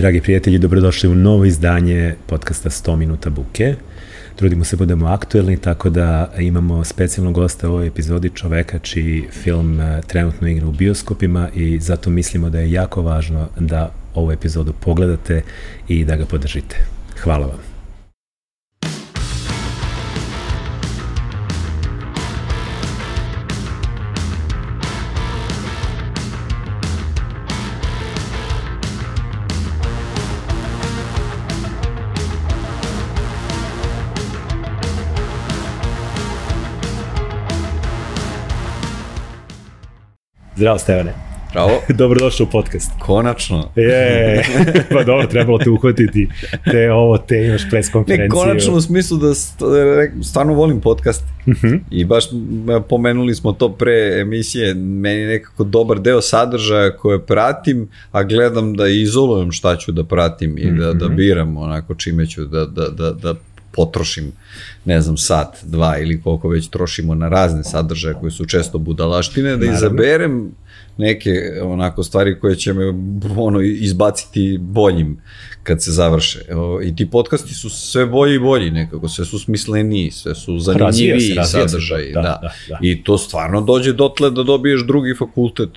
Dragi prijatelji, dobrodošli u novo izdanje podcasta 100 minuta buke. Trudimo se da budemo aktuelni, tako da imamo specijalnog gosta u ovoj epizodi čoveka čiji film eh, trenutno igra u bioskopima i zato mislimo da je jako važno da ovu epizodu pogledate i da ga podržite. Hvala vam. Zdravo Stevane. Bravo. Dobrodošao u podcast. Konačno. Je, pa dobro, trebalo te uhvatiti, te ovo, te imaš pres konferenciju. Ne, konačno u smislu da stvarno volim podcast. Uh mhm. -huh. I baš pomenuli smo to pre emisije, meni nekako dobar deo sadržaja koje pratim, a gledam da izolujem šta ću da pratim i da, da mhm. biram onako čime ću da, da, da, da potrošim, ne znam, sat, dva ili koliko već trošimo na razne sadržaje koje su često budalaštine, da Naravno. izaberem neke onako stvari koje će me ono izbaciti boljim kad se završe. I ti podcasti su sve bolji i bolji nekako, sve su smisleniji, sve su zanimljiviji sadržaji. Da, da. Da, da. I to stvarno dođe dotle da dobiješ drugi fakultet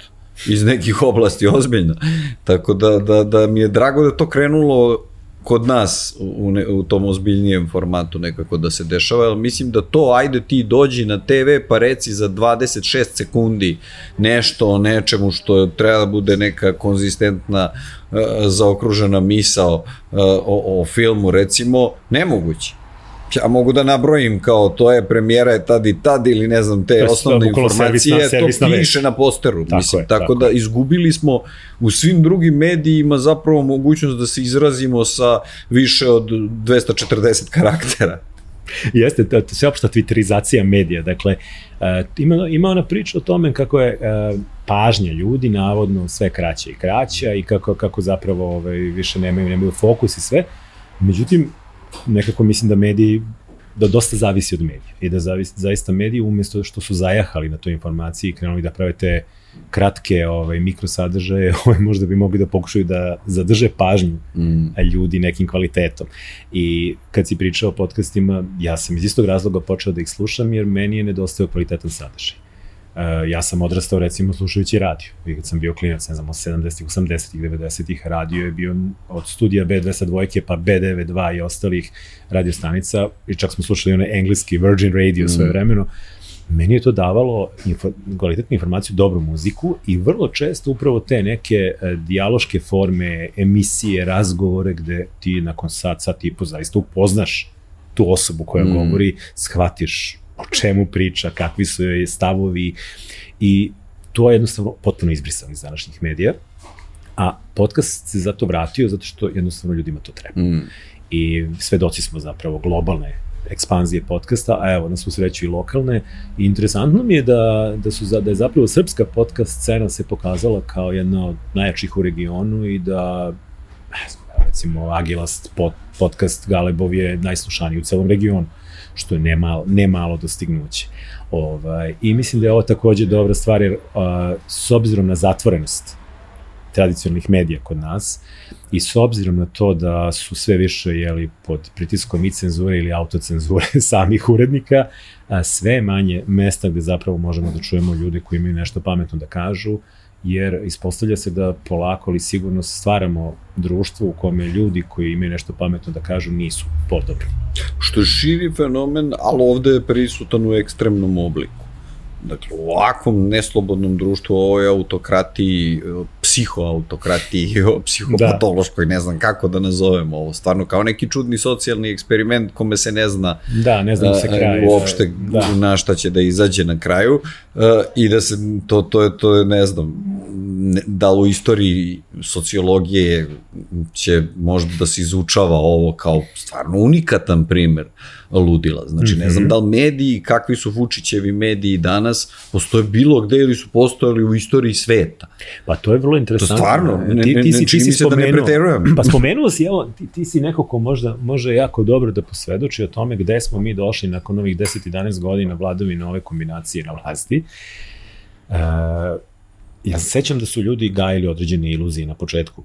iz nekih oblasti ozbiljno. Tako da, da, da mi je drago da to krenulo kod nas u, ne, u tom ozbiljnijem formatu nekako da se dešava, ali mislim da to, ajde ti dođi na TV pa reci za 26 sekundi nešto o nečemu što treba da bude neka konzistentna uh, zaokružena misao uh, o, o filmu recimo, nemoguće ja mogu da nabrojim kao to je premijera je tad i tad ili ne znam te osnovne informacije, servisna, servisna to piše na posteru. Tako mislim, je, tako, tako da izgubili smo u svim drugim medijima zapravo mogućnost da se izrazimo sa više od 240 karaktera. Jeste, to, to sveopšta twitterizacija medija, dakle, uh, ima, ima ona priča o tome kako je uh, pažnja ljudi navodno sve kraća i kraća i kako, kako zapravo ovaj, više nemaju, nemaju fokus i sve, međutim, nekako mislim da mediji da dosta zavisi od medija i da zavisi, zaista mediji umjesto što su zajahali na toj informaciji i krenuli da prave te kratke ovaj, mikrosadržaje, ovaj, možda bi mogli da pokušaju da zadrže pažnju mm. ljudi nekim kvalitetom. I kad si pričao o podcastima, ja sam iz istog razloga počeo da ih slušam jer meni je nedostao kvalitetan sadržaj. Uh, ja sam odrastao recimo slušajući radio. I kad sam bio klinac, ne znam, od 70-ih, 80-ih, 90-ih, radio je bio od studija B202 pa B92 i ostalih radiostanica i čak smo slušali onaj engleski Virgin Radio mm. svoje vremeno. Meni je to davalo info, kvalitetnu informaciju, dobru muziku i vrlo često upravo te neke uh, dijaloške forme, emisije, razgovore gde ti nakon sat, sat i po zaista upoznaš tu osobu koja mm. govori, shvatiš o čemu priča, kakvi su joj stavovi i to je jednostavno potpuno izbrisano iz današnjih medija, a podcast se zato vratio zato što jednostavno ljudima to treba. Mm. I svedoci smo zapravo globalne ekspanzije podcasta, a evo, na svu sreću i lokalne. I interesantno mi je da, da, su, da je zapravo srpska podcast scena se pokazala kao jedna od najjačih u regionu i da, ne znam, recimo, Agilast pod, podcast Galebov je najslušaniji u celom regionu što je nemalo, nemalo dostignuće. Ovaj, I mislim da je ovo takođe dobra stvar, jer a, s obzirom na zatvorenost tradicionalnih medija kod nas i s obzirom na to da su sve više jeli, pod pritiskom i cenzure ili autocenzure samih urednika, a, sve manje mesta gde zapravo možemo da čujemo ljude koji imaju nešto pametno da kažu, jer ispostavlja se da polako ali sigurno stvaramo društvo u kome ljudi koji imaju nešto pametno da kažu nisu podobni. Što je širi fenomen, ali ovde je prisutan u ekstremnom obliku. Dakle, u ovakvom neslobodnom društvu, ovoj autokratiji, psihoautokratiji, psihopatološkoj, da. ne znam kako da nazovemo ovo, stvarno kao neki čudni socijalni eksperiment kome se ne zna da, ne znam se kraj, uopšte da. na šta će da izađe na kraju i da se, to, to je, to je, ne znam, ne, da u istoriji sociologije će možda da se izučava ovo kao stvarno unikatan primer ludila. Znači, ne znam mhm. da li mediji, kakvi su Vučićevi mediji danas, postoje bilo gde ili su postojali u istoriji sveta. Pa to je vrlo interesantno. To stvarno, ne, ti, ti si, ne, ti si spomenuo, da ne preterujem. Pa spomenuo si, evo, ti, ti si neko ko možda, može jako dobro da posvedoči o tome gde smo mi došli nakon ovih 10-11 godina vladovine ove kombinacije na vlasti. Uh, ja se sećam da su ljudi gajili određene iluzije na početku,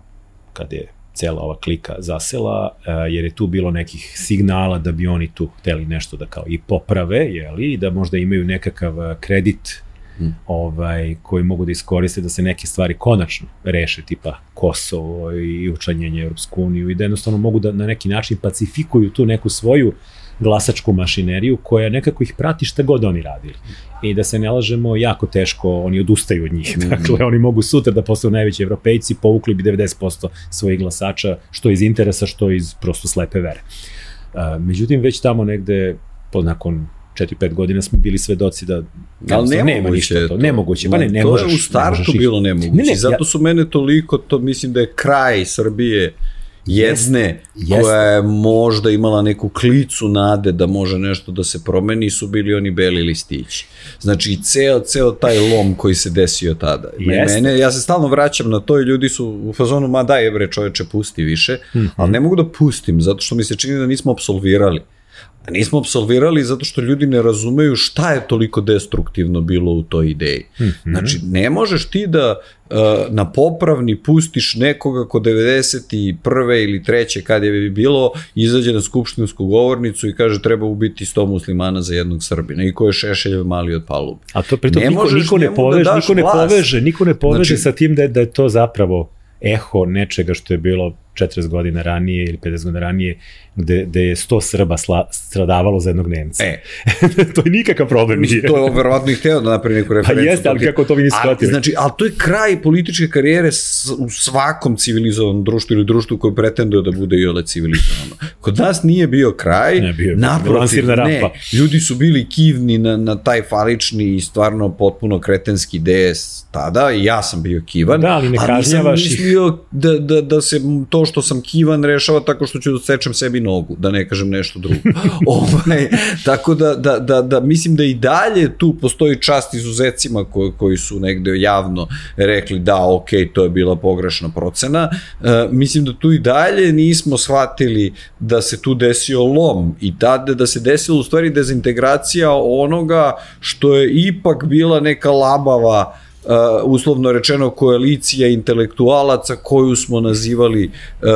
kad je cela ova klika zasela, uh, jer je tu bilo nekih signala da bi oni tu hteli nešto da kao i poprave, jeli, i da možda imaju nekakav uh, kredit hmm. ovaj, koji mogu da iskoriste da se neke stvari konačno reše, tipa Kosovo i učlanjenje Europsku uniju i da jednostavno mogu da na neki način pacifikuju tu neku svoju glasačku mašineriju koja nekako ih prati šta god oni radili. I da se ne lažemo, jako teško oni odustaju od njih. Dakle, oni mogu sutra da postanu najveći evropejci, povukli bi 90% svojih glasača, što iz interesa, što iz prosto slepe vere. Uh, međutim, već tamo negde, po, nakon 4-5 godina smo bili svedoci da Ali ne nema ništa to. Nemoguće, pa ne, ne to možeš. To je u startu ne bilo nemoguće. Ne, ne, zato su mene toliko, to mislim da je kraj Srbije jedne jest, koja je možda imala neku klicu nade da može nešto da se promeni su bili oni beli listići. Znači ceo, ceo taj lom koji se desio tada. Jest. Mene, ja se stalno vraćam na to i ljudi su u fazonu ma daj bre čoveče pusti više, mm -hmm. ali ne mogu da pustim zato što mi se čini da nismo absolvirali. A nismo absolvirali zato što ljudi ne razumeju šta je toliko destruktivno bilo u toj ideji. Mm -hmm. Znači, ne možeš ti da uh, na popravni pustiš nekoga ko 91. ili 3. kad je bilo, izađe na skupštinsku govornicu i kaže treba ubiti 100 muslimana za jednog Srbina i ko je Šešeljev mali od palube. A to pritom ne niko, niko, ne da poveže, da niko ne poveže, niko ne poveže znači, sa tim da je, da je to zapravo eho nečega što je bilo 40 godina ranije ili 50 godina ranije, gde, gde je 100 Srba sla, stradavalo za jednog Nemca. E. to je nikakav problem nije. To je verovatno i hteo da napravi neku referenciju. Pa jeste, ali kako to vi nisi shvatili? Znači, ali to je kraj političke karijere u svakom civilizovanom društvu ili društvu koje pretenduje da bude i ole civilizovano. Kod nas nije bio kraj, ne, bio, naprotiv, ne, ljudi su bili kivni na, na taj falični i stvarno potpuno kretenski DS tada i ja sam bio kivan, da, ali ne ali nisam mislio da, da, da se to što sam kivan rešava tako što ću da sečem sebi nogu, da ne kažem nešto drugo. ovaj, tako da, da, da, da mislim da i dalje tu postoji čast izuzecima koji, koji su negde javno rekli da, ok, to je bila pogrešna procena. E, mislim da tu i dalje nismo shvatili da se tu desio lom i tada da se desila u stvari dezintegracija onoga što je ipak bila neka labava uh, uslovno rečeno koalicija intelektualaca koju smo nazivali uh,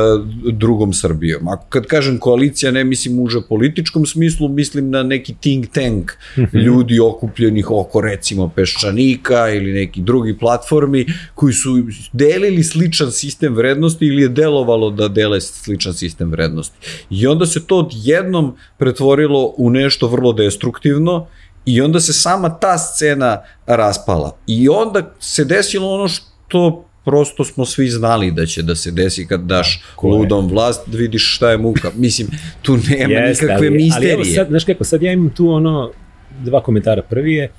drugom Srbijom. Ako kad kažem koalicija ne mislim uže političkom smislu, mislim na neki think tank mhm. ljudi okupljenih oko recimo Peščanika ili neki drugi platformi koji su delili sličan sistem vrednosti ili je delovalo da dele sličan sistem vrednosti. I onda se to odjednom pretvorilo u nešto vrlo destruktivno I onda se sama ta scena raspala. I onda se desilo ono što prosto smo svi znali da će da se desi kad daš Ko ludom vlast, vidiš šta je muka. Mislim, tu nema Jest, nikakve ali, misterije. Ali evo sad, znaš kako, sad ja imam tu ono, dva komentara. Prvi je,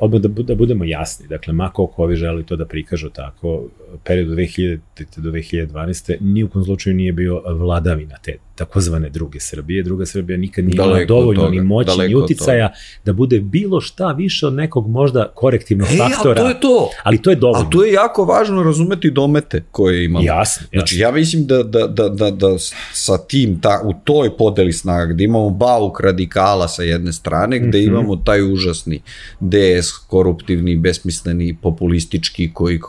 odmah da, da budemo jasni, dakle, ma koliko ovi želi to da prikažu tako, period od 2000. do 2012. ni u kom slučaju nije bio vladavina te takozvane druge Srbije. Druga Srbija nikad nije imala dovoljno toga, ni moći ni uticaja da bude bilo šta više od nekog možda korektivnog e, faktora. Ali to je to. Ali to je dovoljno. A to je jako važno razumeti domete koje imamo. Jasno, jasno. Znači ja mislim da, da, da, da, da sa tim, ta, u toj podeli snaga, gde imamo bauk radikala sa jedne strane, gde mm -hmm. imamo taj užasni DS, koruptivni, besmisleni, populistički, koji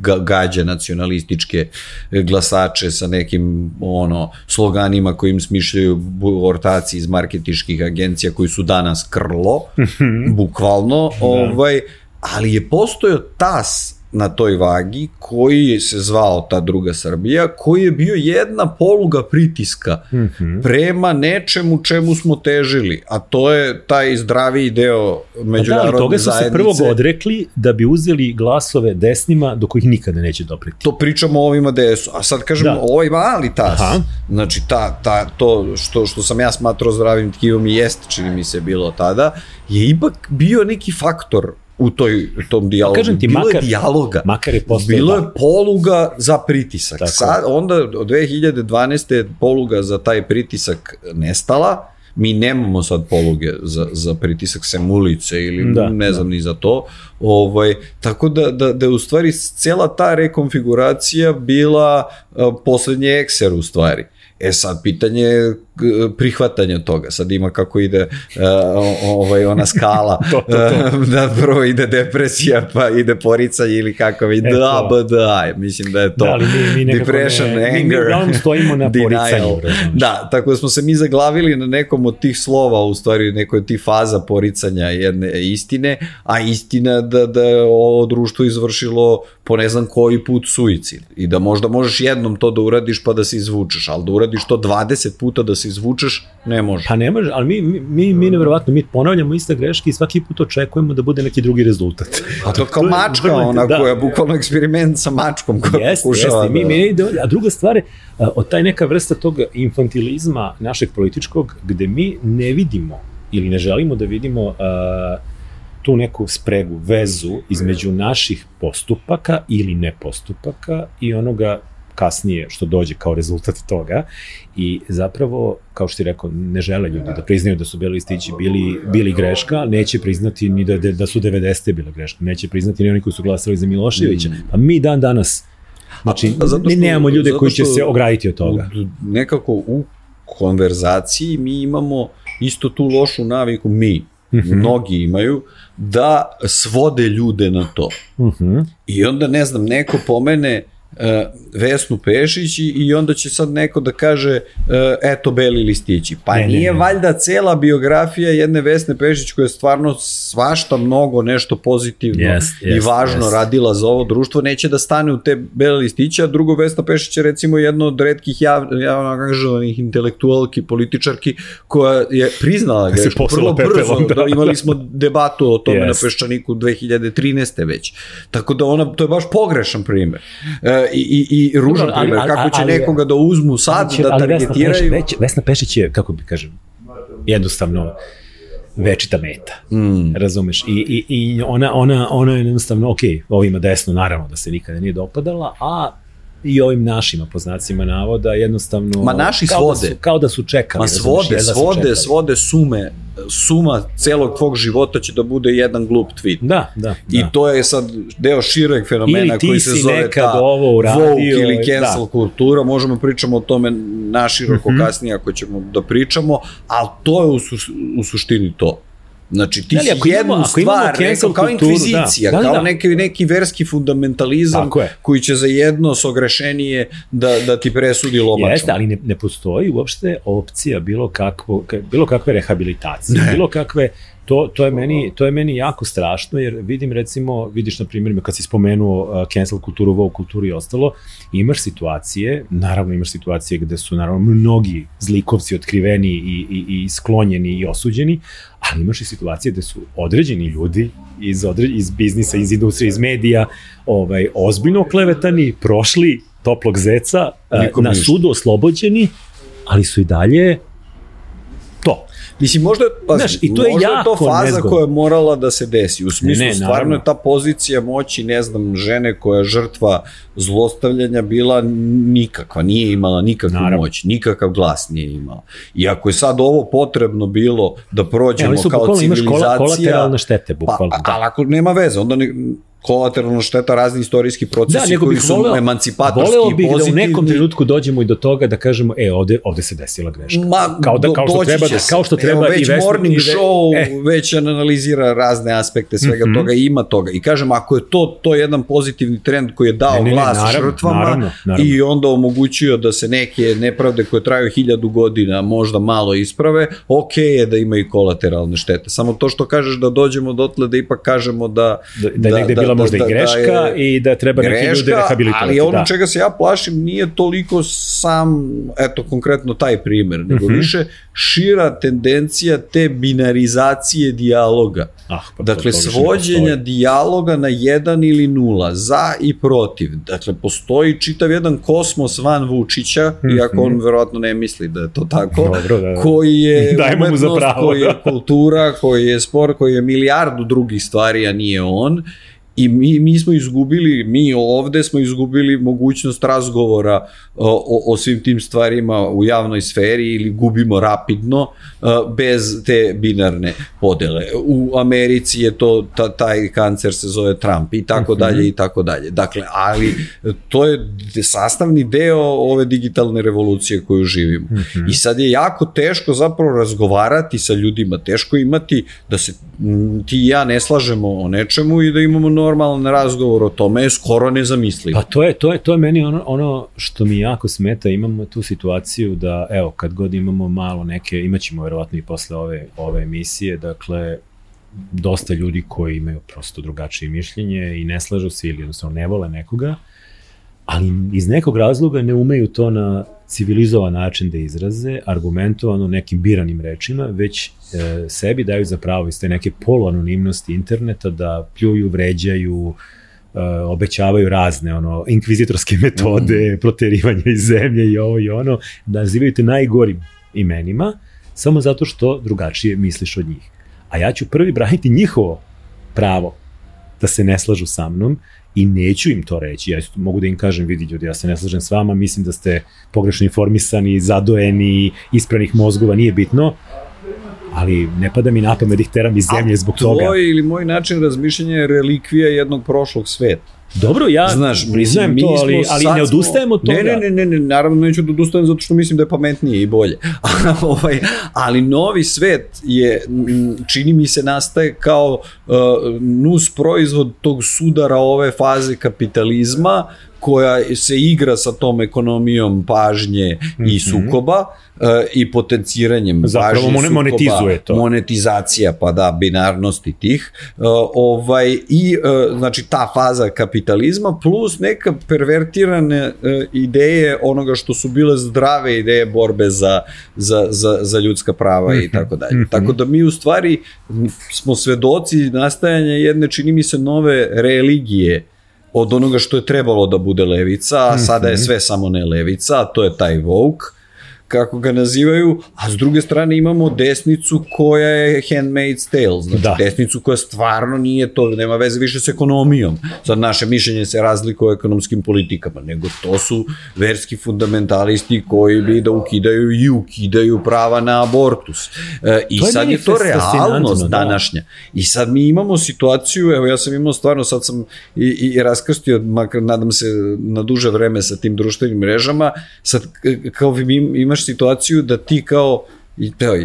ga, gađa nacionalističke glasače sa nekim ono sloganima ljudima koji im smišljaju ortaci iz marketiških agencija koji su danas krlo, mhm. bukvalno, da. ovaj, ali je postojao tas na toj vagi koji se zvao ta druga Srbija, koji je bio jedna poluga pritiska mm -hmm. prema nečemu čemu smo težili, a to je taj zdraviji deo međunarodne zajednice. Da, ali toga su se prvog odrekli da bi uzeli glasove desnima do kojih nikada neće dopreti. To pričamo o ovima desu, a sad kažemo da. ovaj mali tas, Aha. znači ta, ta, to što, što sam ja smatrao zdravim tkivom i jeste, čini mi se bilo tada, je ipak bio neki faktor u toj tom dijalogu. Kažem ti, bilo makar, je dijaloga. Makar je Bilo je poluga za pritisak. Tako. Sad, onda od 2012. je poluga za taj pritisak nestala, mi nemamo sad poluge za, za pritisak sem ulice ili da, ne znam da. ni za to, Ovaj, tako da, da, da je u stvari cela ta rekonfiguracija bila uh, poslednje ekser u stvari. E sad, pitanje je prihvatanja toga. Sad ima kako ide uh, ovaj, ona skala. to, to, to. da prvo ide depresija, pa ide poricanje ili kako ide. E, da, ba, da. Mislim da je to. Da, ali mi, mi Depression, ne, anger. Mi, mi stojimo na poricanju. Da, tako da smo se mi zaglavili na nekom od tih slova, u stvari nekoj od tih faza poricanja jedne istine, a istina da, da je ovo društvo izvršilo po ne znam koji put suicid. I da možda možeš jednom to da uradiš pa da se izvučeš, ali da uradiš to 20 puta da se izvučeš, ne može. Pa ne može, ali mi, mi, mi, mi nevjerovatno, mi ponavljamo iste greške i svaki put očekujemo da bude neki drugi rezultat. A to kao mačka, ona da. koja je bukvalno eksperiment sa mačkom koja jest, pokušava. Jeste, mi, mi ide, a druga stvar je, od taj neka vrsta tog infantilizma našeg političkog, gde mi ne vidimo ili ne želimo da vidimo uh, tu neku spregu, vezu između naših postupaka ili ne postupaka i onoga kasnije što dođe kao rezultat toga i zapravo, kao što ti rekao, ne žele ljudi da priznaju da su beli listići bili, bili greška, neće priznati ni da, da su 90. bile greška, neće priznati ni oni koji su glasali za Miloševića, mm. pa mi dan danas Znači, a, zato što, nemamo ljude koji će se ograditi od toga. Nekako u konverzaciji mi imamo isto tu lošu naviku, mi, -hmm. mnogi imaju, da svode ljude na to. Mm -hmm. I onda, ne znam, neko pomene uh, Vesnu Pešić i, i onda će sad neko da kaže uh, eto beli listići. Pa ne, nije ne, ne. valjda cela biografija jedne Vesne Pešić koja je stvarno svašta mnogo nešto pozitivno yes, yes, i važno yes. radila za ovo društvo, neće da stane u te bele listiće, a drugo Vesna Pešić je recimo jedno od redkih jav, javno angažovanih intelektualki, političarki koja je priznala grešku vrlo brzo, da, da, imali smo debatu o tome yes. na Peščaniku 2013. već. Tako da ona, to je baš pogrešan primer. E, i, i, i ružan ali, primjer, kako će ali, nekoga da uzmu sad, će, da targetiraju. Vesna Pešić, Vesna Pešić je, kako bi kažem, jednostavno večita meta. Mm. Razumeš? I, i, i ona, ona, ona je jednostavno, ok, ovima desno naravno da se nikada nije dopadala, a i ovim našima poznacima navoda jednostavno Ma naši kao svode. Da su, kao da su čekali. Ma svode, da svode, svode sume, suma celog tvog života će da bude jedan glup tweet. Da, da. I da. to je sad deo šireg fenomena koji se zove ta ovo uradio, woke ili cancel da. kultura. Možemo pričamo o tome naširoko mm -hmm. kasnije ako ćemo da pričamo, ali to je u, su, u suštini to. Znači, ti da si jednu imamo, stvar, rekao, kao kulturu, inkvizicija, da. Da, kao da. neki, neki verski fundamentalizam koji će za jedno sogrešenije da, da ti presudi lomačom. Jeste, ali ne, ne postoji uopšte opcija bilo, kakvo, bilo kakve rehabilitacije, ne. bilo kakve to, to, je meni, to je meni jako strašno, jer vidim recimo, vidiš na primjer, kad si spomenuo uh, cancel kulturu, wow kulturu i ostalo, imaš situacije, naravno imaš situacije gde su naravno mnogi zlikovci otkriveni i, i, i sklonjeni i osuđeni, ali imaš i situacije gde su određeni ljudi iz, odre, iz biznisa, iz industrije, iz medija, ovaj, ozbiljno klevetani, prošli toplog zeca, Nikom na sudu oslobođeni, ali su i dalje. Mislim, možda, pa, Znaš, i to je možda jako je to faza nezgodno. koja je morala da se desi. U smislu, ne, ne, stvarno naravno. je ta pozicija moći, ne znam, žene koja je žrtva zlostavljanja bila nikakva, nije imala nikakvu naravno. moć, nikakav glas nije imala. I ako je sad ovo potrebno bilo da prođemo e, kao civilizacija... Imaš kolateralne štete, bukvalno. Pa, ali ako nema veze, onda ne, kolateralna šteta razni istorijski procesi da, koji su voleo, emancipatorski voleo bih pozitivni. da u nekom trenutku dođemo i do toga da kažemo e ovde ovde se desila greška. Ma, kao da kao što treba da kao što treba Evo, već i morning i ve, show e. već analizira razne aspekte svega mm -hmm. toga i ima toga. I kažem ako je to to jedan pozitivni trend koji je dao ne, ne, glas ne, naravno, žrtvama naravno, naravno. i onda omogućio da se neke nepravde koje traju hiljadu godina možda malo isprave, ok je da ima i kolateralne štete. Samo to što kažeš da dođemo dotle da ipak kažemo da da, da, da, bila možda da, i greška da je, i da treba greška, neke ljude rehabilitovati. Ali ono da. čega se ja plašim nije toliko sam, eto konkretno taj primer, nego mhm. -huh. više šira tendencija te binarizacije dijaloga. Ah, pa dakle, svođenja dijaloga na jedan ili nula, za i protiv. Dakle, postoji čitav jedan kosmos van Vučića, mm -hmm. iako on verovatno ne misli da je to tako, Dobro, da, da. koji je Dajmo umetnost, pravo, koji je kultura, koji je sport, koji je milijardu drugih stvari, a nije on i mi, mi smo izgubili, mi ovde smo izgubili mogućnost razgovora o, o svim tim stvarima u javnoj sferi ili gubimo rapidno bez te binarne podele. U Americi je to, ta, taj kancer se zove Trump i tako mhm. dalje i tako dalje. Dakle, ali to je sastavni deo ove digitalne revolucije koju živimo. Mm -hmm. I sad je jako teško zapravo razgovarati sa ljudima, teško imati da se ti i ja ne slažemo o nečemu i da imamo normalan razgovor o tome je skoro nezamislivo. Pa to je, to je, to je meni ono, ono što mi jako smeta, imamo tu situaciju da, evo, kad god imamo malo neke, imaćemo verovatno i posle ove, ove emisije, dakle, dosta ljudi koji imaju prosto drugačije mišljenje i ne slažu se ili jednostavno ne vole nekoga, ali iz nekog razloga ne umeju to na civilizovan način da izraze, argumentovano nekim biranim rečima, već e, sebi daju za pravo iz te neke poluanonimnosti interneta da pljuju, vređaju, e, obećavaju razne ono inkvizitorske metode, mm. proterivanja iz zemlje i ovo i ono, nazivaju te najgorim imenima, samo zato što drugačije misliš od njih. A ja ću prvi braniti njihovo pravo da se ne slažu sa mnom i neću im to reći. Ja mogu da im kažem, vidi ljudi, ja se ne slažem s vama, mislim da ste pogrešno informisani, zadojeni, ispranih mozgova, nije bitno, ali ne pada mi na pamet da ih teram iz zemlje zbog toga. A tvoj ili moj način razmišljanja je relikvija jednog prošlog sveta. Dobro, ja Znaš, priznajem to, ali, ali ne odustajemo od toga. Ne, ne, ne, ne, naravno neću da odustajem zato što mislim da je pametnije i bolje. ovaj, ali novi svet je, čini mi se, nastaje kao uh, nus proizvod tog sudara ove faze kapitalizma koja se igra sa tom ekonomijom pažnje mm -hmm. i mhm. sukoba uh, i potenciranjem Zapravo pažnje, sukoba, monetizuje to. monetizacija, pa da, binarnosti tih. Uh, ovaj, I, uh, znači, ta faza kapitalizma plus neka pervertirane uh, ideje onoga što su bile zdrave ideje borbe za, za, za, za ljudska prava mm -hmm. i mhm. tako dalje. Mm -hmm. Tako da mi u stvari smo svedoci nastajanja jedne, čini mi se, nove religije od onoga što je trebalo da bude levica, a sada je mhm. sve samo ne levica, a to je taj woke kako ga nazivaju, a s druge strane imamo desnicu koja je Handmaid's Tale, znači da. desnicu koja stvarno nije to, nema veze više s ekonomijom. Sad naše mišljenje se razlikuje o ekonomskim politikama, nego to su verski fundamentalisti koji bi da ukidaju i ukidaju prava na abortus. E, I to sad je, je to realnost da. današnja. I sad mi imamo situaciju, evo ja sam imao stvarno, sad sam i, i raskrstio, makar nadam se na duže vreme sa tim društvenim mrežama, sad kao vi imaš imaš situaciju da ti kao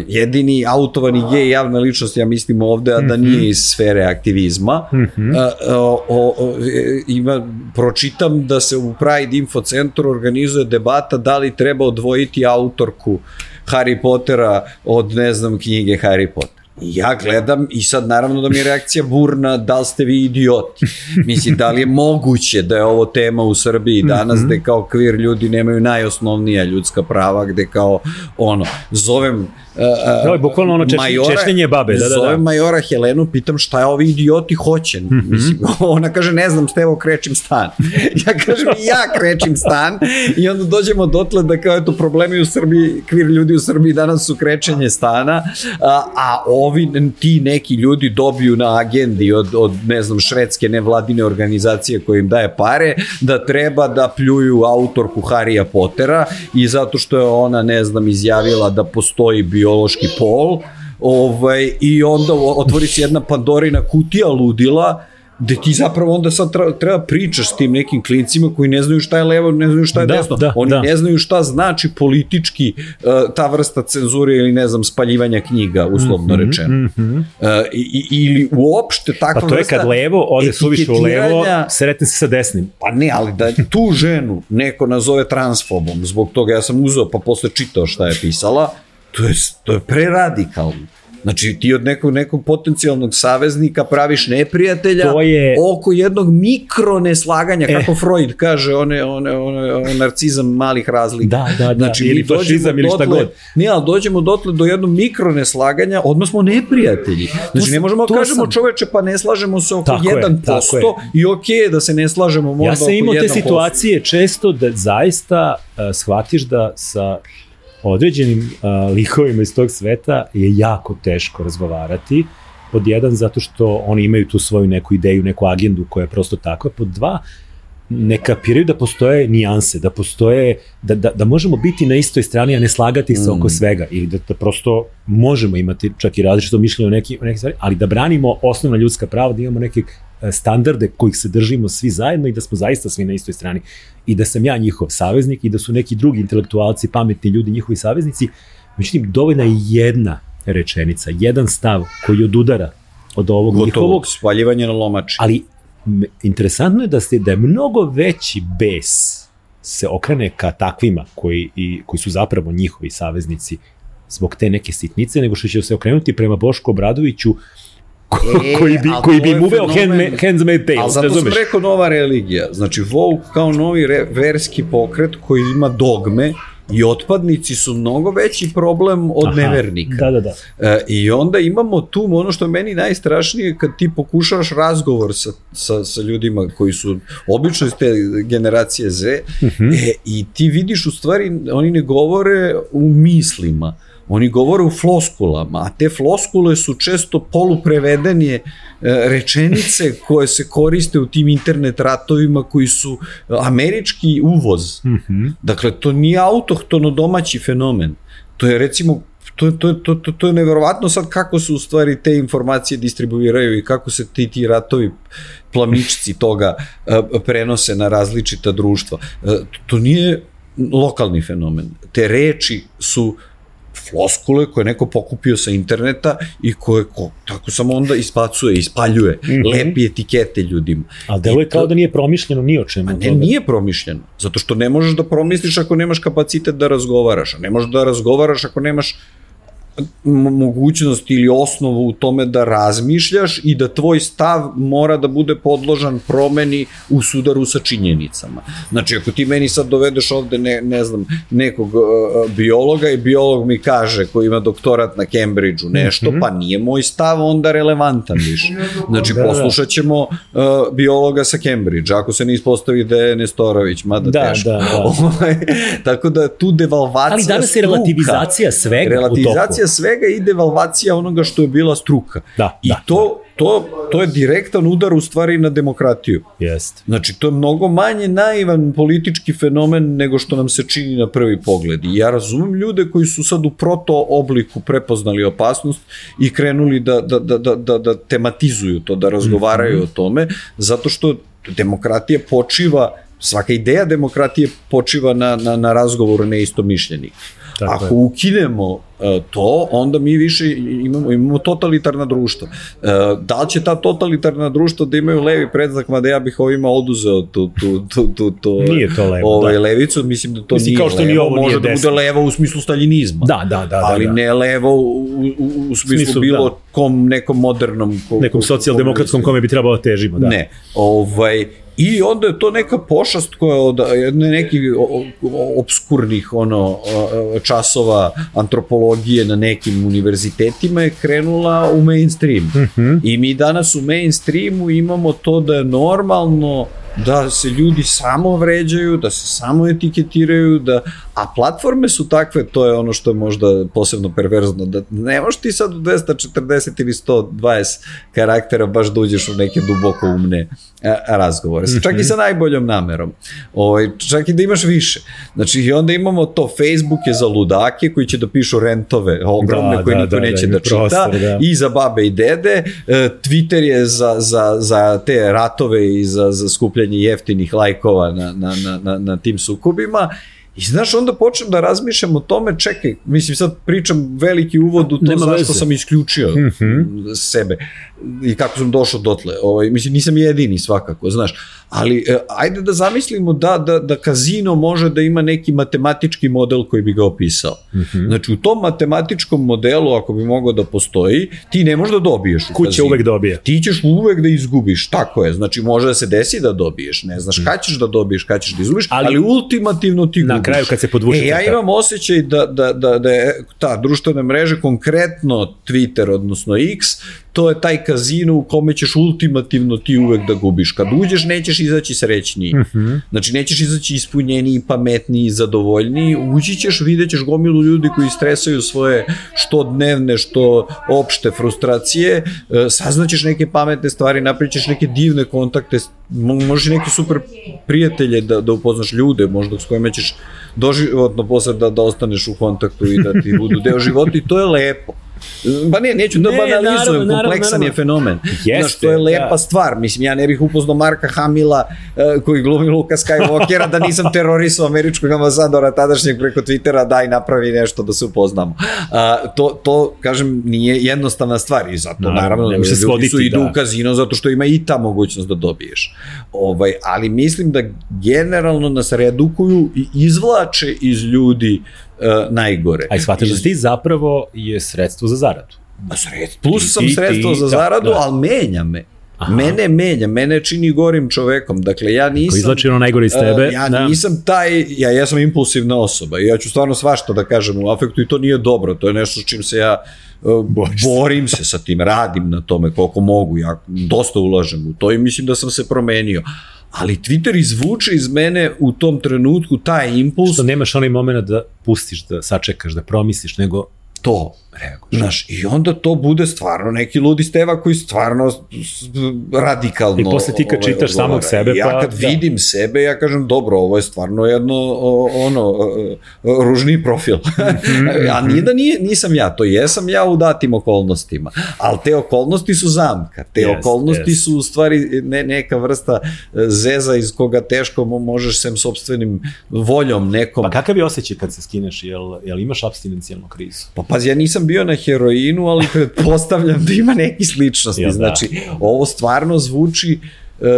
jedini autovani gej javna ličnost, ja mislim ovde, a da mhm. nije iz sfere aktivizma. Mm -hmm. a, o, o, e, ima, pročitam da se u Pride Info centru organizuje debata da li treba odvojiti autorku Harry Pottera od, ne znam, knjige Harry Potter ja gledam i sad naravno da mi je reakcija burna, da li ste vi idioti? Mislim, da li je moguće da je ovo tema u Srbiji danas gde kao kvir ljudi nemaju najosnovnija ljudska prava, gde kao ono, zovem Uh, da, bukvalno ono češ, majora, češljenje babe. Da, da, da. Zovem majora Helenu, pitam šta je ovi idioti hoće. Mm -hmm. Mislim, ona kaže, ne znam, Stevo, krećim stan. ja kažem, ja krećim stan. I onda dođemo dotle da kao eto problemi u Srbiji, kvir ljudi u Srbiji danas su krećenje stana, a, a ovi, ti neki ljudi dobiju na agendi od, od ne znam, švedske nevladine organizacije koje im daje pare, da treba da pljuju autorku Harija Pottera i zato što je ona, ne znam, izjavila da postoji bio biološki pol, ovaj, i onda otvori se jedna Pandorina kutija ludila, gde ti zapravo onda sad treba, pričaš s tim nekim klincima koji ne znaju šta je levo, ne znaju šta je da, desno. Da, Oni da. ne znaju šta znači politički uh, ta vrsta cenzure ili ne znam spaljivanja knjiga, uslovno mm -hmm, rečeno. Mm -hmm. uh, i, ili uopšte takva. Pa to je kad levo, ode suviš u levo, sretne se sa desnim. Pa ne, ali da tu ženu neko nazove transfobom, zbog toga ja sam uzeo pa posle čitao šta je pisala, to je, to je preradikalno. Znači ti od nekog, nekog potencijalnog saveznika praviš neprijatelja to je... oko jednog mikro neslaganja, kako eh. Freud kaže, one, one, one, one narcizam malih razlika. Da, da, da. Znači, ili fašizam ili šta god. Ne, ali dođemo dotle do jednog mikro neslaganja, odmah smo neprijatelji. Znači ne možemo kažemo sam... čoveče pa ne slažemo se oko tako 1% je, i ok je da se ne slažemo možda ja sam imao te situacije često da zaista uh, shvatiš da sa određenim uh, likovima iz tog sveta je jako teško razgovarati. Pod jedan zato što oni imaju tu svoju neku ideju, neku agendu koja je prosto takva, pod dva ne kapiraju da postoje nijanse, da postoje, da, da, da možemo biti na istoj strani, a ne slagati se mm. oko svega ili da, da prosto možemo imati čak i različito mišljenje o neki, o neki stvari, ali da branimo osnovna ljudska prava, da imamo neke e, standarde kojih se držimo svi zajedno i da smo zaista svi na istoj strani i da sam ja njihov saveznik i da su neki drugi intelektualci, pametni ljudi njihovi saveznici, međutim dovoljna je jedna rečenica, jedan stav koji odudara od ovog Gotovo, njihovog. spaljivanje na lomači. Ali interesantno je da, ste, da je mnogo veći bes se okrene ka takvima koji, i, koji su zapravo njihovi saveznici zbog te neke sitnice, nego što će se okrenuti prema Bošku Obradoviću ko, e, koji bi, koji bi im uveo hand, handsmade tales, ali zato sam rekao nova religija, znači Vogue kao novi re, verski pokret koji ima dogme, I otpadnici su mnogo veći problem od Aha, nevernika. Da, da, da. E, I onda imamo tu ono što je meni najstrašnije kad ti pokušavaš razgovor sa, sa, sa ljudima koji su obično iz te generacije Z uh mhm. -huh. e, i ti vidiš u stvari oni ne govore u mislima Oni govore u floskulama, a te floskule su često poluprevedenje e, rečenice koje se koriste u tim internet ratovima koji su američki uvoz. Mm -hmm. Dakle, to nije autohtono domaći fenomen. To je recimo to, to, to, to, to je neverovatno sad kako se u stvari te informacije distribuiraju i kako se ti, ti ratovi plamičci toga uh, prenose na različita društva. Uh, to nije lokalni fenomen. Te reči su floskule koje neko pokupio sa interneta i koje ko, tako samo onda ispacuje, ispaljuje, mm -hmm. lepi etikete ljudima. Ali delo je kao da nije promišljeno ni o čemu. A ne, toga. nije promišljeno, zato što ne možeš da promisliš ako nemaš kapacitet da razgovaraš, a ne možeš da razgovaraš ako nemaš mogućnost ili osnovu u tome da razmišljaš i da tvoj stav mora da bude podložan promeni u sudaru sa činjenicama. Znači, ako ti meni sad dovedeš ovde, ne, ne znam, nekog uh, biologa i biolog mi kaže, koji ima doktorat na Cambridgeu, nešto, mm -hmm. pa nije moj stav onda relevantan više. Znači, da, da. poslušat ćemo uh, biologa sa Cambridgea, ako se ne ispostavi da je Nestorović, mada da, teško. Da, da. Ovaj, tako da tu devalvacija Ali danas je relativizacija svega relativizacija svega i devalvacija onoga što je bila struka. Da, I da, to, da. to, to je direktan udar u stvari na demokratiju. Jest. Znači, to je mnogo manje naivan politički fenomen nego što nam se čini na prvi pogled. I ja razumem ljude koji su sad u proto obliku prepoznali opasnost i krenuli da, da, da, da, da, da tematizuju to, da razgovaraju mm -hmm. o tome, zato što demokratija počiva svaka ideja demokratije počiva na, na, na razgovoru neistomišljenih. Tako Ako je. ukinemo E, to, onda mi više imamo, imamo totalitarna društva. E, da li će ta totalitarna društva da imaju levi predznak, mada ja bih ovima oduzeo tu, tu, tu, tu, tu nije to levo, ovaj, da. levicu, mislim da to mislim, nije kao što levo, ovo može da bude levo u smislu staljinizma. Da, da, da. da ali da, ne levo u, u, u smislu, smislu bilo da. kom, nekom modernom... Ko, nekom socijaldemokratskom kome bi trebalo da težimo, da. Ne, ovaj, I onda je to neka pošast koja od jedne nekih obskurnih ono časova antropologije na nekim univerzitetima je krenula u mainstream. Mm -hmm. I mi danas u mainstreamu imamo to da je normalno da se ljudi samo vređaju, da se samo etiketiraju, da, a platforme su takve, to je ono što je možda posebno perverzno, da ne možeš ti sad u 240 ili 120 karaktera baš da uđeš u neke duboko umne razgovore, čak i sa mhm. najboljom namerom, ovaj, čak i da imaš više. Znači, i onda imamo to, Facebook je za ludake koji će da pišu rentove ogromne da, koje da, niko da, neće da, da čita, prostor, da. i za babe i dede, e, Twitter je za, za, za te ratove i za, za skupljanje skupljanje jeftinih lajkova na, na, na, na, na tim sukobima I znaš, onda počnem da razmišljam o tome, čekaj, mislim sad pričam veliki uvod u to Nema zašto veze. sam isključio mm -hmm. sebe i kako sam došao dotle. Ovaj, mislim, nisam jedini svakako, znaš. Ali e, ajde da zamislimo da, da, da kazino može da ima neki matematički model koji bi ga opisao. Mm -hmm. Znači, u tom matematičkom modelu, ako bi mogao da postoji, ti ne možeš da dobiješ će uvek dobije? Ti ćeš uvek da izgubiš, tako je. Znači, može da se desi da dobiješ, ne znaš mm. kada ćeš da dobiješ, kada ćeš da izgubiš, ali, ali ultimativno ti gubiš. Kraju kad se podvuče. E, ja imam osjećaj da, da, da, da je ta društvena mreža, konkretno Twitter, odnosno X, to je taj kazino u kome ćeš ultimativno ti uvek da gubiš. Kad uđeš, nećeš izaći srećniji. Mm -hmm. Znači, nećeš izaći ispunjeniji, pametniji, zadovoljniji. Ući ćeš, vidjet ćeš gomilu ljudi koji stresaju svoje što dnevne, što opšte frustracije, e, saznaćeš neke pametne stvari, napričeš neke divne kontakte, možeš neke super prijatelje da, da upoznaš ljude, možda s kojima ćeš doživotno posle da, da ostaneš u kontaktu i da ti budu deo života i to je lepo. Pa ne, neću da ne, banalizujem, naravno, kompleksan naravno. je fenomen. Jeste, Znaš, to je lepa da. stvar. Mislim, ja ne bih upoznao Marka Hamila uh, koji glumi Luka Skywalkera da nisam terorisao američkog ambasadora tadašnjeg preko Twittera daj napravi nešto da se upoznamo. Uh, to, to, kažem, nije jednostavna stvar i zato naravno, naravno ne se ljudi su idu da. u kazino zato što ima i ta mogućnost da dobiješ. Ovaj, ali mislim da generalno nas redukuju i izvlače iz ljudi uh, uh, najgore. A i shvataš da ti zapravo je sredstvo za zaradu. A sredstvo, plus ti, sam ti, sredstvo ti, za da, zaradu, da. ali menja me. Aha. Mene menja, mene čini gorim čovekom. Dakle, ja nisam... Ko izlači ono najgore iz tebe. Uh, ja da. nisam taj, ja, ja sam impulsivna osoba i ja ću stvarno svašta da kažem u afektu i to nije dobro. To je nešto s čim se ja uh, borim se sa tim, radim na tome koliko mogu. Ja dosta ulažem u to i mislim da sam se promenio ali Twitter izvuče iz mene u tom trenutku taj impuls. Što nemaš onaj moment da pustiš, da sačekaš, da promisliš, nego to reaguješ. Znaš, i onda to bude stvarno neki ludi steva koji stvarno radikalno... I posle ti kad čitaš ovaj, samog sebe, pa... Ja kad da. vidim sebe, ja kažem, dobro, ovo je stvarno jedno, ono, ružni profil. Mhm, A nije da nije, nisam ja, to jesam ja u datim okolnostima. Ali te okolnosti su zamka. Te yes, okolnosti yes. su u stvari ne, neka vrsta e, zeza iz koga teško možeš sem sobstvenim voljom nekom... Pa kakav je osjećaj kad se skineš? Jel, jel imaš abstinencijalnu krizu? Pa pazi, ja nisam bio na heroinu, ali pretpostavljam da ima neki sličnosti. Ja, da. znači, ovo stvarno zvuči uh,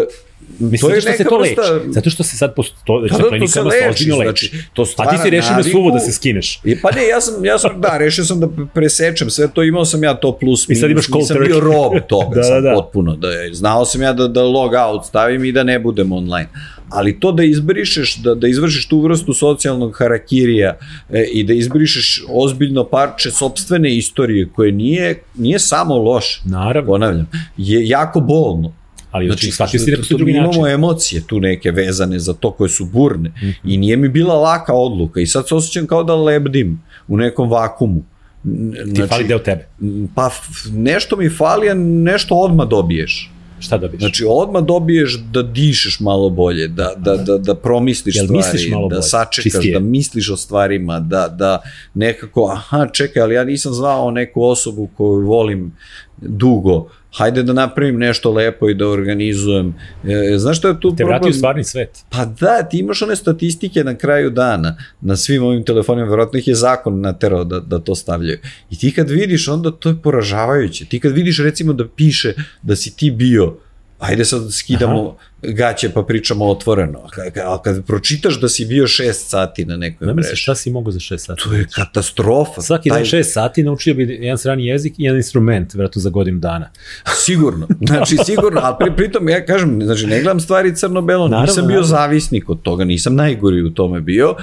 Mislim, to je zato što se to leči. Vrsta... Zato što se sad posto, to, već da, da, to se leči, znači, to A ti si rešio na suvo da se skineš. I, pa ne, ja sam, ja sam, da, rešio sam da presečem sve to, imao sam ja to plus minus. I sad imaš cold turkey. Nisam bio rob toga, da, da, da. potpuno. Da, znao sam ja da, da log out stavim i da ne budem online ali to da izbrišeš, da, da izvršiš tu vrstu socijalnog harakirija e, i da izbrišeš ozbiljno parče sobstvene istorije koje nije, nije samo loš, Naravno. ponavljam, je jako bolno. Ali znači, shvatio si da postoji drugi način. Imamo emocije tu neke vezane za to koje su burne mm i nije mi bila laka odluka i sad se osjećam kao da lebdim u nekom vakumu. Znači, Ti fali deo tebe. Pa nešto mi fali, a nešto odma dobiješ. Šta dobiješ? Znači, odmah dobiješ da dišeš malo bolje, da, da, da, da promisliš Jel stvari, malo da bolje? sačekaš, Čistije. da misliš o stvarima, da, da nekako, aha, čekaj, ali ja nisam zvao neku osobu koju volim dugo, hajde da napravim nešto lepo i da organizujem. E, znaš što je tu Te problem? vrati u stvarni svet. Pa da, ti imaš one statistike na kraju dana, na svim ovim telefonima, verovatno ih je zakon naterao da, da to stavljaju. I ti kad vidiš, onda to je poražavajuće. Ti kad vidiš recimo da piše da si ti bio ajde sad skidamo Aha. Gaće pa pričamo otvoreno. A kad pročitaš da si bio 6 sati na nekoj mreži. misliš šta si mogo za 6 sati? To je katastrofa. Svaki Taj... dan 6 sati naučio bi jedan strani jezik i jedan instrument, vratno za godinu dana. Sigurno. Znači, sigurno. A pri, pritom, ja kažem, znači, ne gledam stvari crno-belo, nisam bio naravno. zavisnik od toga, nisam najgori u tome bio,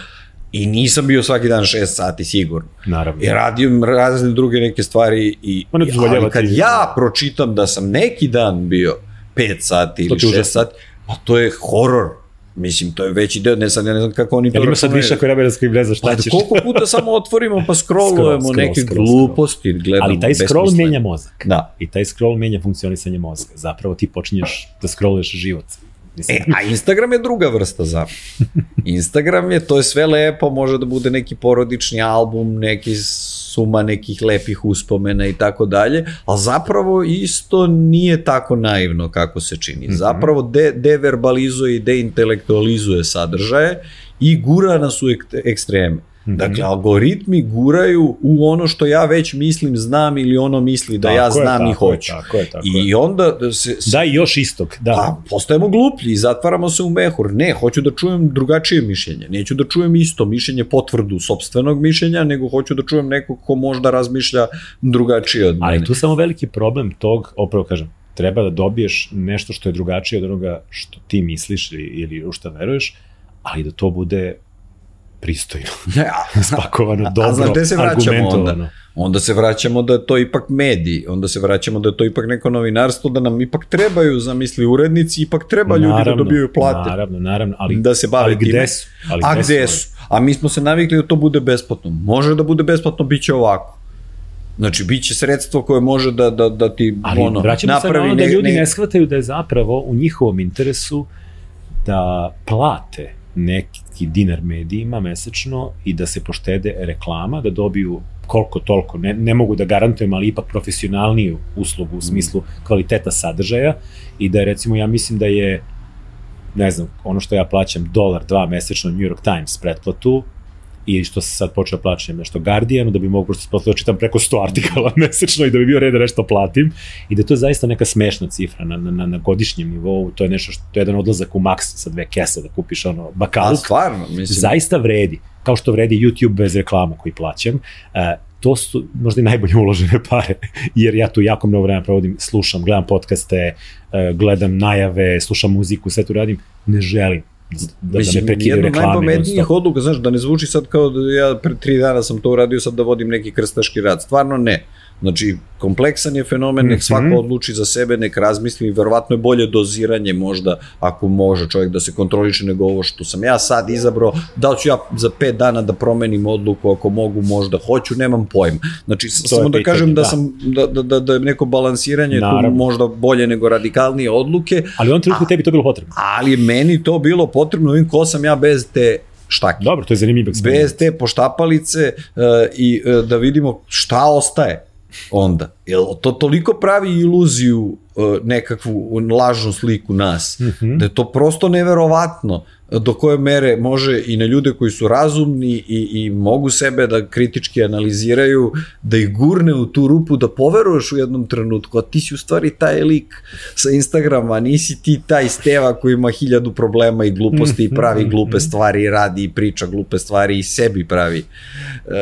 I nisam bio svaki dan 6 sati sigurno. Naravno. I radio razne druge neke stvari i, i ali kad ja pročitam da sam neki dan bio 5 sati ili 6 sati, pa to je horor. Mislim, to je veći deo, ne sad, ja ne znam kako oni to... Jel ima sad više ako vremena da ne znaš šta pa, ćeš? Koliko puta samo otvorimo pa scrollujemo scroll, neke scroll, gluposti, gledamo Ali taj scroll menja mozak. Da. I taj scroll menja funkcionisanje mozga. Zapravo ti počinješ da scrolluješ život. Mislim. E, a Instagram je druga vrsta za. Instagram je, to je sve lepo, može da bude neki porodični album, neki suma nekih lepih uspomena i tako dalje, ali zapravo isto nije tako naivno kako se čini. Mhm. Zapravo de, deverbalizuje i deintelektualizuje sadržaje i gura nas u ekstreme. Mhm. Dakle, algoritmi guraju u ono što ja već mislim, znam ili ono misli da tako ja znam je, i hoću. Je, tako je, tako I onda se, se... Da, i još istog. Da. Pa, postajemo gluplji i zatvaramo se u mehur. Ne, hoću da čujem drugačije mišljenje. Neću da čujem isto mišljenje, potvrdu sobstvenog mišljenja, nego hoću da čujem nekog ko možda razmišlja drugačije od mene. Ali tu samo veliki problem tog, opravo kažem, treba da dobiješ nešto što je drugačije od onoga što ti misliš ili, ili u šta veruješ, ali da to bude pristojno, Ne, a, spakovano, a dobro, znaš gde se vraćamo onda? Onda se vraćamo da je to ipak mediji, onda se vraćamo da je to ipak neko novinarstvo, da nam ipak trebaju, zamisli, urednici, ipak treba ljudi da dobijaju plate. Naravno, naravno, ali, Da se bave ali gde time. su? Ali A gde su? A mi smo se navikli da to bude besplatno. Može da bude besplatno, bit će ovako. Znači, bit će sredstvo koje može da, da, da ti Ali ono, vraćamo se na napravi ono da ne- ljudi ne- ne shvataju da je zapravo u njihovom interesu da plate neki dinar medijima mesečno i da se poštede reklama, da dobiju koliko toliko, ne, ne mogu da garantujem, ali ipak profesionalniju uslugu u smislu kvaliteta sadržaja i da je recimo, ja mislim da je ne znam, ono što ja plaćam dolar, dva mesečno New York Times pretplatu, i što se sad počeo plaćam nešto Guardianu, da bi mogu prosto posle da čitam preko 100 artikala mesečno i da bi bio red da nešto platim. I da je to zaista neka smešna cifra na, na, na godišnjem nivou, to je nešto što, to je jedan odlazak u Max sa dve kese da kupiš ono A bakaluk, stvarno, mislim, zaista vredi, kao što vredi YouTube bez reklama koji plaćam, e, to su možda i najbolje uložene pare, jer ja tu jako mnogo vremena provodim, slušam, gledam podcaste, e, gledam najave, slušam muziku, sve tu radim, ne želim da, da Mislim, me prekidaju jedna od reklame. najpametnijih non-stop. odluka, znaš, da ne zvuči sad kao da ja pre tri dana sam to uradio, sad da vodim neki krstaški rad. Stvarno ne. Znači, kompleksan je fenomen, nek Mhm. svako odluči za sebe, nek razmisli, verovatno je bolje doziranje možda, ako može čovjek da se kontroliše nego ovo što sam ja sad izabrao, da li ću ja za pet dana da promenim odluku, ako mogu možda hoću, nemam pojma. Znači, je samo da pitanje, kažem da, da. sam, da, da, da, da je neko balansiranje tu Naravno. možda bolje nego radikalnije odluke, Ali u ovom trenutku tebi to bilo potrebno. ali meni to bilo potrebno, vidim ko sam ja bez te štake. Dobro, to je zanimljiv eksperiment. Bez te poštapalice uh, i uh, da vidimo šta ostaje onda. Jel to toliko pravi iluziju uh, nekakvu lažnu sliku nas, mm -hmm. da je to prosto neverovatno do koje mere može i na ljude koji su razumni i, i mogu sebe da kritički analiziraju, da ih gurne u tu rupu, da poveruješ u jednom trenutku, a ti si u stvari taj lik sa Instagrama, nisi ti taj Steva koji ima hiljadu problema i gluposti i pravi glupe stvari i radi i priča glupe stvari i sebi pravi uh,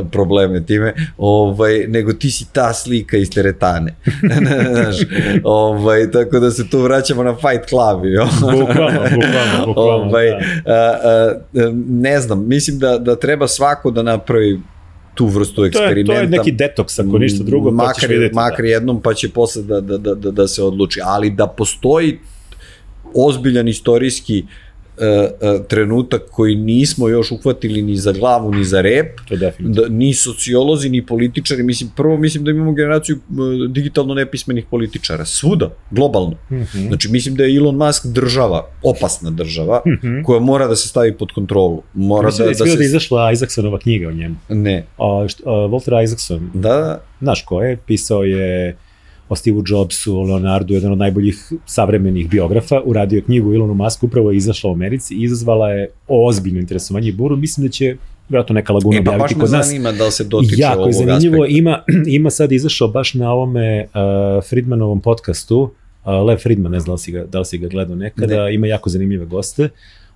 uh, probleme time, ovaj, nego ti si ta slika iz teretane. Znaš, ovaj, tako da se tu vraćamo na Fight Club. Jo? Bukvalno, bukvalno, bukvalno. ovaj, da. a, a, ne znam, mislim da, da treba svako da napravi tu vrstu To je, eksperimenta. to je neki detoks, ako ništa drugo, pa ćeš makar, vidjeti. makar jednom, pa će posle da, da, da, da, da se odluči. Ali da postoji ozbiljan istorijski uh, trenutak koji nismo još uhvatili ni za glavu ni za rep, To da, ni sociolozi, ni političari, mislim, prvo mislim da imamo generaciju digitalno nepismenih političara, svuda, globalno. Mm -hmm. Znači, mislim da je Elon Musk država, opasna država, Mhm. koja mora da se stavi pod kontrolu. Mora Mislim da, da, da se... da je izašla Isaacsonova knjiga o njemu. Ne, A, što, a, Walter Isaacson, da, znaš ko je, pisao je o Steve Jobsu, o Leonardu, jedan od najboljih savremenih biografa, uradio je knjigu Elonu Musku, upravo je izašla u Americi i izazvala je ozbiljno interesovanje i buru. Mislim da će vjerojatno neka laguna E, pa objaviti kod nas. zanima da li se dotiče jako je ovog zanimljivo, aspekta. ima, ima sad izašao baš na ovome uh, Friedmanovom podcastu, uh, Lev Friedman, ne znam da li si ga, da li si ga gledao nekada, ima jako zanimljive goste.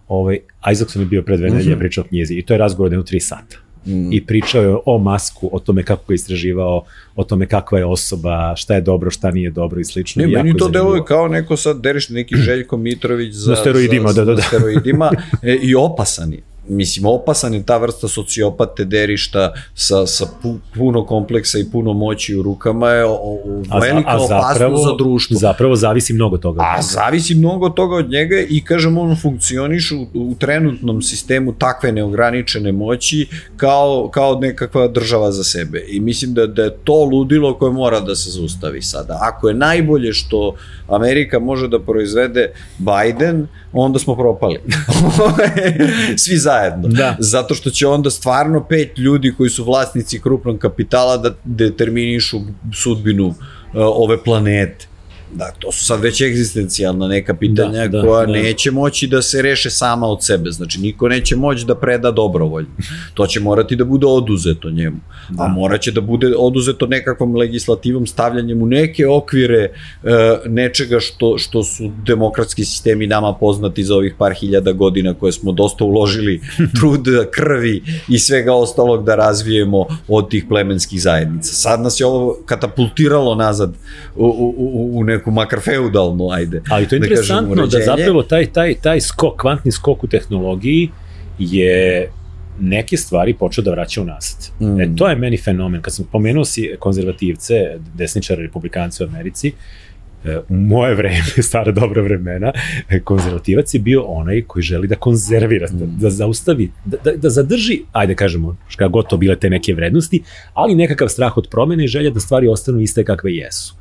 Ovaj, Isaacson je bio pre dve nedelje Mhm. pričao o knjizi i to je razgovor jedno tri sata Mm. i pričao je o Masku, o tome kako ga istraživao, o tome kakva je osoba, šta je dobro, šta nije dobro i slično. Ne, Jako meni to deluje kao neko sad deriš neki Željko Mitrović za, Na steroidima, za, da, da, da. steroidima e, i opasan je. Mislim, opasan je ta vrsta sociopate derišta sa, sa pu, puno kompleksa i puno moći u rukama je o, o, A za- velika a opasnost za društvo. Zapravo zavisi mnogo toga. A zavisi mnogo toga od njega i kažem on funkcioniš u, u trenutnom sistemu takve neograničene moći kao, kao nekakva država za sebe. I mislim da, da je to ludilo koje mora da se zaustavi sada. Ako je najbolje što Amerika može da proizvede Biden, onda smo propali. Svi zajedno. Da. Zato što će onda stvarno pet ljudi koji su vlasnici krupnog kapitala da determinišu sudbinu uh, ove planete. Da, to su sad već egzistencijalna neka pitanja Da, da, koja da. neće moći da se reše sama od sebe. Znači, niko neće moći da preda dobrovoljno. To će morati da bude oduzeto njemu. Da. A moraće da bude oduzeto nekakvom legislativom stavljanjem u neke okvire e, nečega što, što su demokratski sistemi nama poznati za ovih par hiljada godina koje smo dosta uložili truda, krvi i svega ostalog da razvijemo od tih plemenskih zajednica. Sad nas je ovo katapultiralo nazad u, u, u, u neku makar feudalnu, ajde. Ali to je da kažem, interesantno da, uređenje. zapravo taj, taj, taj skok, kvantni skok u tehnologiji je neke stvari počeo da vraća unazad. Mm. E, to je meni fenomen. Kad sam pomenuo si konzervativce, desničare, republikance u Americi, e, u moje vreme, stara dobra vremena, e, konzervativac je bio onaj koji želi da konzervira, mm. da, da zaustavi, da, da, da zadrži, ajde kažemo, kada god to bile te neke vrednosti, ali nekakav strah od promene i želja da stvari ostanu iste kakve jesu.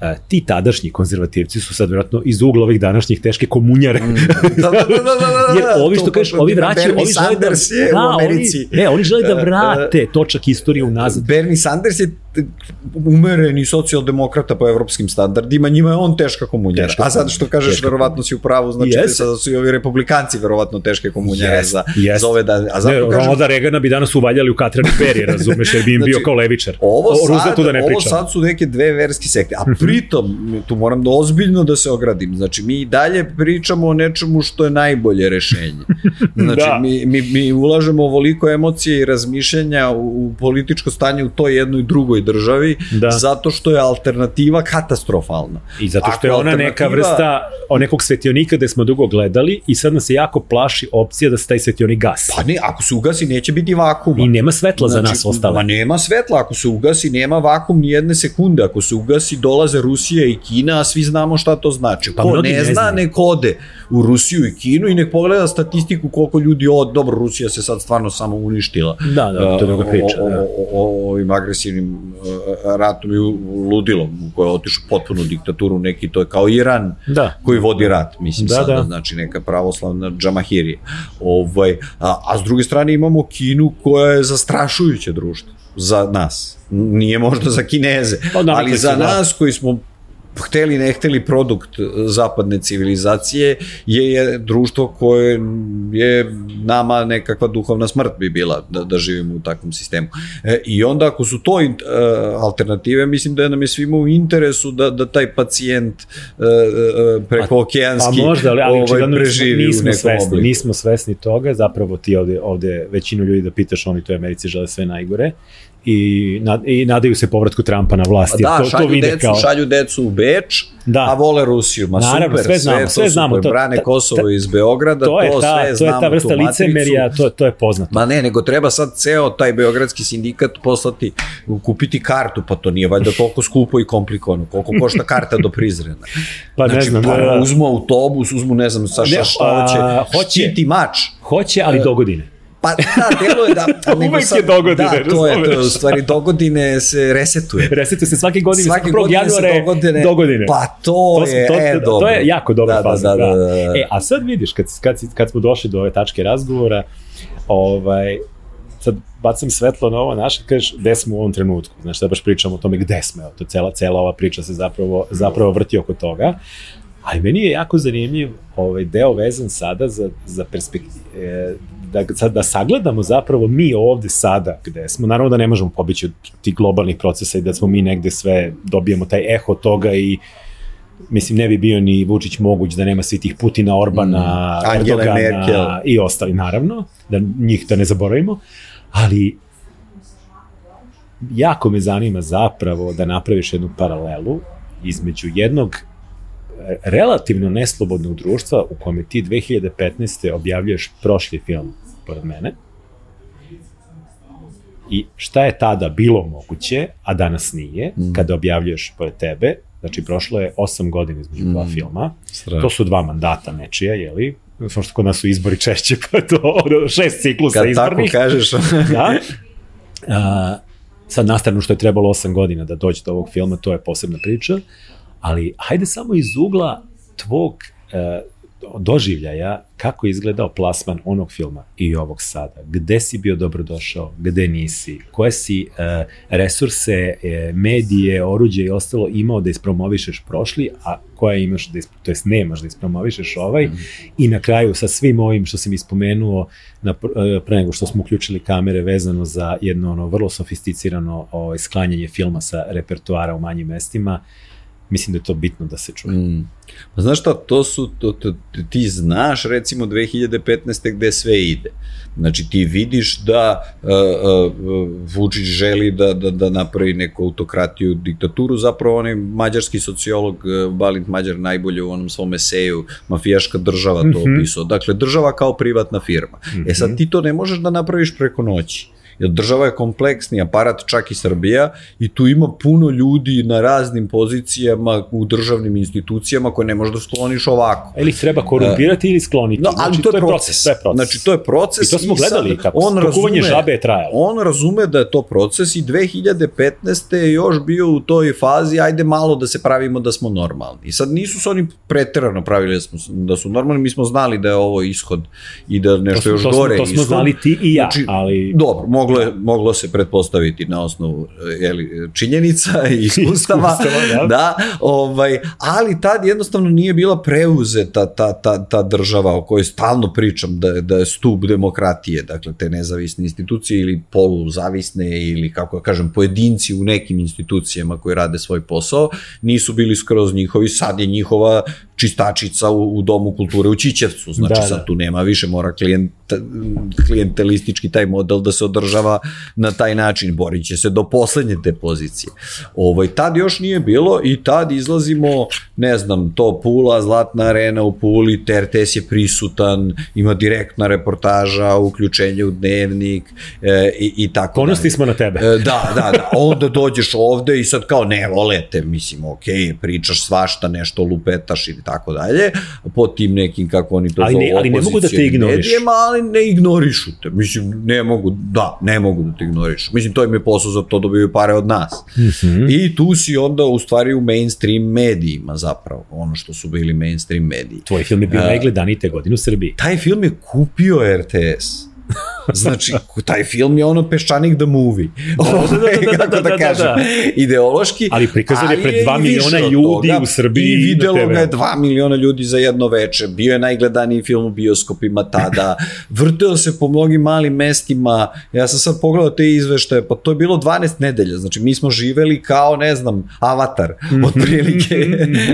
Uh, ti tadašnji konzervativci su sad vjerojatno iz ugla ovih današnjih teške komunjare. Mm. Da, da, da, da, da, da, Jer ovi što kažeš, ovi vraćaju, ovi žele da, da, oni, ne, oni žele da e, e, vrate točak istorije unazad. Bernie Sanders je umereni socijaldemokrata po evropskim standardima, njima je on teška komunjara. Teška, a sad što kažeš, teška verovatno si u pravu, znači yes. da su i ovi republikanci verovatno teške komunjare yes. za, yes. za ove da... A zato ne, kažem, Ronalda Regana bi danas uvaljali u katrani peri, razumeš, jer bi im znači, bio kao levičar. Ovo sad, da ne ovo sad su neke dve verske sekte, a pritom, tu moram da ozbiljno da se ogradim, znači mi i dalje pričamo o nečemu što je najbolje rešenje. Znači, da. mi, mi, mi ulažemo ovoliko emocije i razmišljenja u, u političko stanje u toj jednoj drugoj državi, da. zato što je alternativa katastrofalna. I zato što Ako je ona alternativa... neka vrsta o nekog svetionika gde smo dugo gledali i sad nas se jako plaši opcija da se taj svetionik gasi. Pa ne, ako se ugasi neće biti vakuma. I nema svetla znači, za nas ostale. Ma nema svetla, ako se ugasi nema vakum ni jedne sekunde, ako se ugasi dolaze Rusija i Kina, a svi znamo šta to znači. Pa Ko ne, ne zna, nek ode u Rusiju i Kinu i nek pogleda statistiku koliko ljudi od, dobro, Rusija se sad stvarno samo uništila. Da, da, to je druga priča. O, da. o, o, o, ovim agresivnim ratom i ludilom u kojoj je otišao potpuno diktaturu neki, to je kao Iran da. koji vodi rat, mislim da, sada, da. znači neka pravoslavna džamahirija. Ovaj, a, a s druge strane imamo Kinu koja je zastrašujuće društvo za nas. Nije možda za Kineze, pa, ali za da. nas koji smo hteli ne hteli produkt zapadne civilizacije je, je društvo koje je nama nekakva duhovna smrt bi bila da, da živimo u takvom sistemu. E, I onda ako su to in, uh, alternative, mislim da je nam je svima u interesu da, da taj pacijent uh, uh, preko okeanski pa možda, ali, ali ovaj, preživi nismo u nekom svesni, obliku. Nismo svesni toga, zapravo ti ovde, ovde većinu ljudi da pitaš, oni to u Americi žele sve najgore i, nad, i nadaju se povratku Trumpa na vlast. Da, to, šalju, to vide decu, kao... šalju decu u Beč, da. a vole Rusiju. Ma Naravno, super, sve znamo, sve, sve znamo. To, brane Kosovo iz Beograda, to, je to ta, sve to znamo. To je ta vrsta licemerija, to, to je poznato. Ma ne, nego treba sad ceo taj beogradski sindikat poslati, kupiti kartu, pa to nije valjda toliko skupo i komplikovano. Koliko košta karta do Prizrena? Pa znači, ne znam. Pa, da, da. uzmu autobus, uzmu ne znam sa šta, šta hoće, hoće, štiti mač. Hoće, ali do godine. Pa da, delo je da... Uvek sad, je dogodine, Da, to je to, u stvari dogodine se resetuje. Resetuje se svake godine, svake godine januare, se dogodine, dogodine. Pa to, to je, to, e, dobro. To je jako dobra da, da faza. Da, da, da, da, da. E, a sad vidiš, kad, kad, kad smo došli do ove tačke razgovora, ovaj, sad bacam svetlo na ovo naše, kažeš, gde smo u ovom trenutku, znaš, sad baš pričamo o tome gde smo, to cela, cela ova priča se zapravo, zapravo vrti oko toga, ali meni je jako zanimljiv ovaj deo vezan sada za, za perspektivu, e, da, da sagledamo zapravo mi ovde sada gde smo, naravno da ne možemo pobići od tih globalnih procesa i da smo mi negde sve, dobijemo taj eho toga i mislim ne bi bio ni Vučić moguć da nema svih tih Putina, Orbana, mm, Erdogana Merkel. i ostali naravno, da njih da ne zaboravimo, ali jako me zanima zapravo da napraviš jednu paralelu između jednog relativno neslobodnog društva u kome ti 2015. objavljuješ prošli film pored mene i šta je tada bilo moguće, a danas nije, mm. kada objavljuješ pored tebe, znači prošlo je 8 godina između mm. dva filma, Strah. to su dva mandata nečija, jeli, samo što kod nas su izbori češće, pa to šest ciklusa Kad izbornih. Kad tako kažeš. da. A, sad nastavno što je trebalo 8 godina da dođe do ovog filma, to je posebna priča, ali hajde samo iz ugla tvog e, doživljaja kako je izgledao plasman onog filma i ovog sada. Gde si bio dobrodošao, gde nisi, koje si e, resurse, e, medije, oruđe i ostalo imao da ispromovišeš prošli, a koje imaš, da to jest nemaš da ispromovišeš ovaj, mm. i na kraju sa svim ovim što sam ispomenuo na, e, pre nego što smo uključili kamere vezano za jedno ono vrlo sofisticirano ovaj, sklanjanje filma sa repertoara u manjim mestima, mislim da je to bitno da se čuje. Mm. Pa znaš šta, to su, to, to, ti znaš recimo 2015. gde sve ide. Znači ti vidiš da uh, uh, Vučić želi da, da, da napravi neku autokratiju, diktaturu, zapravo onaj mađarski sociolog uh, Balint Mađar najbolje u onom svom eseju mafijaška država to mm -hmm. opisao. Dakle, država kao privatna firma. Mm -hmm. E sad ti to ne možeš da napraviš preko noći jer država je kompleksni aparat, čak i Srbija, i tu ima puno ljudi na raznim pozicijama u državnim institucijama koje ne možeš da skloniš ovako. Ili treba korumpirati uh, ili skloniti. No, ali znači, to, je to, proces. to je proces. Znači, to je proces. I to smo i gledali sad, kako on razume, žabe je trajalo. On razume da je to proces i 2015. je još bio u toj fazi, ajde malo da se pravimo da smo normalni. I sad nisu se oni preterano pravili da, smo, da su normalni, mi smo znali da je ovo ishod i da nešto to, još to gore. Smo, to smo ishod. znali ti i ja, znači, ali... Dobro, moglo, je, moglo se pretpostaviti na osnovu jeli, činjenica i iskustava, da. da, ovaj, ali tad jednostavno nije bila preuzeta ta, ta, ta država o kojoj stalno pričam da, da je stup demokratije, dakle te nezavisne institucije ili poluzavisne ili kako kažem pojedinci u nekim institucijama koji rade svoj posao, nisu bili skroz njihovi, sad je njihova čistačica u, u domu kulture u Čićevcu, znači da, sad da. tu nema više, mora klijent, klijentelistički taj model da se održava na taj način, borit će se do poslednje te pozicije. Ovaj, tad još nije bilo i tad izlazimo, ne znam, to Pula, Zlatna arena u Puli, TRTS je prisutan, ima direktna reportaža, uključenje u dnevnik e, i, i tako Ponosti smo na tebe. E, da, da, da, onda dođeš ovde i sad kao ne volete, mislim, ok, pričaš svašta, nešto lupetaš ili tako dalje, po tim nekim, kako oni to ali ne, ali ne mogu da te ignoriš. Medijema, ali ne ignorišu te. Mislim, ne mogu, da, ne mogu da te ignorišu. Mislim, to im je posao za to dobiju pare od nas. Mm -hmm. I tu si onda u stvari u mainstream medijima zapravo, ono što su bili mainstream mediji. Tvoj film je bio uh, najgledaniji te godine u Srbiji. Taj film je kupio RTS. Znači, taj film je ono Peščanik the movie. Da, da, da, da, da, da, da, kažem. Da, da. Ideološki. Ali prikazan je pred 2 miliona ljudi toga, u Srbiji. I videlo ga je 2 miliona ljudi za jedno veče. Bio je najgledaniji film u bioskopima tada. Vrteo se po mnogim malim mestima. Ja sam sad pogledao te izveštaje, pa to je bilo 12 nedelja. Znači, mi smo živeli kao, ne znam, avatar, otprilike.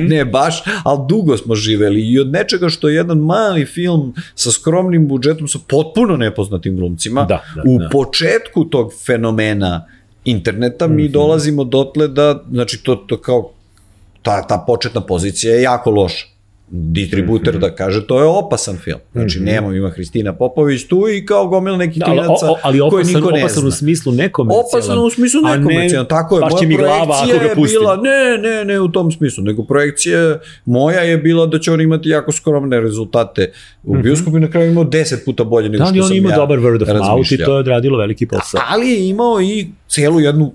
ne baš, ali dugo smo živeli. I od nečega što je jedan mali film sa skromnim budžetom sa potpuno nepoznatim glumcima. Da, da, u da. početku tog fenomena interneta mi mm -hmm. dolazimo dotle da, znači to, to kao ta, ta početna pozicija je jako loša distributer mm -hmm. da kaže to je opasan film. Znači mm -hmm. nema ima Hristina Popović tu i kao gomil neki da, klinaca ali, ali opasan, koje niko ne opasan zna. u smislu nekomercijalan. Opasan u smislu nekomercijalan, tako je. Moja mi glava ako ga pustim. bila, ne, ne, ne u tom smislu, nego projekcija moja je bila da će on imati jako skromne rezultate u mhm. bioskopu mm -hmm. na kraju imao 10 puta bolje nego da, što sam ja Da, on imao dobar word of mouth i to je odradilo veliki posao. Ali je imao i celu jednu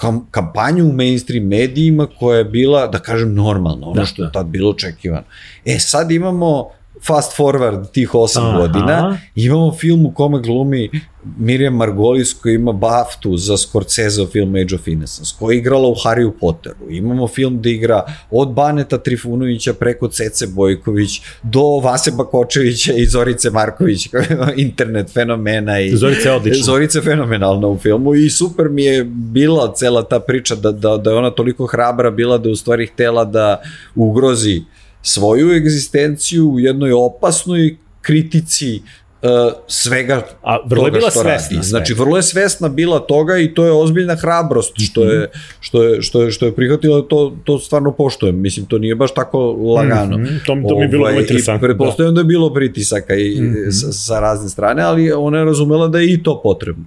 kam, kampanju u mainstream medijima koja je bila, da kažem, normalna, ono da, što je da. tad bilo očekivano. E, sad imamo fast forward tih 8 Aha. godina, imamo film u kome glumi Mirjam Margolis koja ima baftu za Scorsese film Age of Innocence, koja je igrala u Harry Potteru. Imamo film gde igra od Baneta Trifunovića preko Cece Bojković do Vase Bakočevića i Zorice Marković, internet fenomena. I, Zorice je odlična. Zorice je fenomenalna u filmu i super mi je bila cela ta priča da, da, da je ona toliko hrabra bila da u stvari htela da ugrozi svoju egzistenciju u jednoj opasnoj kritici uh, svega A vrlo je bila svesna. Radi. Znači, vrlo je svesna bila toga i to je ozbiljna hrabrost što je, mhm. što je, što je, što je prihvatila, to, to stvarno poštujem. Mislim, to nije baš tako lagano. Mm -hmm. To, to mi je bilo ovaj, interesantno. I pretpostavljam da. da je bilo pritisaka i, mm -hmm. sa, sa razne strane, ali ona je razumela da je i to potrebno.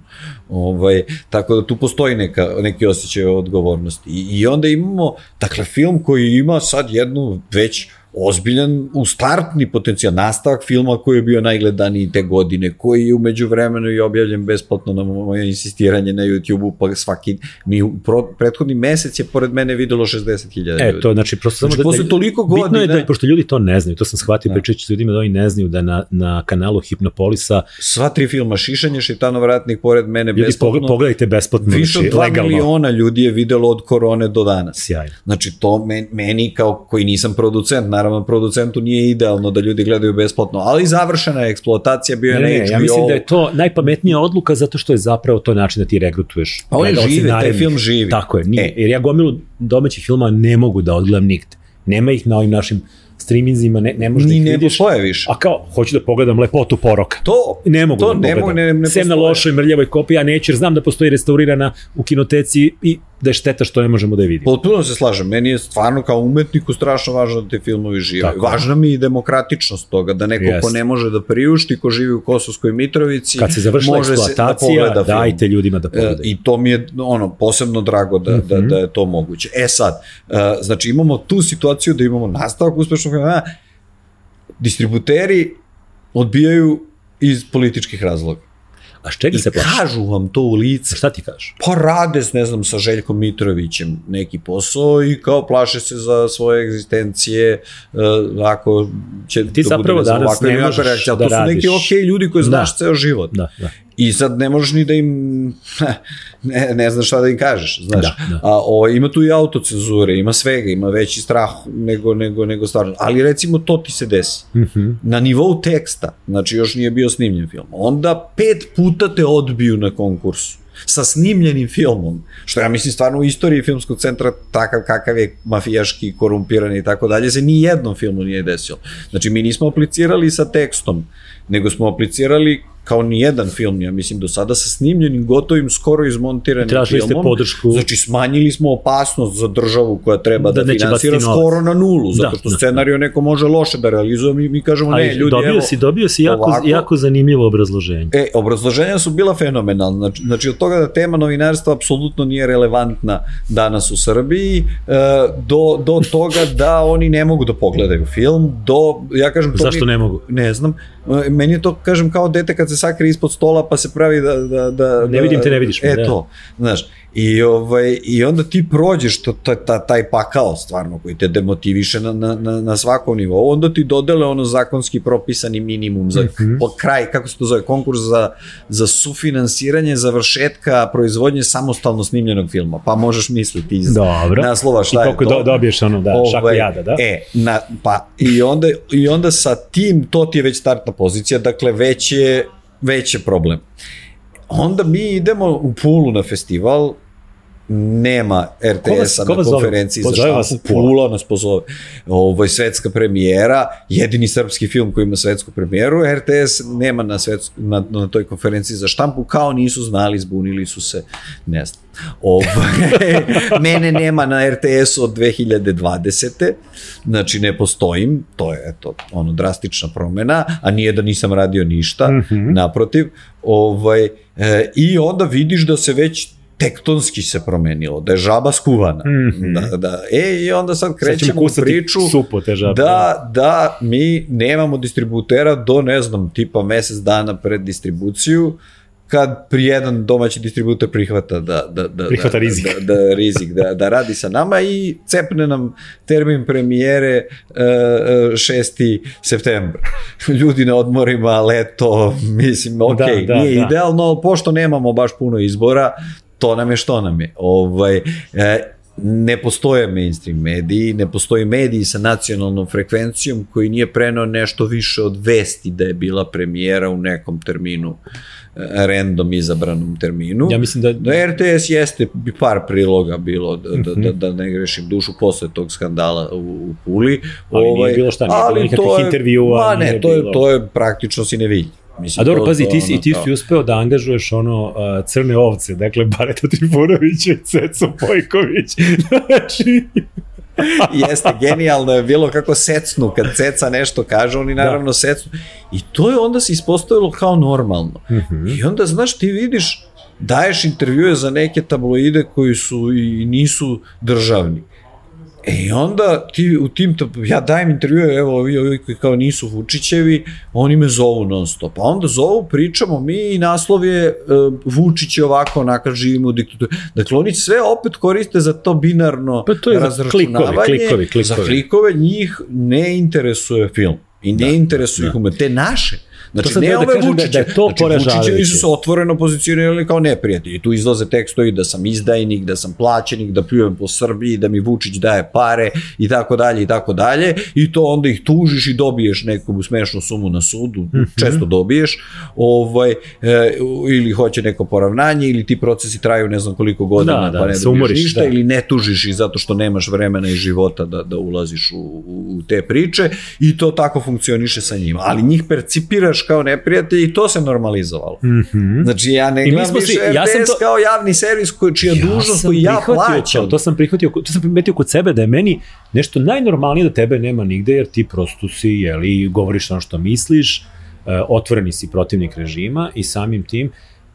Ovaj, tako da tu postoji neka, neki osjećaj odgovornosti. I, I onda imamo, dakle, film koji ima sad jednu već ozbiljan u startni potencijal, nastavak filma koji je bio najgledaniji te godine, koji je umeđu vremenu i objavljen besplatno na moje insistiranje na YouTube-u, pa svaki, mi pro, prethodni mesec je pored mene videlo 60.000 ljudi. E, to znači, prosto znači, samo da, da, toliko godina... Bitno je da, pošto ljudi to ne znaju, to sam shvatio da. pričajući s ljudima da oni ne znaju da na, na kanalu Hipnopolisa... Sva tri filma, Šišanje, Šitanov vratnik pored mene ljudi, besplatno. Ljudi, pogledajte besplatno, više od 2 legalno. miliona ljudi je videlo od korone do danas. Sjajno. Znači, to meni kao koji nisam producent, naravno producentu nije idealno da ljudi gledaju besplatno, ali završena je eksploatacija bio je Ne, na HBO. ja mislim da je to najpametnija odluka zato što je zapravo to način da ti regrutuješ. A oni gledaoce žive, taj film živi. Tako je, nije. E. Jer ja gomilu domaćih filma ne mogu da odgledam nigde. Nema ih na ovim našim streaminzima, ne, ne možeš da ih ne vidiš. postoje više. A kao, hoću da pogledam lepotu poroka. To, Ne mogu to da ne, pogledam. mogu, ne, ne Sem na lošoj mrljavoj kopiji, ja neću jer znam da postoji restaurirana u kinoteci i da je šteta što ne možemo da je vidimo. Potpuno se slažem, meni je stvarno kao umetniku strašno važno da te filmovi žive. Tako. Važna mi je i demokratičnost toga, da neko ko Jeste. ne može da priušti, ko živi u Kosovskoj Mitrovici, Kad se završila može se da eksploatacija, pogleda film. dajte ljudima da E, pogledaju. I to mi je ono posebno drago da, da, Mhm. da je to moguće. E sad, e, znači imamo tu situaciju da imamo nastavak uspešnog filma, distributeri odbijaju iz političkih razloga. A s čega I se plaši? kažu vam to u lice. Šta ti kažeš? Pa rade, ne znam, sa Željkom Mitrovićem neki posao i kao plaše se za svoje egzistencije, uh, ako će Ti zapravo bude, danas ne možeš da to su neki radiš. okej ljudi koji znaš Da. ceo život. Da, da. I sad ne možeš ni da im, ne, ne znaš šta da im kažeš, znaš. Da, da. A, o, ima tu i autocenzure, ima svega, ima veći strah nego, nego, nego stvarno. Ali recimo to ti se desi. Mhm. Na nivou teksta, znači još nije bio snimljen film, onda pet puta te odbiju na konkursu sa snimljenim filmom, što ja mislim stvarno u istoriji filmskog centra takav kakav je mafijaški, korumpiran i tako dalje, se ni jednom filmu nije desilo. Znači mi nismo aplicirali sa tekstom, nego smo aplicirali kao ni jedan film, ja mislim do sada sa snimljenim, gotovim, skoro izmontiranim Tražili ste filmom. podršku. Znači smanjili smo opasnost za državu koja treba da, Da finansira skoro na nulu, zato Da, što da. scenario neko može loše da realizuje, mi, mi kažemo Ali ne, ljudi, dobio evo, si, dobio si jako, ovako. jako zanimljivo obrazloženje. E, obrazloženja su bila fenomenalna. Znači, znači od toga da tema novinarstva apsolutno nije relevantna danas u Srbiji, e, do, do toga da oni ne mogu da pogledaju film, do, ja kažem... To Zašto mi, ne mogu? Ne znam. E, Meni je to, kažem, kao dete kad se sakrije ispod stola pa se pravi da... da, da Ne vidim te, ne vidiš me, E, da. to. Znaš, i, ovaj, i onda ti prođeš to, to, ta, taj pakao stvarno koji te demotiviše na, na, na, na svakom nivou, onda ti dodele ono zakonski propisani minimum za Mhm. po kraj, kako se to zove, konkurs za, za sufinansiranje završetka proizvodnje samostalno snimljenog filma, pa možeš misliti iz Dobro. naslova šta I je koliko to. do, dobiješ ono, da, šaku jada, da? E, na, pa, i onda, i onda sa tim, to ti je već startna pozicija, dakle već je, već je problem. Onda mi idemo u Pulu na festival, nema RTS-a na konferenciji za Pozove vas Pula? Nas pozove. Ovo je svetska premijera, jedini srpski film koji ima svetsku premijeru, RTS nema na, svetsku, na, na toj konferenciji za štampu, kao nisu znali, zbunili su se, ne znam. Ovo, mene nema na RTS-u od 2020. Znači ne postojim, to je eto, ono drastična promena, a nije da nisam radio ništa, mm. -hmm. naprotiv. Ovaj, e, I onda vidiš da se već tektonski se promenilo, da je žaba skuvana. Mhm. Da, da. E, i onda sad Sad ćemo krećemo u kusati priču supu te žabe. da, da mi nemamo distributera do, ne znam, tipa mesec dana pred distribuciju, kad pri jedan domaći distributer prihvata da, da, da, Prihvata da, rizik. da, da, rizik da, da radi sa nama i cepne nam termin premijere uh, 6. september. Ljudi na odmorima, leto, mislim, ok, Da, da, da, nije da. idealno, pošto nemamo baš puno izbora, to nam je što nam je. Ovaj, e, ne postoje mainstream mediji, ne postoji mediji sa nacionalnom frekvencijom koji nije prenao nešto više od vesti da je bila premijera u nekom terminu, e, random izabranom terminu. Ja mislim da- da RTS jeste bi par priloga bilo, da, da, Mhm. da, da ne grešim dušu posle tog skandala u, u Puli. Ali nije bilo šta, nije bilo nikakvih intervjua, Ma ne, to je, bilo. to je praktično sinevilj. Mislim, A dobro, to- pazi, to ti, si, ono ti si uspeo da angažuješ ono uh, crne ovce, dakle Bareta Trifunovića i Ceco Pojković. znači, Jeste, genijalno je bilo kako secnu, kad ceca nešto kaže, oni naravno da. secnu. I to je onda se ispostavilo kao normalno. Mm -hmm. I onda, znaš, ti vidiš, daješ intervjue za neke tabloide koji su i nisu državni. E onda ti u tim, ja dajem intervjue, evo ovi, ovi koji kao nisu Vučićevi, oni me zovu non stop. A onda zovu, pričamo mi i naslov je uh, Vučić je ovako, onaka živimo u diktaturi. Dakle, oni sve opet koriste za to binarno Pa to je razračunavanje. klikovi, klikovi, klikovi. Za klikove njih ne interesuje film. I ne Da, interesuje da. ih umet. Te naše, Znači, sad ne da ove da- Vučiće. da je to znači. Vučićevi su se otvoreno pozicionirali kao neprijatelji. Tu izlaze tekstovi da sam izdajnik, da sam plaćenik, da pljujem po Srbiji, da mi Vučić daje pare i tako dalje i tako dalje. I to onda ih tužiš i dobiješ neku smešnu sumu na sudu, Mhm. često dobiješ, ovaj, e, ili hoće neko poravnanje, ili ti procesi traju ne znam koliko godina, Da, da, pa ne se dobiješ umoriš, ništa, da. ili ne tužiš i zato što nemaš vremena i života da, da ulaziš u, u te priče i to tako funkcioniše sa njima. Ali njih percipiraš kao neprijatelj i to se normalizovalo. Mhm. Znači ja ne gledam više RTS ja sam to- kao javni servis koji, čija dužnost sam koju ja plaćam. To, to sam prihvatio, to sam primetio kod sebe da je meni nešto najnormalnije da tebe nema nigde, jer ti prosto si, jeli, govoriš ono što misliš, e, otvoreni si protivnik režima i samim tim,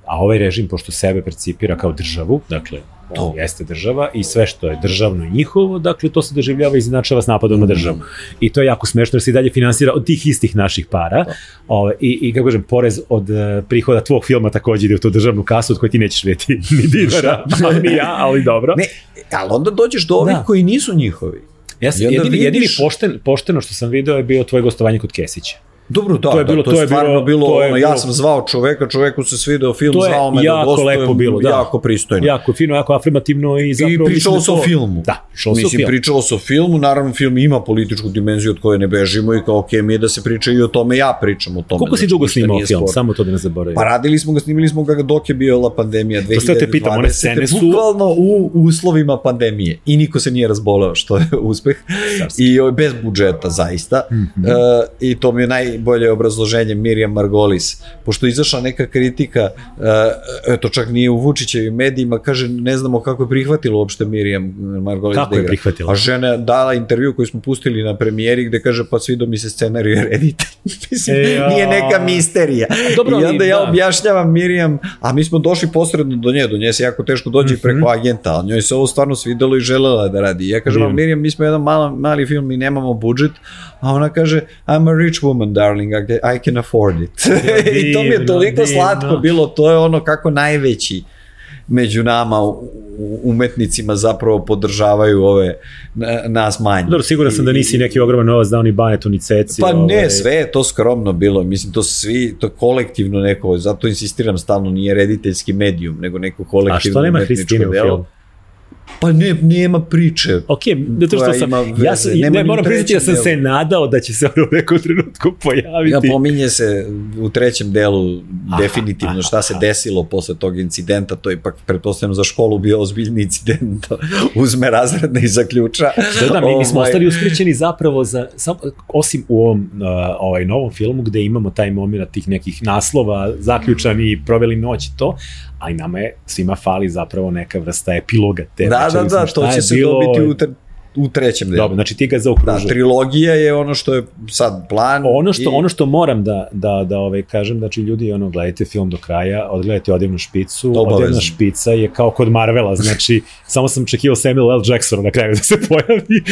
a ovaj režim, pošto sebe percipira kao državu, dakle, To. jeste država i sve što je državno i njihovo, dakle, to se doživljava i izjednačava s napadom na državu. I to je jako smešno jer se i dalje finansira od tih istih naših para. Ove, i, I, kako kažem, porez od e, prihoda tvog filma takođe ide u tu državnu kasu od koje ti nećeš vidjeti ni dinara, ali ni ja, ali dobro. Ne, ali onda dođeš do ovih Da. koji nisu njihovi. Ja sam, jedini, vidiš- jedini pošten, pošteno što sam video je bio tvoje gostovanje kod Kesića. Dobro, da, To je da, bilo- to, to je stvarno bilo- bilo, to je ono, ja sam zvao čoveka, čoveku se svideo film, To zvao me da jako gostujem, lepo bilo, da. jako pristojno. Jako fino, jako afirmativno i zapravo... I pričalo mislim se da o filmu. Da, pričalo se o Mislim, filmu. pričalo se o filmu, naravno film ima političku dimenziju od koje ne bežimo i kao ok mi je da se priča i o tome, ja pričam o tome. Koliko si znači, dugo snimao film? Samo to da ne zaboravim. Pa radili smo ga, snimili smo ga dok je bila pandemija 2020. To sad te pitam, one scene su- Bukvalno u uslovima pandemije. I niko se nije razboleo, što je uspeh. I bez budžeta, zaista. Mhm. E, I to mi je najbolje obrazloženje Mirjam Margolis. Pošto je izašla neka kritika, e, eto čak nije u Vučićevim medijima, kaže ne znamo kako je prihvatilo uopšte Mirjam Margolis Kako da je prihvatila? A žena dala intervju koji smo pustili na premijeri gde kaže pa svido mi se scenariju je reditelj. Mislim, E, ja. nije neka misterija. Dobro, I onda ja da. objašnjavam Mirjam, a mi smo došli posredno do nje, do nje se jako teško dođe mm preko agenta, ali njoj se ovo stvarno svidelo i želela da radi. Ja kažem, a Mirjam, mi smo jedan mala, mali film i nemamo budžet, a ona kaže, I'm a rich woman, darling, I can- I can afford it. I to mi je toliko divno. slatko bilo, to je ono kako najveći među nama umetnicima zapravo podržavaju ove na- nas manje. Dobro, siguran sam da nisi neki ogroman novac dao ni Banetu, ni Ceci. Pa ovaj. ne, sve je to skromno bilo, mislim to svi, to kolektivno neko, zato insistiram stalno, nije rediteljski medijum, nego neko A kolektivno što nema Hristine u filmu? Pa ne, nema priče. Ok, zato što sam, ja sam, Nema ne, moram priznati da sam se delu. nadao da će se ono u nekom trenutku pojaviti. Ja, pominje se u trećem delu Aha, definitivno aha, šta se aha. desilo posle tog incidenta, to je ipak pretpostavljam za školu bio ozbiljni incident, uzme razredne i zaključa. Da, da, mi, mi smo Ovaj, ostali uskraćeni zapravo za, sam, osim u ovom uh, ovaj novom filmu gde imamo taj moment tih nekih naslova, zaključani, proveli noć to, a i nama je svima fali zapravo neka vrsta epiloga te Da, da, da, to će se bilo- dobiti u, tre, u trećem delu. Dobro, znači ti ga Da, zaokružuješ. trilogija je ono što je sad plan. ono što i- ono što moram da da da ovaj kažem znači ljudi ono gledajte film do kraja odgledajte odjevnu špicu Obavezno. odjevna špica je kao kod Marvela znači samo sam očekivao Samuel L. Jacksona na kraju da se pojavi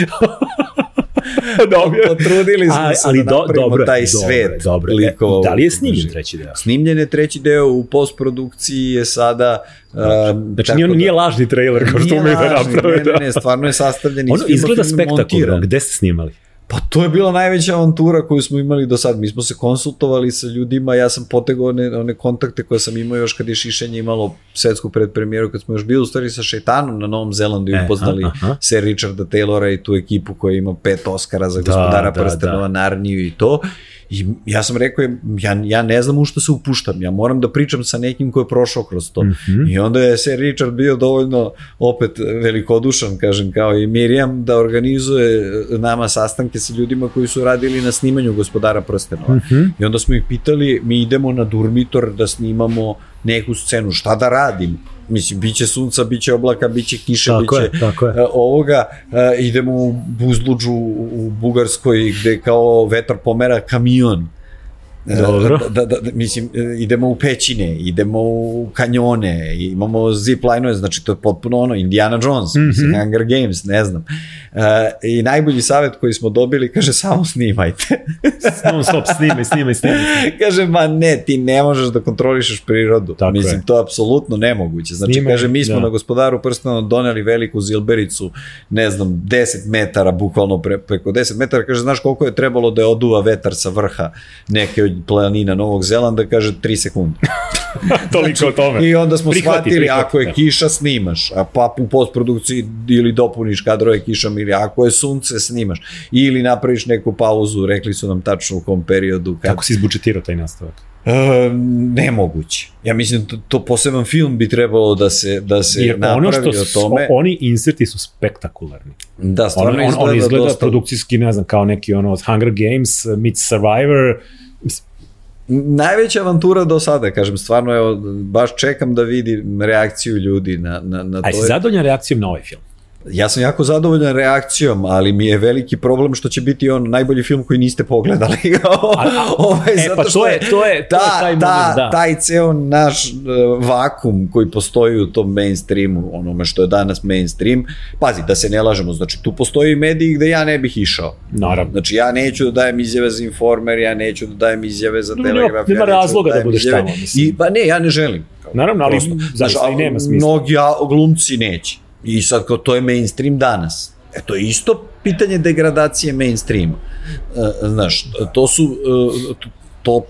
Dobro. Potrudili smo se ali da do, dobro, taj dobro, svet Dobro. likova. E, da li je snimljen treći deo? Snimljen je treći deo u postprodukciji je sada... Um, Znači, nije, nije lažni trailer kao što umeju da naprave. Ne, ne, ne, stvarno je sastavljen iz Ono izgleda spektakularno. Gde ste snimali? Pa to je bila najveća avantura koju smo imali do sad. Mi smo se konsultovali sa ljudima, ja sam potegao one, one kontakte koje sam imao još kad je Šišenje imalo svetsku predpremijeru, kad smo još bili u stvari sa Šeitanom na Novom Zelandu i E, upoznali aha, aha. Sir Richarda Taylora i tu ekipu koja ima pet Oscara za Da, gospodara da, prstenova, Narniju i to. I ja sam rekao, ja, ja ne znam u što se upuštam, ja moram da pričam sa nekim ko je prošao kroz to. Mhm. I onda je Sir Richard bio dovoljno opet velikodušan, kažem, kao i Mirjam, da organizuje nama sastanke sa ljudima koji su radili na snimanju gospodara prstenova. Mhm. I onda smo ih pitali, mi idemo na Durmitor da snimamo neku scenu, šta da radim? Mislim, biće sunca, biće oblaka, biće kiše, Tako biće je, tako je. e, ovoga. E, idemo u Buzluđu u Bugarskoj gde kao vetar pomera kamion. E, Dobro. Da, da, da, mislim, e, idemo u pećine, idemo u kanjone, imamo zip line znači to je potpuno ono, Indiana Jones, mm Mhm. -hmm. mislim, Hunger Games, ne znam. E, I najbolji savjet koji smo dobili, kaže, samo snimajte. Non stop, snimaj, snimaj, snimaj. kaže, ma ne, ti ne možeš da kontrolišeš prirodu. Tako Mislim, je. to je apsolutno nemoguće. Znači, Snimaj, kaže, mi smo da. na gospodaru prstena doneli veliku zilbericu, ne znam, 10 metara, bukvalno pre, preko 10 metara, kaže, znaš koliko je trebalo da je oduva vetar sa vrha neke od planina Novog Zelanda, kaže 3 sekunde. Toliko o tome. I onda smo Prihvati, shvatili, prihvati, ako je da. kiša, snimaš, a pa u postprodukciji ili dopuniš kadrove kišom, ili ako je sunce, snimaš. Ili napraviš neku pauzu, rekli su nam tačno u kom periodu. Kad... Kako si izbudžetirao taj nastavak? E, nemoguće. Ja mislim to, to poseban film bi trebalo da se da se Jer ono napravi što o su, tome. oni inserti su spektakularni. da, On, stvarno on, izgleda, on izgleda dosta produkcijski, ne znam, kao neki ono Hunger Games, meets Survivor, najveća avantura do sada, kažem, stvarno evo baš čekam da vidim reakciju ljudi na na na to. si zadovoljan reakcijom na ovaj film? Ja sam jako zadovoljan reakcijom, ali mi je veliki problem što će biti on najbolji film koji niste pogledali. ovaj, e, pa to je, to je, to je ta, taj moment, ta, da. taj ceo naš uh, vakum koji postoji u tom mainstreamu, onome što je danas mainstream, pazi, da se ne lažemo, znači tu postoji mediji gde ja ne bih išao. Naravno. Znači ja neću da dajem izjave za Informer, ja neću da dajem izjave za Telegraf. nema ja neću razloga da dajem budeš izjave. tamo, mislim. I, pa ne, ja ne želim. Naravno, ali Prosto. zaista i nema smisla. Mnogi glumci neće. I sad kao to je mainstream danas. E to je isto pitanje degradacije mainstreama. E, znaš, to su, e, to-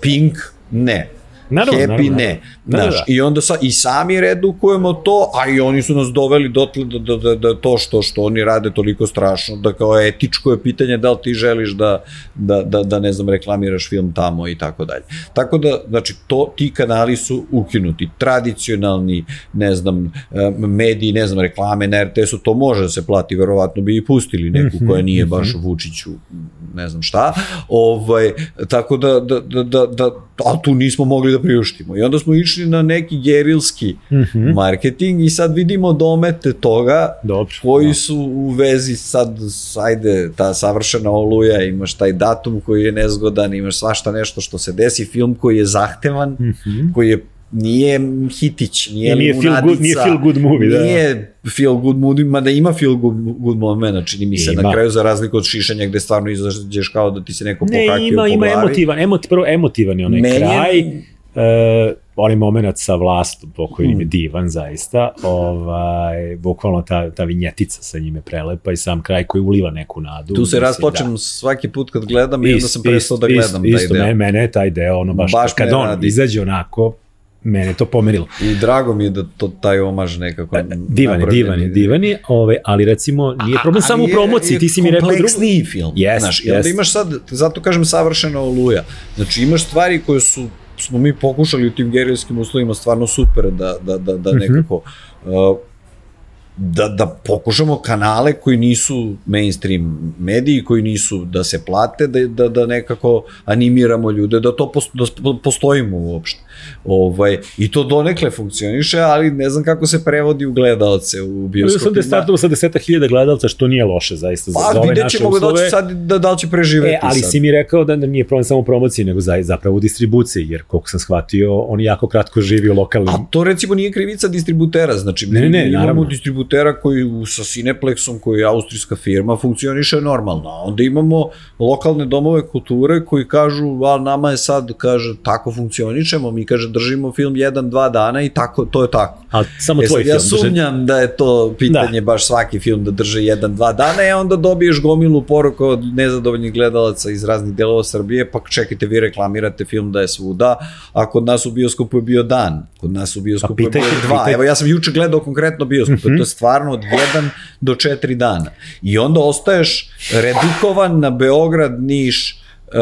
Pink, ne. Naravno, Happy naravno, ne. Da, Znaš, da, da. I onda sa, i sami redukujemo to, a i oni su nas doveli dotle da, da, da, da to što što oni rade toliko strašno, da kao etičko je pitanje da li ti želiš da, da, da, da ne znam, reklamiraš film tamo i tako dalje. Tako da, znači, to, ti kanali su ukinuti. Tradicionalni, ne znam, mediji, ne znam, reklame na RTS-u, to može da se plati, verovatno bi i pustili neku koja nije baš Vučiću, ne znam šta. Ovaj, tako da, da, da, da, da a tu nismo mogli da priuštimo. I onda smo išli na neki gerilski Mhm. marketing i sad vidimo domete toga Dobro. koji su u vezi sad, ajde, ta savršena oluja, imaš taj datum koji je nezgodan, imaš svašta nešto što se desi, film koji je zahtevan, Mhm. koji je nije hitić, nije, I nije feel limunadica, good- nije feel good movie, da. Nije feel good movie, mada ima feel good, good momena, čini mi se, Ima. na kraju za razliku od šišanja gde stvarno izađeš kao da ti se neko Ne, pokakio ima, po ima glavi. emotivan, emoti, prvo emotivan je onaj Meni je- kraj, e, onaj moment sa vlastom, pokojnim Hmm. je divan zaista, ovaj, bukvalno ta, ta vinjetica sa njime prelepa i sam kraj koji uliva neku nadu. Tu se Mislim, rasplačem svaki put kad gledam i onda Ist- sam prestao da ist- gledam isto, taj isto, deo. Mene, mene je taj deo, ono baš, Baš kad on radi. izađe onako, mene to pomerilo. I drago mi je da to taj omaž nekako E, Divan je, divan je, divan je, ovaj, ali recimo nije problem samo u promociji, je ti si mi rekao drugo. kompleksniji film. Jest, Znaš, jest. imaš sad, zato kažem savršena oluja. Znači imaš stvari koje su smo mi pokušali u tim gerilskim uslovima stvarno super da, da, da, da Mhm. nekako uh, da, da pokušamo kanale koji nisu mainstream mediji, koji nisu da se plate, da, da, da nekako animiramo ljude, da to posto, da postojimo uopšte. Ovaj, I to donekle funkcioniše, ali ne znam kako se prevodi u gledalce u bioskopima. sam da je startilo sa deseta hiljada gledalca, što nije loše zaista za, za Pa ove vidjet naše ćemo da uslove. će sad da, da li će preživeti E, ali sad. si mi rekao da nije problem samo u promociji, nego za, zapravo u distribuciji, jer koliko sam shvatio, on jako kratko živi u lokalnim... A to recimo nije krivica distributera, znači Ne, ne, ne, imamo naravno. distributera koji sa Cineplexom, koji je austrijska firma, funkcioniše normalno. Onda imamo lokalne domove kulture koji kažu, a nama je sad, kaže, tako funkcionišemo, mi kaže, držimo film jedan, dva dana i tako, to je tako. A samo E tvoj sad, ja film. sumnjam da je to pitanje da. baš svaki film da drže jedan, dva dana i onda dobiješ gomilu poruka od nezadovoljnih gledalaca iz raznih delova Srbije, pa čekajte, vi reklamirate film da je svuda, a kod nas u bioskopu je bio dan, kod nas u bioskopu Pa je bio dva. pitajte- Evo ja sam juče gledao konkretno bioskop, mm -hmm. to je stvarno od jedan do četiri dana. I onda ostaješ redukovan na Beograd, Niš, uh,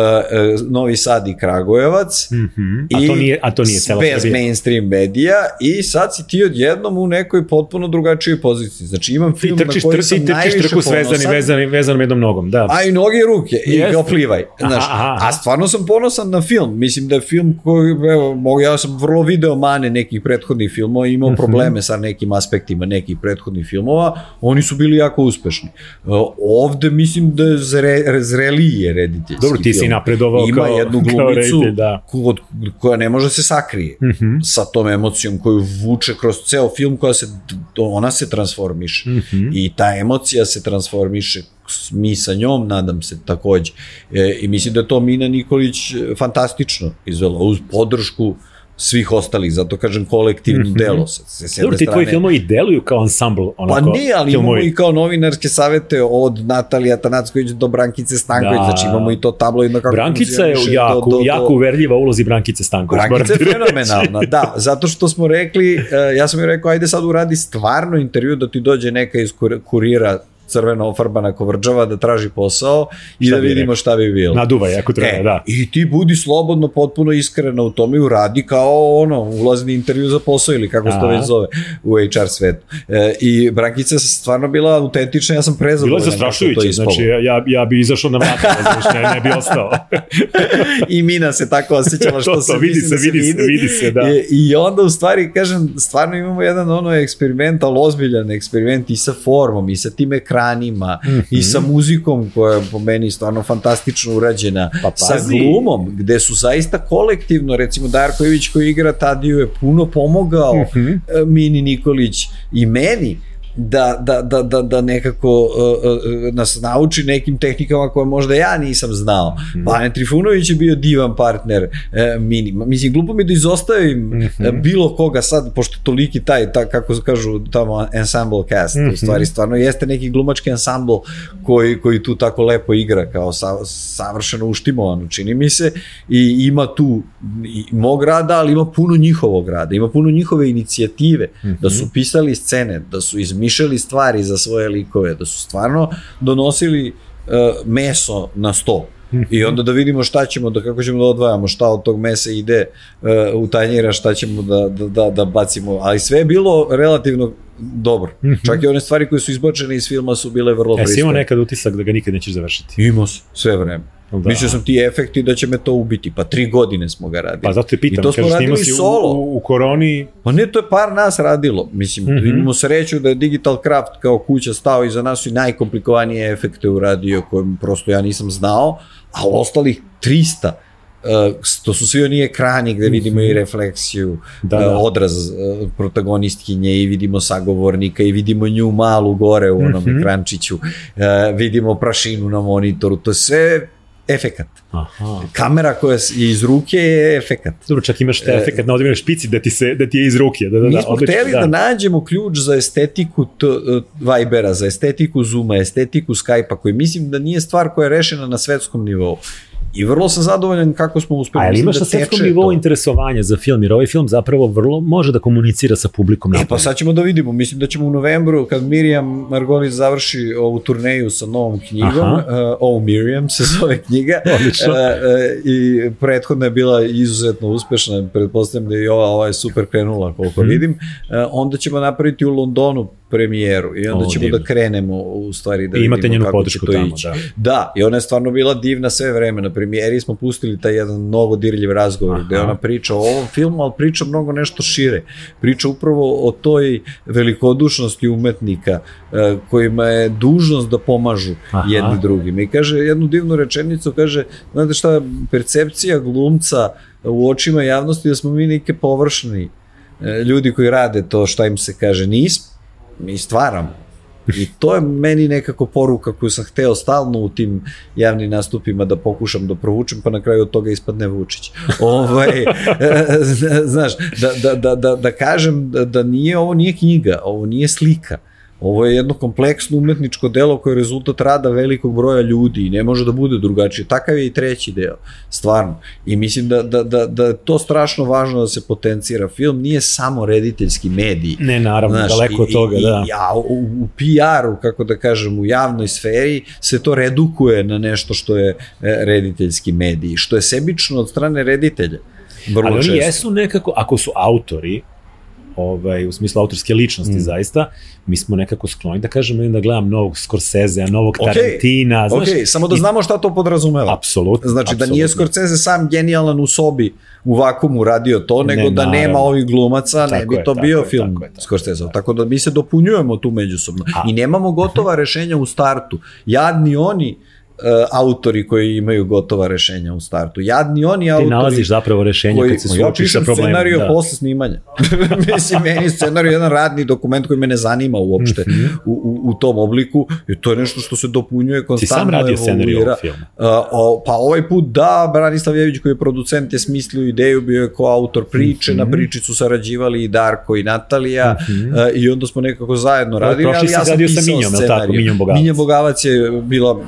Novi Sad i Kragujevac Mhm. A to nije- a to nije cela bez Srbija. mainstream medija i sad si ti odjednom u nekoj potpuno drugačijoj poziciji. Znači imam Ti film na trčiš, koji trči, sam trčiš najviše trku ponosan, vezanim, vezanom jednom nogom, da. a i noge i ruke i Jeste. kao plivaj. Znaš, Aha, aha. A stvarno sam ponosan na film. Mislim da je film koji, evo, ja sam vrlo video mane nekih prethodnih filmova, imao Mhm. probleme sa nekim aspektima nekih prethodnih filmova, oni su bili jako uspešni. Uh, ovde mislim da je zre, zrelije rediteljski Dobro, ti si napredovao Ima kao- jednu kao glumicu reditelj, da. ko- koja ne može se sakrije Mhm. sa tom emocijom koju vuče kroz ceo film koja se, ona se transformiše Mhm. i ta emocija se transformiše mi sa njom, nadam se takođe. E, I mislim da je to Mina Nikolić e, fantastično izvela uz podršku svih ostalih, zato kažem kolektivno mm -hmm. delo. Se, se Dobro, ti tvoji filmovi deluju kao ansambl, onako, Pa nije, ali filmovi. imamo i kao novinarske savete od Natalija Tanacković do Brankice Stanković, da. znači imamo i to tabloidno kako Brankica je jako, do, do, jako uverljiva ulozi Brankice Stanković. Brankica je fenomenalna, da, zato što smo rekli, uh, ja sam joj rekao, ajde sad uradi stvarno intervju da ti dođe neka iz kurira crveno ofarbana kovrđava da traži posao i šta da vidimo rekao? šta bi bilo. Naduvaj ako treba, e, da. I ti budi slobodno, potpuno iskreno u tome i uradi kao ono, ulazni intervju za posao ili kako se to već zove u HR svetu. E, I Brankica je stvarno bila autentična, ja sam prezadovoljan. Bila je zastrašujuća, znači ja, ja, ja bi izašao na vrata, znači ne, ne bi ostao. I Mina se tako osjećala što to, to, se vidi se, da se, vidi se, vidi se, da. I, I onda u stvari, kažem, stvarno imamo jedan ono eksperiment, ali ozbiljan eksperiment i sa formom i sa tim ekranom ekranima mm -hmm. i sa mhm. muzikom koja je po meni stvarno fantastično urađena, pa, sa glumom gde su zaista kolektivno, recimo Darković koji igra Tadiju je puno pomogao mm -hmm. Mini Nikolić i meni da, da, da, da, da nekako uh, uh, nas nauči nekim tehnikama koje možda ja nisam znao. Mm. Bane Trifunović je bio divan partner uh, mini. Mislim, glupo mi da izostavim mm -hmm. bilo koga sad, pošto toliki taj, ta, kako kažu tamo ensemble cast, mm -hmm. u stvari stvarno jeste neki glumački ensemble koji, koji tu tako lepo igra, kao sa, savršeno uštimovano, čini mi se, i ima tu i mog rada, ali ima puno njihovog rada, ima puno njihove inicijative, mm -hmm. da su pisali scene, da su izmišljali izmišljali stvari za svoje likove, da su stvarno donosili uh, meso na sto. I onda da vidimo šta ćemo, da kako ćemo da odvajamo, šta od tog mesa ide uh, u tanjira, šta ćemo da, da, da, da bacimo. Ali sve je bilo relativno dobro. Mm -hmm. Čak i one stvari koje su izbočene iz filma su bile vrlo pristojne. E, si imao nekad utisak da ga nikad nećeš završiti? Imao sve vreme. Da. Mislio sam ti efekti da će me to ubiti. Pa tri godine smo ga radili. Pa zato te pitam, I to smo radili si solo. U, u, koroni... Pa ne, to je par nas radilo. Mislim, mm -hmm. imamo sreću da je Digital Craft kao kuća stao iza nas i najkomplikovanije efekte uradio koje prosto ja nisam znao, a ostalih 300 Uh, to su svi oni ekrani gde vidimo i mhm. refleksiju, da, da. Uh, odraz uh, protagonistkinje i vidimo sagovornika i vidimo nju malu gore u onom mm -hmm. ekrančiću, uh, vidimo prašinu na monitoru, to je sve efekat. Aha. Kamera koja je iz ruke je efekat. Dobro, čak imaš te efekat na odivnoj špici da ti, se, da ti je iz ruke. Da, da, Mi smo odlično, hteli da. da nađemo ključ za estetiku t, Vibera, za estetiku Zuma, estetiku Skype-a, koji mislim da nije stvar koja je rešena na svetskom nivou. I vrlo sam zadovoljan kako smo uspeli. A ili imaš da na svetskom nivou interesovanja za film, jer ovaj film zapravo vrlo može da komunicira sa publikom. E pa sad ćemo da vidimo, mislim da ćemo u novembru, kad Mirjam Margolis završi ovu turneju sa novom knjigom, uh, Oh Miriam se zove knjiga, uh, uh, i prethodna je bila izuzetno uspešna, pretpostavljam da je i ova, ova je super krenula koliko hmm. vidim, uh, onda ćemo napraviti u Londonu premijeru i onda o, ćemo da divno. da krenemo u stvari da I imate će to tamo, ići. Da. da, i ona je stvarno bila divna sve vreme. Na premijeri smo pustili taj jedan mnogo dirljiv razgovor Aha. gde ona priča o ovom filmu, ali priča mnogo nešto šire. Priča upravo o toj velikodušnosti umetnika uh, kojima je dužnost da pomažu Aha. jedni drugima. I kaže jednu divnu rečenicu, kaže, znate šta, percepcija glumca u očima javnosti da smo mi neke površni e, ljudi koji rade to šta im se kaže nismo mi stvaramo. I to je meni nekako poruka koju sam hteo stalno u tim javnim nastupima da pokušam da provučem, pa na kraju od toga ispadne Vučić. ovaj, znaš, da, da, da, da, da kažem da, da nije, ovo nije knjiga, ovo nije slika. Ovo je jedno kompleksno umetničko delo koje je rezultat rada velikog broja ljudi i ne može da bude drugačije. Takav je i treći deo, stvarno. I mislim da, da, da, da je to strašno važno da se potencira. Film nije samo rediteljski medij. Ne, naravno, Znaš, daleko od toga, i, da. I, a u, u PR-u, kako da kažem, u javnoj sferi se to redukuje na nešto što je e, rediteljski medij, što je sebično od strane reditelja. Vrlo Ali oni često. jesu nekako, ako su autori, ovaj, u smislu autorske ličnosti mm. zaista, mi smo nekako skloni da kažemo da gledam novog Scorsese, novog okay. Tarantina. Znaš, ok, samo da znamo šta to podrazumeva. Apsolutno. Znači absolutno. da nije Scorsese sam genijalan u sobi u vakumu radio to, nego ne, da nema ovih glumaca, tako ne bi to je, bio je, film tako Scorsese. Tako. tako da mi se dopunjujemo tu međusobno. A. I nemamo gotova rešenja u startu. Jadni oni autori koji imaju gotova rešenja u startu. Jadni oni autori... Ti nalaziš zapravo rešenje koji, kad se suočiš sa problemom. Ja scenariju da. posle snimanja. Mislim, meni scenariju jedan radni dokument koji me ne zanima uopšte mm -hmm. u, u, u tom obliku i to je nešto što se dopunjuje konstantno. Ti sam radio scenariju ovog filma? Uh, o, pa ovaj put da, Branislav Jević koji je producent je smislio ideju, bio je ko autor priče, mm -hmm. na priči su sarađivali i Darko i Natalija mm -hmm. uh, i onda smo nekako zajedno radili, ali ja sam pisao sa Minjom, scenariju. Tako, Minjom Bogavac. Minja Bogavac je bila uh,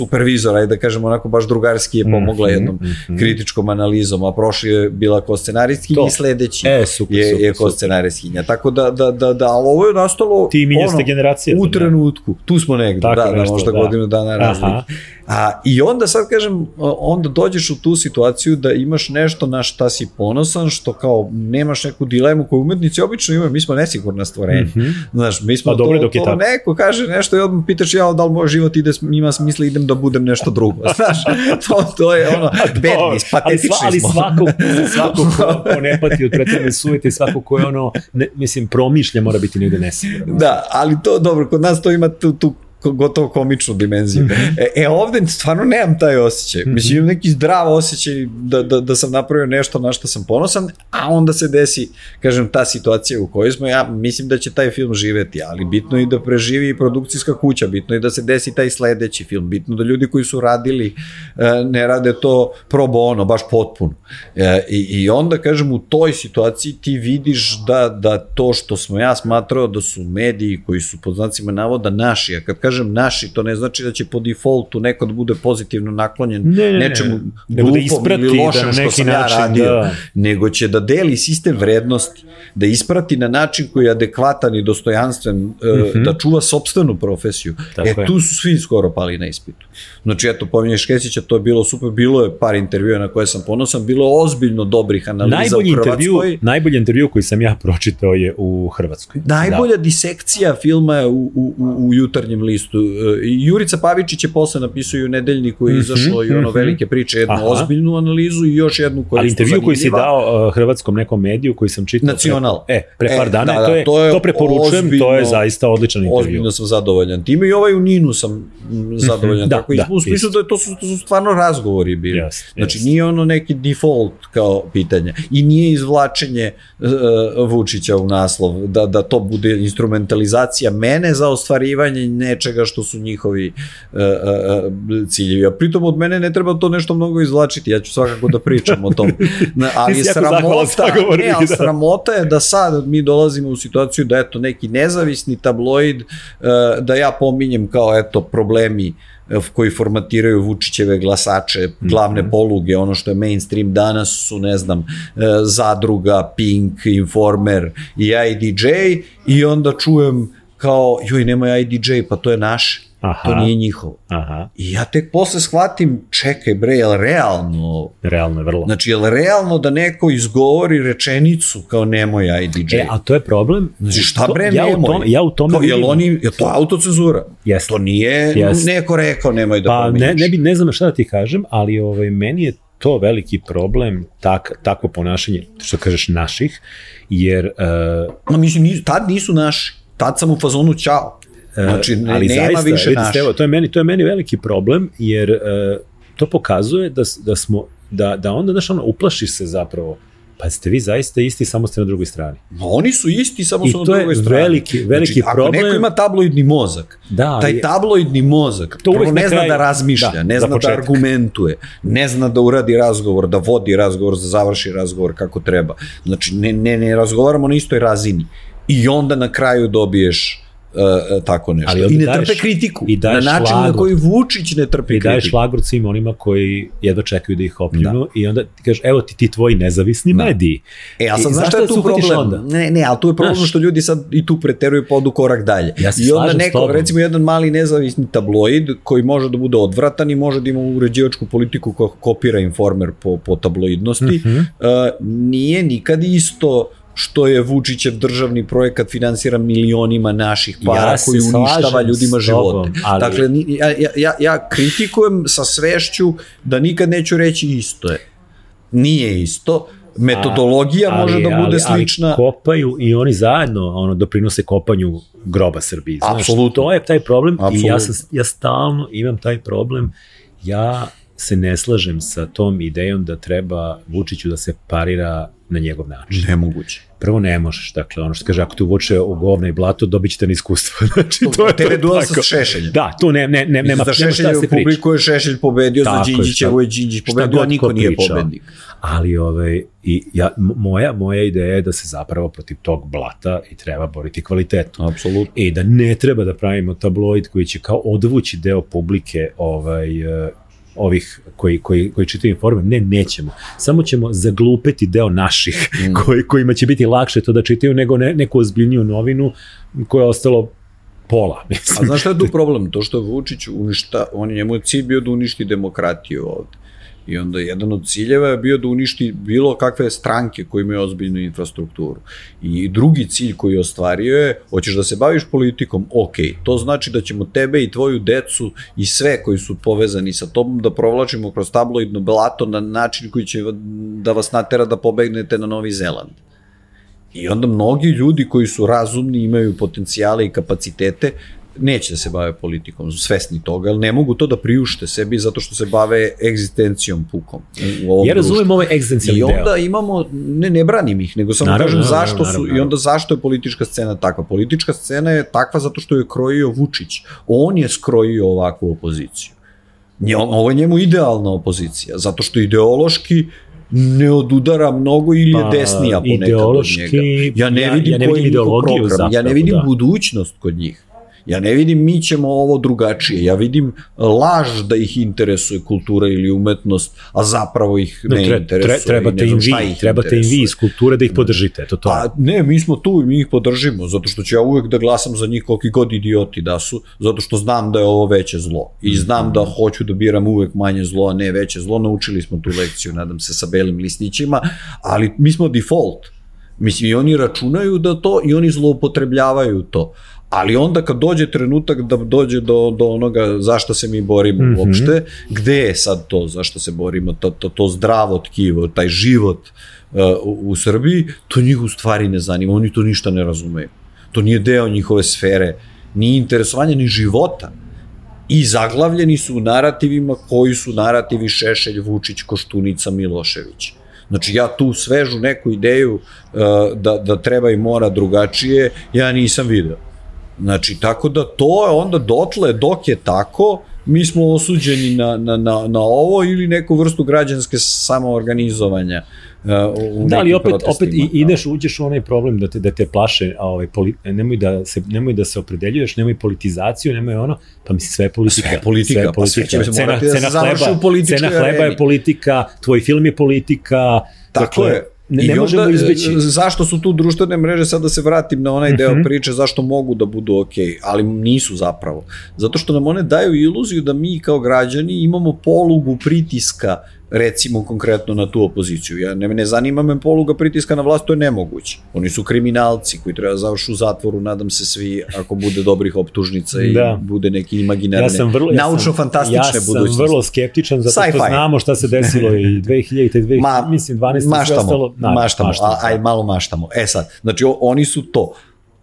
supervizor, ajde da kažemo onako baš drugarski je pomogla mm -hmm, jednom mm -hmm. kritičkom analizom, a prošli je bila ko scenaristki i sledeći e, super, je, super, je ko scenaristkinja. Tako da, da, da, da, ali ovo je nastalo Ti ono, generacije. U trenutku, tu smo negde, Tako da, da, možda da. godinu dana razlike. A, I onda sad kažem, onda dođeš u tu situaciju da imaš nešto na šta si ponosan, što kao nemaš neku dilemu koju umetnici obično imaju, mi smo nesigurna stvorenja. Mm -hmm. Znaš, mi smo pa, to, dobro, dok to, to neko kaže nešto i odmah pitaš ja da li moj život ide, ima smisla idem da budem nešto drugo. Znaš, to, to je ono, bedni, patetični ali, ali svako, svako ko, ko ne pati od pretredne sujete, svako ko je ono, ne, mislim, promišlja mora biti negde nesiguran. Da, ali to, dobro, kod nas to ima tu, tu gotovo komičnu dimenziju. Mm -hmm. e, e, ovde stvarno nemam taj osjećaj. Mm -hmm. Mislim, imam neki zdrav osjećaj da, da, da sam napravio nešto na što sam ponosan, a onda se desi, kažem, ta situacija u kojoj smo, ja mislim da će taj film živeti, ali bitno je da preživi i produkcijska kuća, bitno je da se desi taj sledeći film, bitno da ljudi koji su radili e, ne rade to pro bono, baš potpuno. E, i, I onda, kažem, u toj situaciji ti vidiš da, da to što smo ja smatrao da su mediji koji su pod znacima navoda naši, a kad kažem naši, to ne znači da će po defaultu neko da bude pozitivno naklonjen ne, ne, nečemu ne, glupom da ili lošem da što sam način, ja radio, da. nego će da deli sistem vrednosti, da isprati na način koji je adekvatan i dostojanstven, mm -hmm. da čuva sobstvenu profesiju. Tako e, je. tu su svi skoro pali na ispitu. Znači, eto, pominješ Kesića, to je bilo super, bilo je par intervjua na koje sam ponosan, bilo je ozbiljno dobrih analiza najbolji u Hrvatskoj. Intervju, najbolji intervju koji sam ja pročitao je u Hrvatskoj. Najbolja da. disekcija filma je u, u, u, u jutarnjem listu. E, Jurica Pavičić je posle napisao i u nedeljniku je mhm, izašlo mm -hmm, i ono mhm. velike priče, jednu Aha. ozbiljnu analizu i još jednu koja Ali intervju koji si dao uh, hrvatskom nekom mediju koji sam čitao. Nacional. Pre, e, pre par e, dana, da, da, to, je, to, je to preporučujem, ozbiljno, to je zaista odličan intervju. Ozbiljno sam zadovoljan. Time i ovaj u Ninu sam zadovoljan. Mm -hmm, da, tako, da, u smislu da to su, to su stvarno razgovori bili. Yes, znači yes. nije ono neki default kao pitanje. I nije izvlačenje uh, Vučića u naslov, da, da to bude instrumentalizacija mene za ostvarivanje nečega što su njihovi uh, uh, ciljevi. A pritom od mene ne treba to nešto mnogo izvlačiti, ja ću svakako da pričam o tom. Ali sramota, ne, ali da. sramota je da sad mi dolazimo u situaciju da eto neki nezavisni tabloid, uh, da ja pominjem kao eto problemi koji formatiraju Vučićeve glasače, glavne mhm. poluge, ono što je mainstream danas su, ne znam, Zadruga, Pink, Informer i IDJ i onda čujem kao, joj, nema IDJ, pa to je naše. Aha. To nije njihovo. Aha. I ja tek posle shvatim, čekaj bre, je li realno? Realno je vrlo. Znači, je li realno da neko izgovori rečenicu kao nemoj IDJ? E, a to je problem. Znači, šta bre, to, ja nemoj? U tom, ja u tome kao, vidim. oni, je to autocenzura? Yes. To nije yes. neko rekao nemoj da pa. Ne, ne, bi, ne znam šta da ti kažem, ali ovaj, meni je to veliki problem, tak, takvo ponašanje, što kažeš, naših, jer... Uh, no, mislim, nisu, tad nisu naši. Tad sam u fazonu ćao. E, znači, ne, ali nema zaista, više naše. Evo, to je meni to je meni veliki problem jer uh, to pokazuje da da smo da da onda znaš ono uplašiš se zapravo Pa ste vi zaista isti, samo ste na drugoj strani. Ma oni su isti, samo su na drugoj strani. I to je veliki, veliki znači, problem. Ako neko ima tabloidni mozak, da, taj je, tabloidni mozak to prvo ne zna kraj, da razmišlja, da, ne zna da argumentuje, ne zna da uradi razgovor, da vodi razgovor, da završi razgovor kako treba. Znači, ne, ne, ne razgovaramo na istoj razini. I onda na kraju dobiješ uh, tako nešto. Ali I ne daješ, trpe kritiku. I na način šlagor, na koji Vučić ne trpe kritiku. I daješ šlagor svim onima koji jedva čekaju da ih opljunu da. i onda ti kažeš, evo ti ti tvoji nezavisni da. mediji. E, a sad znaš šta je tu problem? Onda? Ne, ne, ali tu je problem znaš, što ljudi sad i tu preteruju podu korak dalje. Ja I onda neko, recimo jedan mali nezavisni tabloid koji može da bude odvratan i može da ima uređivačku politiku koja kopira informer po, po tabloidnosti, uh -huh. uh, nije nikad isto što je Vučićev državni projekat finansira milionima naših para ja koji uništava ljudima živote. Ali... Dakle, ja, ja, ja kritikujem sa svešću da nikad neću reći isto je. Nije isto, metodologija ali, može da bude slična. Ali kopaju i oni zajedno ono, doprinose kopanju groba Srbiji. Znaš, Absolutno. to je taj problem Absolutno. i ja, sam, ja stalno imam taj problem. Ja se ne slažem sa tom idejom da treba Vučiću da se parira na njegov način. Nemoguće. Prvo ne možeš, dakle, ono što kaže, ako te uvuče u govna i blato, dobit ćete na iskustvo. znači, to, to je duel sa Šešeljem. Da, tu ne, ne, ne, nema, za nema šta se priča. publiku je Šešelj pobedio, tako za Đinđićevo je Đinđić pobedio, a niko nije pričao. pobednik. Ali ovaj, i ja, moja, moja ideja je da se zapravo protiv tog blata i treba boriti kvalitetu. Apsolutno. I da ne treba da pravimo tabloid koji će kao odvući deo publike ovaj, ovih koji, koji, koji čitaju informe, ne, nećemo. Samo ćemo zaglupeti deo naših mm. koji, kojima će biti lakše to da čitaju nego ne, neku ozbiljniju novinu koja je ostalo pola. Mislim. A znaš šta je tu problem? To što Vučić uništa, on je njemu cilj bio da uništi demokratiju ovde. I onda jedan od ciljeva je bio da uništi bilo kakve stranke koje imaju ozbiljnu infrastrukturu. I drugi cilj koji je ostvario je, hoćeš da se baviš politikom, ok, to znači da ćemo tebe i tvoju decu i sve koji su povezani sa tobom da provlačimo kroz tabloidno blato na način koji će da vas natera da pobegnete na Novi Zeland. I onda mnogi ljudi koji su razumni, imaju potencijale i kapacitete, neće da se bave politikom, svesni toga, ali ne mogu to da priušte sebi zato što se bave egzistencijom pukom. U ovom ja razumem ovaj egzistencijalni deo. I onda imamo, ne, ne branim ih, nego samo naravno, kažem naravno, zašto naravno, su, naravno. i onda zašto je politička scena takva. Politička scena je takva zato što je krojio Vučić. On je skrojio ovakvu opoziciju. Ovo je njemu idealna opozicija, zato što ideološki ne odudara mnogo ili je pa, desnija ponekad od njega. Ja ne vidim, ja, ja ne vidim ideologiju program, zapravo, ja ne vidim da. budućnost kod njih. Ja ne vidim mi ćemo ovo drugačije, ja vidim laž da ih interesuje kultura ili umetnost, a zapravo ih ne, ne tre, interesuje. Tre, trebate im vi, trebate im vi iz kulture da ih podržite, to to. A ne, mi smo tu i mi ih podržimo, zato što ću ja uvek da glasam za njih koliki god idioti da su, zato što znam da je ovo veće zlo. I znam da hoću da biram uvek manje zlo, a ne veće zlo. Naučili smo tu lekciju, nadam se, sa belim listićima, ali mi smo default. Mislim, i oni računaju da to i oni zloupotrebljavaju to. Ali onda kad dođe trenutak da dođe do, do onoga zašto se mi borimo mm -hmm. uopšte, gde je sad to zašto se borimo, to, to, to zdravo tkivo, taj život uh, u, u Srbiji, to njih u stvari ne zanima, oni to ništa ne razumeju. To nije deo njihove sfere, ni interesovanja, ni života. I zaglavljeni su u narativima koji su narativi Šešelj, Vučić, Koštunica, Milošević. Znači ja tu svežu neku ideju uh, da, da treba i mora drugačije, ja nisam video. Znači, tako da to je onda dotle, dok je tako, mi smo osuđeni na, na, na, na ovo ili neku vrstu građanske samoorganizovanja. Uh, da, ali opet, opet i, ideš, uđeš u onaj problem da te, da te plaše, a ovaj, poli, nemoj, da se, nemoj da se opredeljuješ, nemoj politizaciju, nemoj ono, pa misli sve je politika. Sve je politika, sve je politika. Pa sve cena, da cena, hleba, cena hleba je politika, tvoj film je politika. Tako dakle, je ne, ne možemo onda, izbeći. Zašto su tu društvene mreže, sad da se vratim na onaj deo uh mhm. -huh. priče, zašto mogu da budu ok, ali nisu zapravo. Zato što nam one daju iluziju da mi kao građani imamo polugu pritiska recimo konkretno na tu opoziciju. Ja ne, ne zanima me poluga pritiska na vlast, to je nemoguće. Oni su kriminalci koji treba da završu u zatvoru, nadam se svi, ako bude dobrih optužnica i da. bude neki imaginarne, ja sam vrlo, naučno-fantastične ja budućnosti. Ja sam vrlo skeptičan zato što znamo šta se desilo i 2000 i 2000, Ma, mislim 12. Maštamo, ostalo, na, maštamo, maštamo, a, aj malo maštamo. E sad, znači oni su to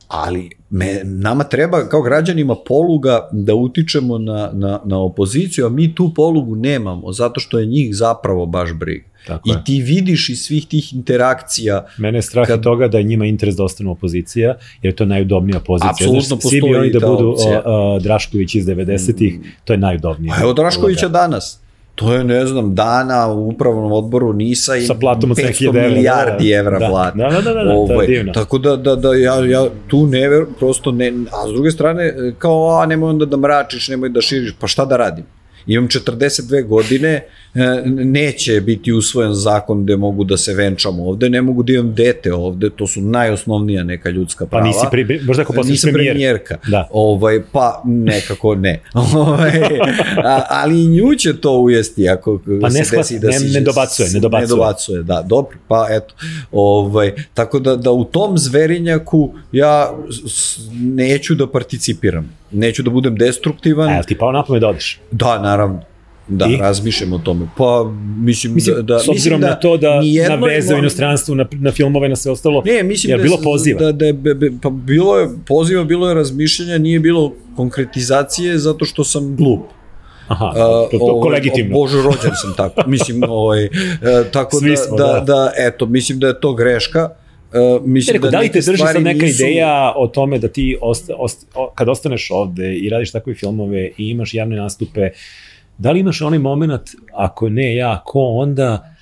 ali me, nama treba kao građanima poluga da utičemo na, na, na opoziciju, a mi tu polugu nemamo, zato što je njih zapravo baš briga. Tako I je. ti vidiš iz svih tih interakcija... Mene je strah kad... toga da je njima interes da ostanu opozicija, jer to je najudobnija pozicija. Apsolutno Znaš, postoji Svi bi oni da budu o, o, Drašković iz 90-ih, mm. to je najudobnije. A evo Draškovića danas to je, ne znam, dana u upravnom odboru NISA i Sa platom 500 da, milijardi da, evra da, plata. Da, da, da, da, da, to je ovaj, divno. Tako da, da, da ja, ja tu ne ver, prosto ne, a s druge strane, kao, a nemoj onda da mračiš, nemoj da širiš, pa šta da radim? Imam 42 godine, neće biti usvojen zakon gde mogu da se venčamo ovde, ne mogu da imam dete ovde, to su najosnovnija neka ljudska prava. Pa nisi, pri, možda ako Nisam premijer. premijerka. Da. Ovaj, pa nekako ne. Ovaj, ali i nju će to ujesti ako pa ne se desi da ne, si... Ne dobacuje, ne dobacuje. Ne dobacuje, da, dobro, pa eto. Ovaj, tako da, da u tom zverinjaku ja neću da participiram. Neću da budem destruktivan. A, ti pao napome da odeš? Da, naravno Da, I? razmišljam o tome. Pa, mislim, Mislim, da, da, s obzirom da na to da na veze u inostranstvu, na, na filmove, na sve ostalo, Ne, mislim je da bilo poziva. Da, da je, be, be, pa bilo je poziva, bilo je razmišljanja, nije bilo konkretizacije zato što sam glup. Aha, to, to, to ovaj, legitimno. Bože, rođen sam tako. Mislim, ovaj, e, tako Svi da, smo, da, da. da, eto, mislim da je to greška. E, mislim Rekao, da li te drži sad neka nisu- ideja o tome da ti osta, osta, o, kad ostaneš ovde i radiš takve filmove i imaš javne nastupe, da li imaš onaj moment, ako ne ja, ko onda,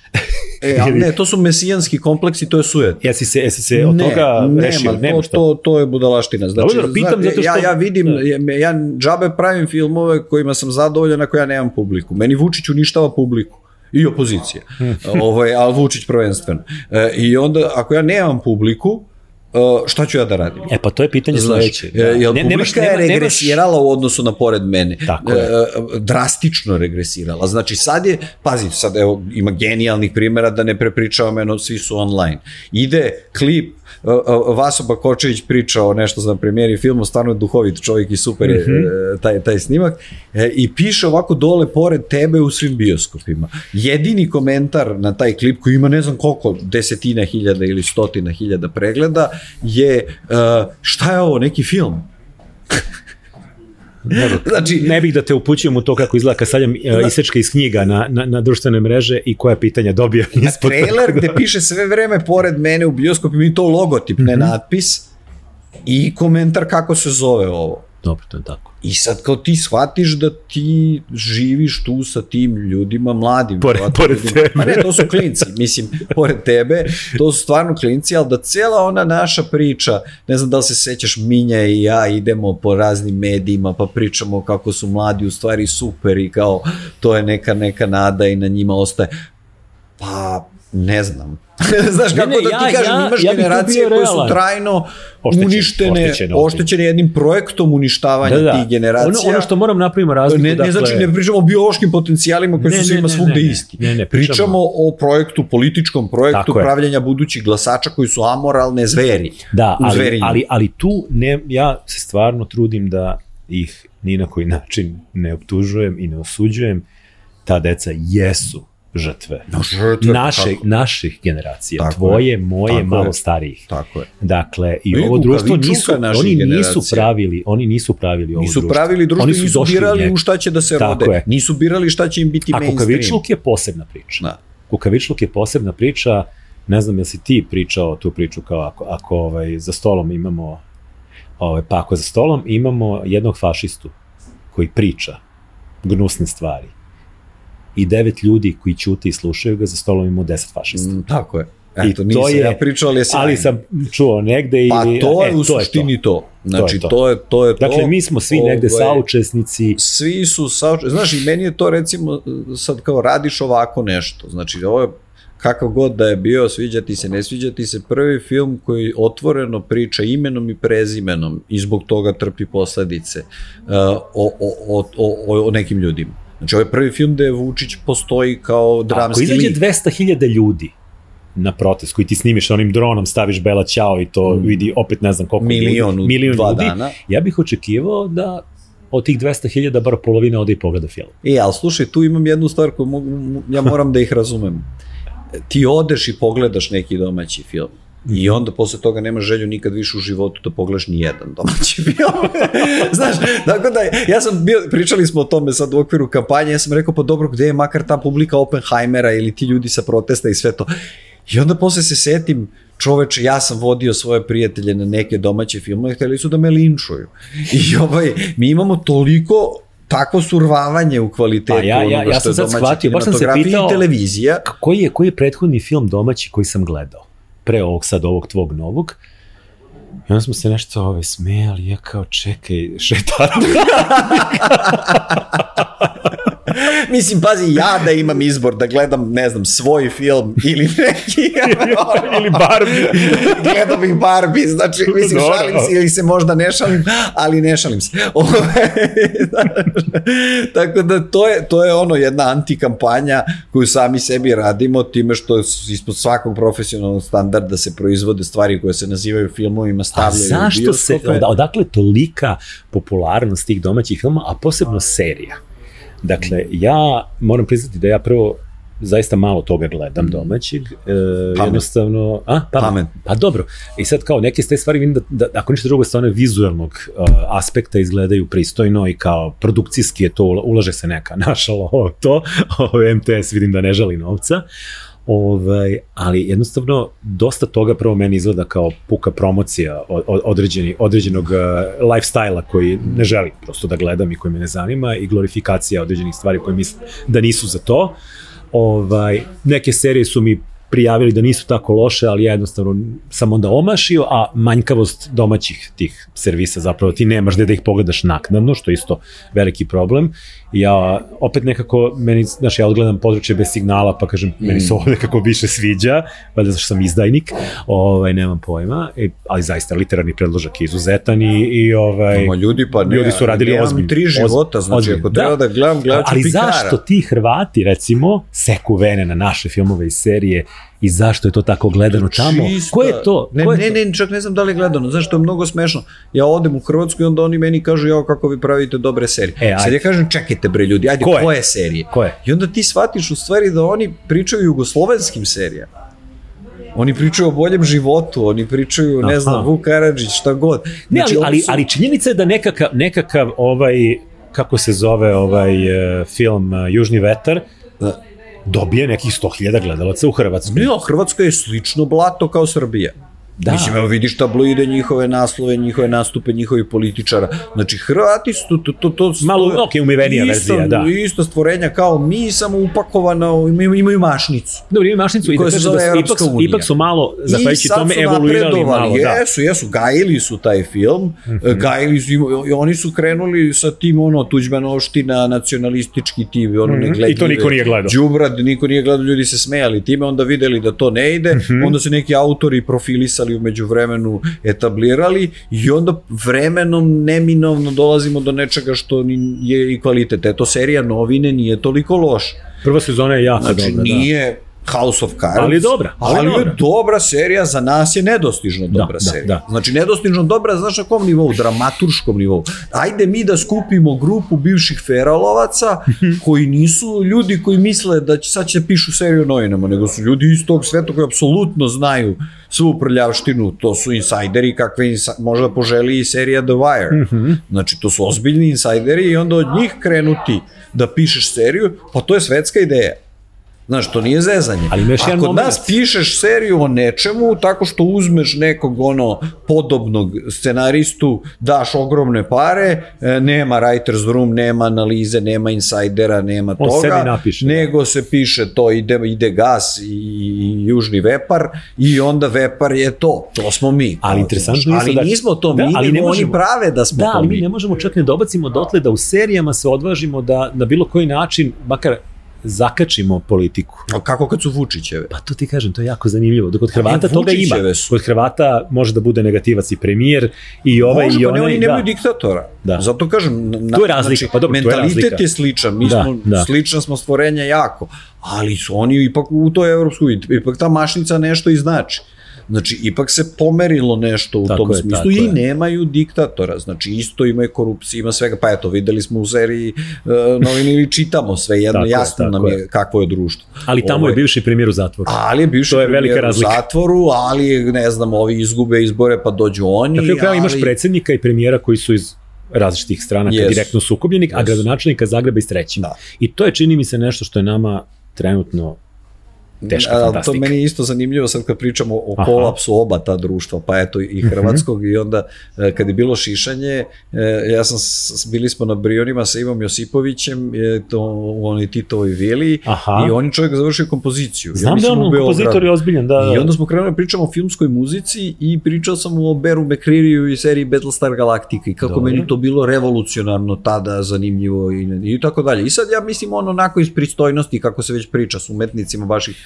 E, ali ne, to su mesijanski kompleksi, to je sujet. jesi se, jesi se od toga rešio? nema, Nema to, što. to, to je budalaština. Znači, Dobro, pitam zato ja, što- ja vidim, Da. ja, ja džabe pravim filmove kojima sam zadovoljan ako ja nemam publiku. Meni Vučić uništava publiku i opozicija. Hm. ovaj, ali Vučić prvenstveno. E, I onda, ako ja nemam publiku, šta ću ja da radim? E, pa to je pitanje Znaš, sledeće. da. jel Ne- publika nemaš- je nema- nemaš- regresirala u odnosu na pored mene. Tako je. E, drastično regresirala. Znači sad je, pazi, sad evo, ima genijalnih primjera da ne prepričavam, eno, svi su online. Ide klip, e, e, Vaso Bakočević priča o nešto za premijeri filmu, stvarno je duhovit čovjek i super je Mhm. e, taj, taj snimak, e, i piše ovako dole pored tebe u svim bioskopima. Jedini komentar na taj klip koji ima ne znam koliko, desetina hiljada ili stotina hiljada pregleda, je e, šta je ovo, neki film? Znači, ne bih da te upućujem u to kako izgleda kad stavljam uh, isečke iz knjiga na, na, na društvene mreže i koja pitanja dobijam ispod. trailer gde piše sve vreme pored mene u bioskopu i to logotip, ne natpis i komentar kako se zove ovo. Dobro, to je tako. I sad kao ti shvatiš da ti živiš tu sa tim ljudima mladim. Pored- pored ljudima. tebe. Pa ne, to su klinci, mislim, pored tebe, to su stvarno klinci, ali da cela ona naša priča, ne znam da li se sećaš, Minja i ja idemo po raznim medijima, pa pričamo kako su mladi u stvari super i kao to je neka, neka nada i na njima ostaje. Pa, ne znam. Znaš Ne, kako ne, da ja- ti kažem, ja- imaš ja generacije koje su trajno Oštećene, uništene, oštećene oštećene, jednim projektom uništavanja Da, da. tih generacija. Ono, ono što moram napravimo razliku, Ne, ne dakle, znači ne pričamo o biološkim potencijalima koji Ne, su svima svugde isti. Ne, ne, pričamo, pričamo o projektu, političkom projektu Tako je. pravljenja budućih glasača koji su amoralne zveri. Da, ali, ali, ali tu ne, ja se stvarno trudim da ih ni na koji način ne optužujem i ne osuđujem. Ta deca jesu žrtve. No, žrtve, Naše, tako, naših generacija, Tako tvoje, moje, Tako malo je. starijih. tako je. Dakle, i ovo društvo nisu, oni nisu pravili, oni nisu pravili ovo Nisu društvo. pravili društvo Oni su nisu birali u šta će da se Tako rode. je. Nisu birali šta će im biti A mainstream. kukavičluk je posebna priča. Da. Kukavičluk je posebna priča, ne znam jel si ti pričao tu priču kao ako, ako ovaj, za stolom imamo, ovaj, pa ako za stolom imamo jednog fašistu koji priča gnusne stvari i devet ljudi koji ćute i slušaju ga, za stolom imamo deset fašista. Mm, tako je. I Eto, to nisam je- ja pričao, ali je. Ali sam čuo negde ili... Pa to je e, u suštini to. Znači, to. to je to. Je to. Dakle, mi smo svi negde Ovaj, saučesnici. svi su sauč... Znaš, i meni je to recimo sad kao radiš ovako nešto. Znači, ovo je kakav god da je bio, sviđa ti se, ne sviđa ti se, prvi film koji otvoreno priča imenom i prezimenom i zbog toga trpi posledice uh, o, o, o, o, o nekim ljudima. Znači, ovo je prvi film gde Vučić postoji kao Ako dramski izađe lik. 200.000 ljudi na protest koji ti snimiš onim dronom, staviš bela ćao i to Mm. vidi opet ne znam koliko Milion ljudi, milion dva ljudi, dana. ja bih očekivao da od tih 200.000 bar polovina ode i pogleda film. E, ali slušaj, tu imam jednu stvar koju mogu, ja moram da ih razumem. Ti odeš i pogledaš neki domaći film. I onda posle toga nemaš želju nikad više u životu da pogledaš ni jedan domaći film. Znaš, tako da ja sam bio, pričali smo o tome sad u okviru kampanje, ja sam rekao pa dobro, gde je makar ta publika Oppenheimera ili ti ljudi sa protesta i sve to. I onda posle se setim, čoveče, ja sam vodio svoje prijatelje na neke domaće filmove, hteli su da me linčuju. I ovaj, mi imamo toliko takvo survavanje u kvalitetu Pa ja- ja- ja što sam je sad shvatio, baš sam se pitao- i televizija. Koji je, koji je prethodni film domaći koji sam gledao? Pre ovog sad, ovog tvog novog. I onda smo se nešto ove smejali, ja kao čekaj, šetar. Mislim, pazi, ja da imam izbor da gledam, ne znam, svoj film ili neki... Ili Barbie. gledam ih Barbie, znači, mislim, Dobro. šalim se ili se možda ne šalim, ali ne šalim se. Tako da to je, to je ono jedna antikampanja koju sami sebi radimo time što ispod svakog profesionalnog standarda se proizvode stvari koje se nazivaju filmovima, A stavljaju u zašto se, odakle tolika popularnost tih domaćih filma, a posebno serija? Dakle, ja moram priznati da ja prvo zaista malo toga gledam domaćeg. E, jednostavno, a, pa, Pamet. pa dobro. I sad kao neke ste stvari vidim da, da ako ništa drugo sa one vizualnog uh, aspekta izgledaju pristojno i kao produkcijski je to, ulaže se neka našalo to, ovo MTS vidim da ne žali novca. Ovaj, ali jednostavno dosta toga prvo meni izgleda kao puka promocija od, određeni, određenog uh, lifestyle-a koji ne želim prosto da gledam i koji me ne zanima i glorifikacija određenih stvari koje mislim da nisu za to. Ovaj, neke serije su mi prijavili da nisu tako loše, ali ja jednostavno sam onda omašio, a manjkavost domaćih tih servisa zapravo ti nemaš gde da ih pogledaš naknadno, što je isto veliki problem. Ja opet nekako, meni, znaš, ja odgledam područje bez signala, pa kažem, mm. meni se ovo nekako više sviđa, valjda zašto sam izdajnik, ovaj, nemam pojma, i, ali zaista literarni predložak je izuzetan i, i ovaj, Ima ljudi, pa ne, ljudi su radili ozbiljno. tri života, znači ozbiljno. ako treba da, da gledam, gledam Ali Pikara. zašto ti Hrvati, recimo, seku vene na naše filmove i serije i zašto je to tako gledano tamo? Čista. Ko je to? Ne, Ko je ne, to? ne, čak ne znam da li je gledano, znaš, to je mnogo smešno. Ja odem u Hrvatsku i onda oni meni kažu, jao, kako vi pravite dobre serije. E, ajde. Sad ja kažem, čekajte bre ljudi, ajde, Ko je? koje serije? Ko je? I onda ti shvatiš u stvari da oni pričaju jugoslovenskim serijama. Oni pričaju o boljem životu, oni pričaju, ne Aha. znam, Vuk Karadžić, šta god. Ne, ali, ali, su- ali činjenica je da nekakav, nekakav ovaj, kako se zove ovaj e, film e, Južni vetar, Da. Dobije nekih 100.000 gledalaca u Hrvatskoj. Ne, a Hrvatska je slično blato kao Srbija. Da. Mislim, evo vidiš tabloide, njihove naslove, njihove nastupe, njihovih političara. Znači, Hrvati su to, to, to, to Malo, ok, umivenija isto, verzija, da. Isto stvorenja kao mi, samo upakovano, imaju, imaju mašnicu. Dobro, imaju mašnicu i da kažem da su, ipak, su, unija. ipak su malo, zahvaljujući tome, su evoluirali malo. Da. Jesu, jesu, gajili su taj film, mm. -hmm. gajili su, i oni su krenuli sa tim, ono, Tuđmanovština, nacionalistički tim, ono, mm. -hmm. I to niko nije gledao. Đubrad, niko nije gledao, ljudi se smejali time, onda videli da to ne ide, mm. -hmm. onda se neki autori profilisali umeđu vremenu etablirali i onda vremenom neminovno dolazimo do nečega što je i kvalitet. Eto, serija novine nije toliko loša. Prva sezona je jako Znači, dobra. nije House of Cards. Ali je dobra, ali Ali, je je dobra. dobra serija, za nas je nedostižno dobra da, serija. da. Znači, nedostižno dobra, znaš na kom nivou? Dramaturškom nivou. Ajde mi da skupimo grupu bivših feralovaca, koji nisu ljudi koji misle da će sad će pišu seriju o novinama, nego su ljudi iz tog sveta koji apsolutno znaju svu prljavštinu, to su insajderi kakve insa, možda poželi i serija The Wire. Mhm. Znači, to su ozbiljni insajderi i onda od njih krenuti da pišeš seriju, pa to je svetska ideja. Znaš, to nije zezanje. Ali imaš jedan kod moment. nas pišeš seriju o nečemu tako što uzmeš nekog ono podobnog scenaristu, daš ogromne pare, e, nema writer's room, nema analize, nema insajdera, nema On toga, sebi napiše, da. nego se piše to ide, ide gas i, i južni vepar i onda vepar je to, to smo mi. Ali interesantno ali isto da- nismo to mi, Da, ali ne možemo. oni prave da smo Da, to ali mi. mi ne možemo čak ne dobacimo dotle da u serijama se odvažimo da na bilo koji način, makar zakačimo politiku. A kako kad su Vučićeve? Pa to ti kažem, to je jako zanimljivo. Dok kod Hrvata E, toga ima. Su. Kod Hrvata može da bude negativac i premijer i ovaj Može, i pa ne, onaj. oni nemaju da. diktatora. Da. Zato kažem, na, Tu je razlika, znači, pa dobro, tu je mentalitet razlika. je sličan, mi Da, smo, da. slična smo stvorenja jako, ali su oni ipak u toj evropskoj, ipak ta mašnica nešto i znači. Znači, ipak se pomerilo nešto u Tako tom je, smislu i je. nemaju diktatora. Znači, isto ima i korupcije, ima svega. Pa eto, videli smo u seriji uh, novini ili čitamo sve jedno, Tako je, jasno tako nam je, je. kakvo je društvo. Ali tamo Ovaj, je bivši premijer u zatvoru. Ali je bivši To je velika premijer u zatvoru, ali ne znam, ovi izgube izbore pa dođu oni. Na kraju krajeva imaš ali- predsednika i premijera koji su iz različitih stranaka Jesu. direktno sukobljenik, a Jesu. gradonačelnika Zagreba iz trećim. Da. I to je čini mi se nešto što je nama trenutno teška A, fantastika. To meni je isto zanimljivo sad kad pričamo o Aha. kolapsu oba ta društva, pa eto i hrvatskog i onda e, kad je bilo šišanje, e, ja sam, bili smo na Brionima sa Ivom Josipovićem, je to u onoj Titovoj vili Aha. i on je čovjek završio kompoziciju. Ja Znam da je u on kompozitor je ozbiljan, da, da. I onda smo krenuli da pričamo o filmskoj muzici i pričao sam o Beru McCrearyu i seriji Battlestar Galactica i kako Dobro. meni to bilo revolucionarno tada, zanimljivo i, i tako dalje. I sad ja mislim ono onako iz pristojnosti kako se već priča s umetnicima baš ih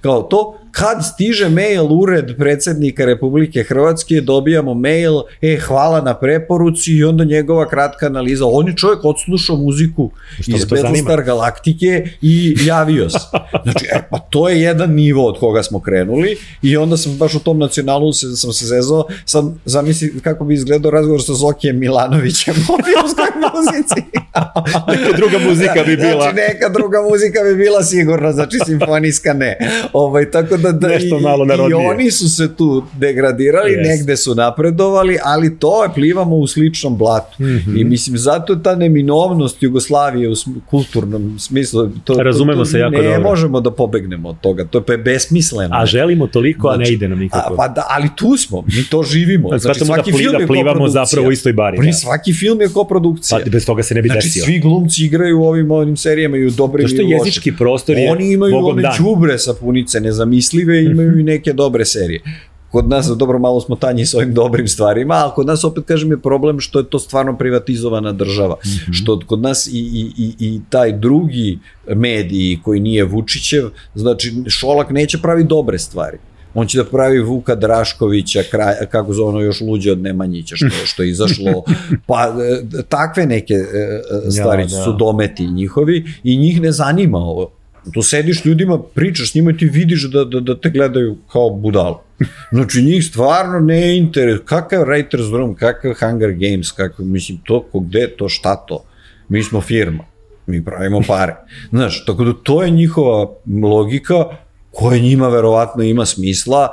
kao to, kad stiže mail ured predsednika Republike Hrvatske, dobijamo mail, e, hvala na preporuci i onda njegova kratka analiza. On je čovjek odslušao muziku Što iz? Battlestar Galaktike i javio se. Znači, e, pa to je jedan nivo od koga smo krenuli i onda sam baš u tom nacionalu se, sam se zezao, sad zamisli kako bi izgledao razgovor sa Zokijem Milanovićem o filmskoj muzici. Neka druga muzika bi bila. Znači, neka druga muzika bi bila sigurno, znači simfonijska ne. Ovaj, tako da, da Nešto i, malo i oni su se tu degradirali, Jest. negde su napredovali, ali to je plivamo u sličnom blatu. Mhm. I mislim, zato je ta neminovnost Jugoslavije u kulturnom smislu, to, Razumemo to, to se jako ne dobro. možemo da pobegnemo od toga, to je besmisleno. A želimo toliko, a ne Znači, ide nam nikako. A, pa da, ali tu smo, mi to živimo. Znači, Znači, da, svaki pli, film da plivamo zapravo u istoj bari. Pa Da. svaki film je koprodukcija. Pa bez toga se ne bi Znači, desio. svi glumci igraju u ovim, ovim serijama i u dobrim i u lošim. jezički prostor je Oni imaju one dan. đubre sapunice, nezamislive, imaju i neke dobre serije. Kod nas, dobro, malo smo tanji s ovim dobrim stvarima, ali kod nas, opet kažem, je problem što je to stvarno privatizovana država. Mhm. Što kod nas i, i, i, i taj drugi mediji koji nije Vučićev, znači Šolak neće pravi dobre stvari. On će da pravi Vuka Draškovića, kraj, kako zove ono još luđe od Nemanjića, što, što je izašlo. Pa e, takve neke e, e, stvari Ja, da. su dometi njihovi i njih ne zanima ovo. Tu sediš ljudima, pričaš s njima i ti vidiš da, da, da te gledaju kao budalu. Znači njih stvarno ne interes, kakav Writer's Room, kakav Hunger Games, kakav, mislim, to, ko gde, to, šta to? Mi smo firma, mi pravimo pare. Znaš, tako da to je njihova logika koja njima verovatno ima smisla,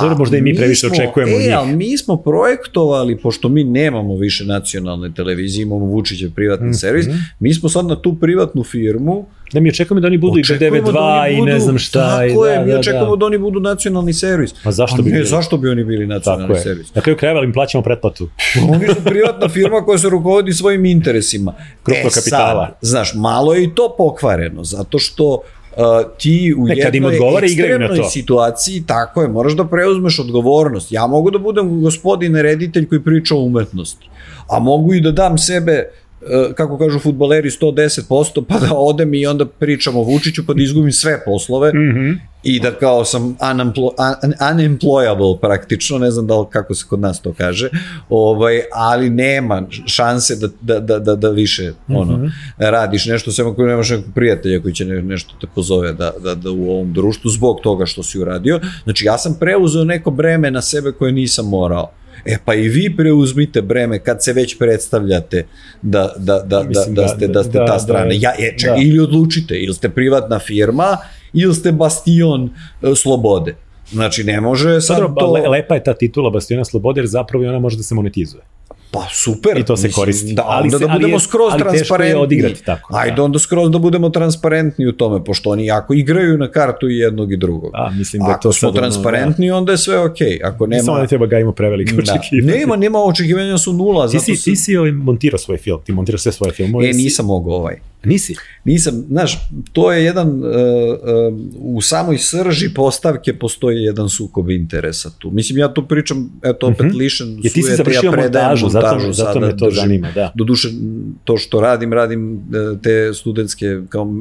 Dobro, možda i mi previše smo, očekujemo od e, njih. ali mi smo projektovali, pošto mi nemamo više nacionalne televizije, imamo Vučićev privatni Mhm. servis, mi smo sad na tu privatnu firmu Da mi očekujemo da oni budu i Očekujemo da B92 oni i ne znam šta. Tako i je, da, mi da, očekujemo da. da oni budu nacionalni servis. Pa zašto A bi ne, bili? zašto bi oni bili Tako nacionalni je. servis? Na kraju krajeva im plaćamo pretplatu. Oni su privatna firma koja se rukovodi svojim interesima. Krupnog kapitala. Sad, znaš, malo je i to pokvareno, zato što uh, ti u Ne, kad im jednoj odgovara, igraju na to. situaciji, tako je, moraš da preuzmeš odgovornost. Ja mogu da budem gospodin reditelj koji priča o umetnosti, a mogu i da dam sebe uh, kako kažu futboleri 110% pa da odem i onda pričam o Vučiću pa da izgubim sve poslove Mhm. i da kao sam unimplo, un, unemployable praktično, ne znam da li kako se kod nas to kaže, ovaj, ali nema šanse da, da, da, da, da više ono, Mhm. radiš nešto, sem ako nemaš nekog prijatelja koji će ne, nešto te pozove da, da, da u ovom društvu zbog toga što si uradio. Znači ja sam preuzeo neko breme na sebe koje nisam morao. E pa i vi preuzmite breme kad se već predstavljate da, da, da, da, Mislim da da- ste, da ste da- ta da- strana. Ja, e, ček, da. ili odlučite, ili ste privatna firma, ili ste bastion e, slobode. Znači, ne može sad Dobro, to... le- lepa je ta titula Bastiona Slobode, jer zapravo ona može da se monetizuje. Pa super. I to se koristi. Da, Ali onda se- da ali budemo je- skroz ali teško je transparentni. odigrati tako, da. Ajde onda skroz da budemo transparentni u tome, pošto oni jako igraju na kartu i jednog i drugog. A, mislim da Ako to smo transparentni, onda je sve okej. Ako Nema... Samo ne treba ga ima prevelike Da. očekivanja. Nema, nema očekivanja su nula. Ti zato si, se- ti si ovaj montirao svoj film, ti montiraš sve svoje filmove. E, si- nisam mogao ovaj. Nisi? Nisam, znaš, to je jedan, uh, uh, u samoj srži postavke postoji jedan sukob interesa tu. Mislim, ja tu pričam, eto, opet Mhm. lišen Jer ti si završio predajem montažu, zato, montažu zato me to držim. zanima, da. Doduše, to što radim, radim e, te studentske kao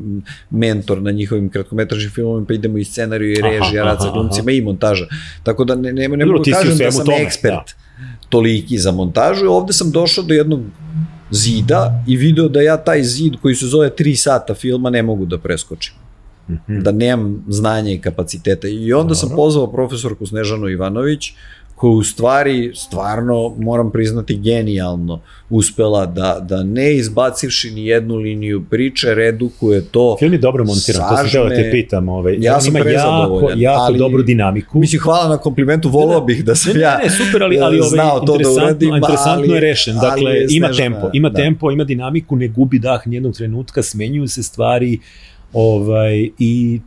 mentor na njihovim kratkometražnim filmovima, pa idemo i scenariju i Aha, režija, rad sa glumcima i montaža. Tako da ne, ne, ne mogu u kažem da sam tome, ekspert da. toliki za montažu. Ovde sam došao do jednog zida i video da ja taj zid koji se zove 3 sata filma ne mogu da preskočim. Mhm. Da nemam znanja i kapaciteta. I onda sam Dobro. pozvao profesorku Snežanu Ivanović, koja u stvari, stvarno, moram priznati, genijalno uspela da, da ne izbacivši ni jednu liniju priče, redukuje to. Film je dobro montiran, to sam teo da te sažme. pitam. Ovaj, Ja sam ima jako, jako ali- dobru dinamiku. Mislim, hvala na komplimentu, volao bih da sam Ne, ne, ja ne, super, ali, ali ovaj, znao to da interesantno, uradim, interesantno ali- je rešen. Dakle, je ima Snežana, tempo, ima da. tempo, ima dinamiku, ne gubi dah nijednog trenutka, smenjuju se stvari ovaj, i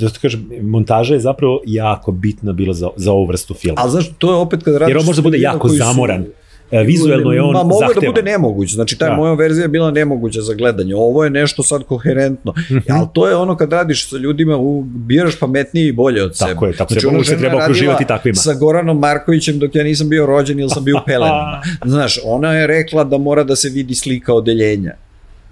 da ti kažem, montaža je zapravo jako bitna bila za, za ovu vrstu filma. Ali znaš, to je opet kad radiš... Jer on može da sa bude jako koji su- zamoran. E, Vizuelno je on Ma mogu da zahtevan. bude nemoguć, znači ta Da. moja verzija je bila nemoguća za gledanje. Ovo je nešto sad koherentno. Mhm. Ali to je ono kad radiš sa ljudima, u, biraš pametnije i bolje od sebe. Tako je, tako znači, treba, se treba okruživati takvima. Sa Goranom Markovićem dok ja nisam bio rođen ili sam bio u pelenama. Znaš, ona je rekla da mora da se vidi slika odeljenja.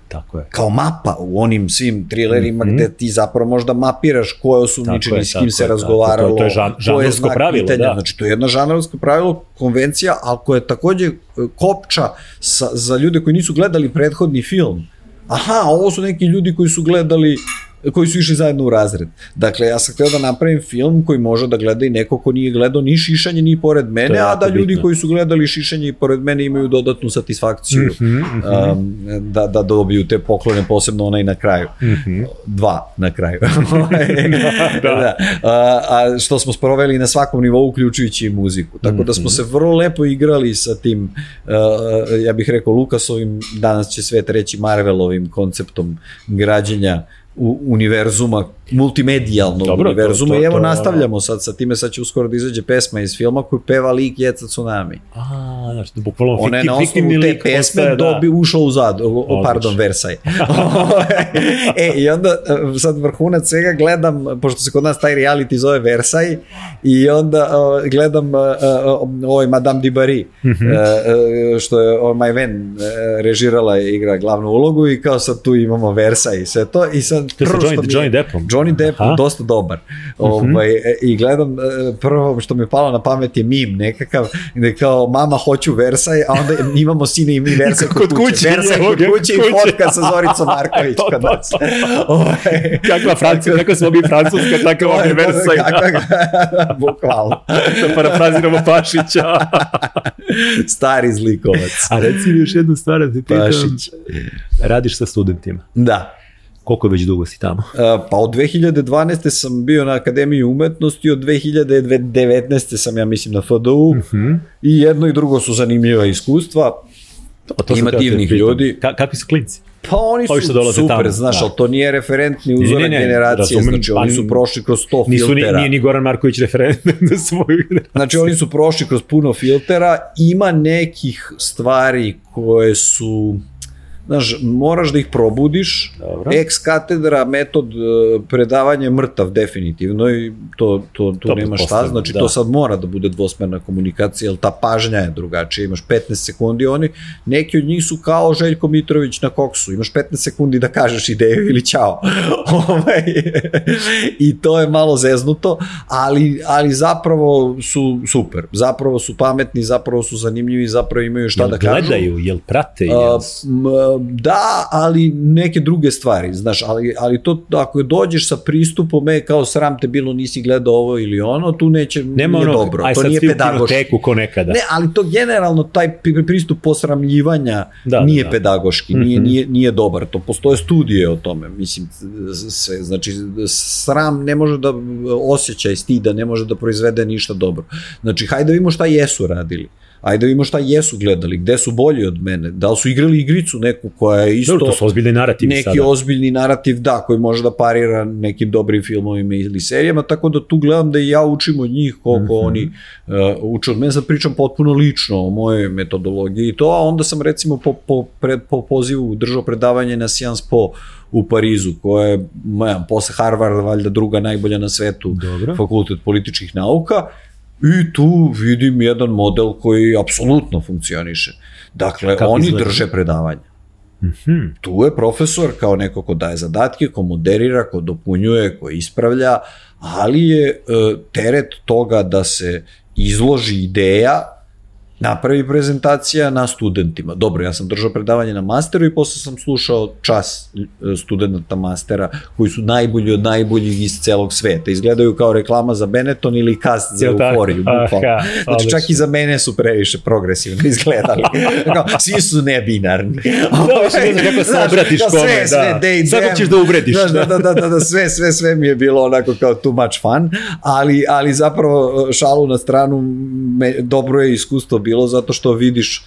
Tako je. Kao mapa u onim svim trilerima mm -hmm. gde ti zapravo možda mapiraš ko je osumnjičeni, s kim se je, razgovaralo, to je, to je žan, žanrovsko pravilo, pitanja. da. Znači, to je jedno žanrovsko pravilo, konvencija, ali koje je takođe e, kopča sa, za ljude koji nisu gledali prethodni film. Aha, ovo su neki ljudi koji su gledali koji su išli zajedno u razred. Dakle, ja sam hteo da napravim film koji može da gleda i neko ko nije gledao ni šišanje ni pored mene, a da ljudi bitno. koji su gledali šišanje i pored mene imaju dodatnu satisfakciju mm -hmm, mm -hmm. Um, da, da dobiju te poklone, posebno onaj na kraju. Mm -hmm. Dva na kraju. da, da. A, a što smo sproveli na svakom nivou, uključujući i muziku. Tako da smo mhm. se vrlo lepo igrali sa tim, uh, ja bih rekao, Lukasovim, danas će svet reći Marvelovim konceptom građenja univerzuma multimedijalnog Dobro, univerzuma to, to, i evo to, nastavljamo sad sa time, sad će uskoro da izađe pesma iz filma koju peva lik Jeca Tsunami. A, znači, da bukvalno Ona je na osnovu te pesme postaje, da. dobi, ušao u zad, o, pardon, Versaj. e, i onda e, sad vrhunac svega gledam, pošto se kod nas taj reality zove Versaj, i onda uh, gledam uh, ovaj Madame Dibari, mm -hmm. uh, što je uh, My Ven uh, režirala i igra glavnu ulogu i kao sad tu imamo Versaj i sve to, i sad prvo što Johnny, mi... Johnny Deppom. Johnny Depp Aha. dosta dobar. Uh mhm. -huh. ovaj, e, I gledam, e, prvo što mi je palo na pamet je mim nekakav, gde kao mama hoću Versaj, a onda imamo sine i mi Versaj kod, kod kuće. Versaj kod kuće i fotka sa Zoricom Marković kod nas. Ovaj, kakva Francuska, kako smo mi Francuska, tako vam je Versaj. Bukvalno. da parafraziramo Pašića. Stari zlikovac. A reci mi još jednu stvar da ti pitam. Pašić. Radiš sa studentima. Da. Koliko već dugo si tamo? Pa od 2012. sam bio na Akademiji umetnosti, od 2019. sam ja mislim na FDU uh mhm. -huh. i jedno i drugo su zanimljiva iskustva. To, to Ima divnih ljudi. Ka, kakvi su klinci? Pa oni su super, tamo. znaš, da. ali to nije referentni uzorak ne, ne, ne, generacije, razumem, znači oni su prošli kroz 100 nisu, filtera. Nije ni Goran Marković referent na svoju generaciju. Znači oni su prošli kroz puno filtera, ima nekih stvari koje su znaš, moraš da ih probudiš, Dobro. ex katedra metod e, predavanja mrtav definitivno i to, to, to, to nema šta, znači da. to sad mora da bude dvosmerna komunikacija, jer ta pažnja je drugačija, imaš 15 sekundi, oni, neki od njih su kao Željko Mitrović na koksu, imaš 15 sekundi da kažeš ideju ili ćao. Ovaj, I to je malo zeznuto, ali, ali zapravo su super, zapravo su pametni, zapravo su zanimljivi, zapravo imaju šta jel da kažu. Jel gledaju, jel prate? Jel... A, da, ali neke druge stvari, znaš, ali, ali to ako dođeš sa pristupom, e, kao sram te bilo, nisi gledao ovo ili ono, tu neće, Nema nije ono, dobro, aj, to nije pedagoški. ko nekada. Ne, ali to generalno, taj pristup posramljivanja da, nije da, da. pedagoški, nije, mm -hmm. nije, nije dobar, to postoje studije o tome, mislim, sve, znači, sram ne može da osjećaj stida, ne može da proizvede ništa dobro. Znači, hajde da vidimo šta jesu radili ajde da vidimo šta jesu gledali, gde su bolji od mene, da li su igrali igricu neku koja je isto... Dobro, to su ozbiljni narativi neki sada. Neki ozbiljni narativ, da, koji može da parira nekim dobrim filmovima ili serijama, tako da tu gledam da i ja učim od njih koliko mm -hmm. oni uh, uče od mene, sad pričam potpuno lično o mojoj metodologiji i to, a onda sam recimo po, po, pred, po pozivu držao predavanje na Sciences Po u Parizu, koja je, ja, posle Harvard, valjda druga najbolja na svetu, Dobro. fakultet političkih nauka, I tu vidim jedan model koji apsolutno funkcioniše. Dakle, Kako oni izgleda? drže predavanja. Mm -hmm. Tu je profesor kao neko ko daje zadatke, ko moderira, ko dopunjuje, ko ispravlja, ali je e, teret toga da se izloži ideja napravi prezentacija na studentima. Dobro, ja sam držao predavanje na masteru i posle sam slušao čas e, studenta mastera koji su najbolji od najboljih iz celog sveta. Izgledaju kao reklama za Benetton ili kast za euforiju. Znači čak i za mene su previše progresivno izgledali. kao, svi su nebinarni. Da, ne kako se obratiš da, kome. Sve, sve, da. Samo ćeš da uvrediš. Da, da, da, da, da, da, sve, sve, sve mi je bilo onako kao too much fun, ali, ali zapravo šalu na stranu me, dobro je iskustvo bilo zato što vidiš,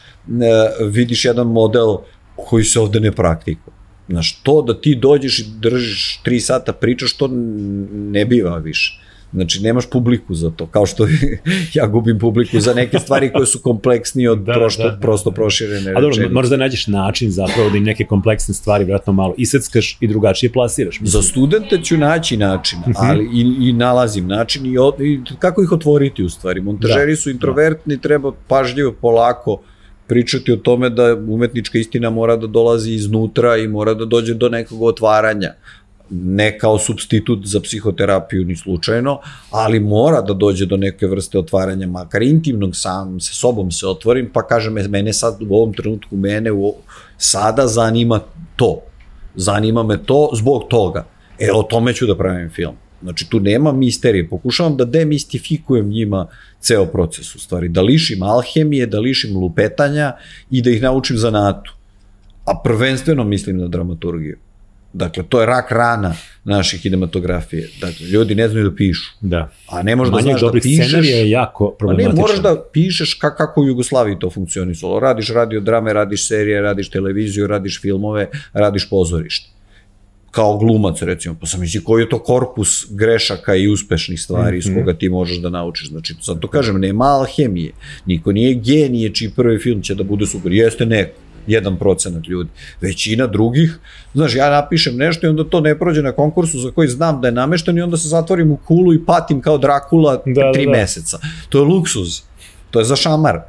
vidiš jedan model koji se ovde ne praktikuje. Znaš, to da ti dođeš i držiš 3 sata pričaš, to ne biva više. Znači, nemaš publiku za to, kao što ja gubim publiku za neke stvari koje su kompleksnije od da, prosto, da, prosto da. proširene A dobro, moraš da nađeš način zapravo da im neke kompleksne stvari vjerojatno malo iseckaš i drugačije plasiraš. Mislim. Za studente ću naći način, mhm. ali i, i nalazim način i, od, i kako ih otvoriti u stvari. Montažeri da, su introvertni, da. treba pažljivo, polako, pričati o tome da umetnička istina mora da dolazi iznutra i mora da dođe do nekog otvaranja ne kao substitut za psihoterapiju ni slučajno, ali mora da dođe do neke vrste otvaranja, makar intimnog sam se sobom se otvorim, pa kažem, mene sad u ovom trenutku, mene u, sada zanima to. Zanima me to zbog toga. E, o tome ću da pravim film. Znači, tu nema misterije. Pokušavam da demistifikujem njima ceo proces, u stvari. Da lišim alhemije, da lišim lupetanja i da ih naučim zanatu. A prvenstveno mislim na dramaturgiju. Dakle, to je rak rana naše kinematografije. Dakle, ljudi ne znaju da pišu. Da. A ne možeš da znaš da pišeš. je jako problematičan. A ne, moraš da pišeš ka, kako u Jugoslaviji to funkcionisalo. Radiš radio drame, radiš serije, radiš televiziju, radiš filmove, radiš pozorište. Kao glumac, recimo. Pa sam misli, koji je to korpus grešaka i uspešnih stvari mm -hmm. s koga ti možeš da naučiš. Znači, sad to kažem, nema alhemije. Niko nije genije čiji prvi film će da bude super. Jeste neko jedan procenat ljudi. Većina drugih, znaš, ja napišem nešto i onda to ne prođe na konkursu za koji znam da je namešten i onda se zatvorim u kulu i patim kao Drakula da, tri da, da. meseca. To je luksuz. To je za šamar. E,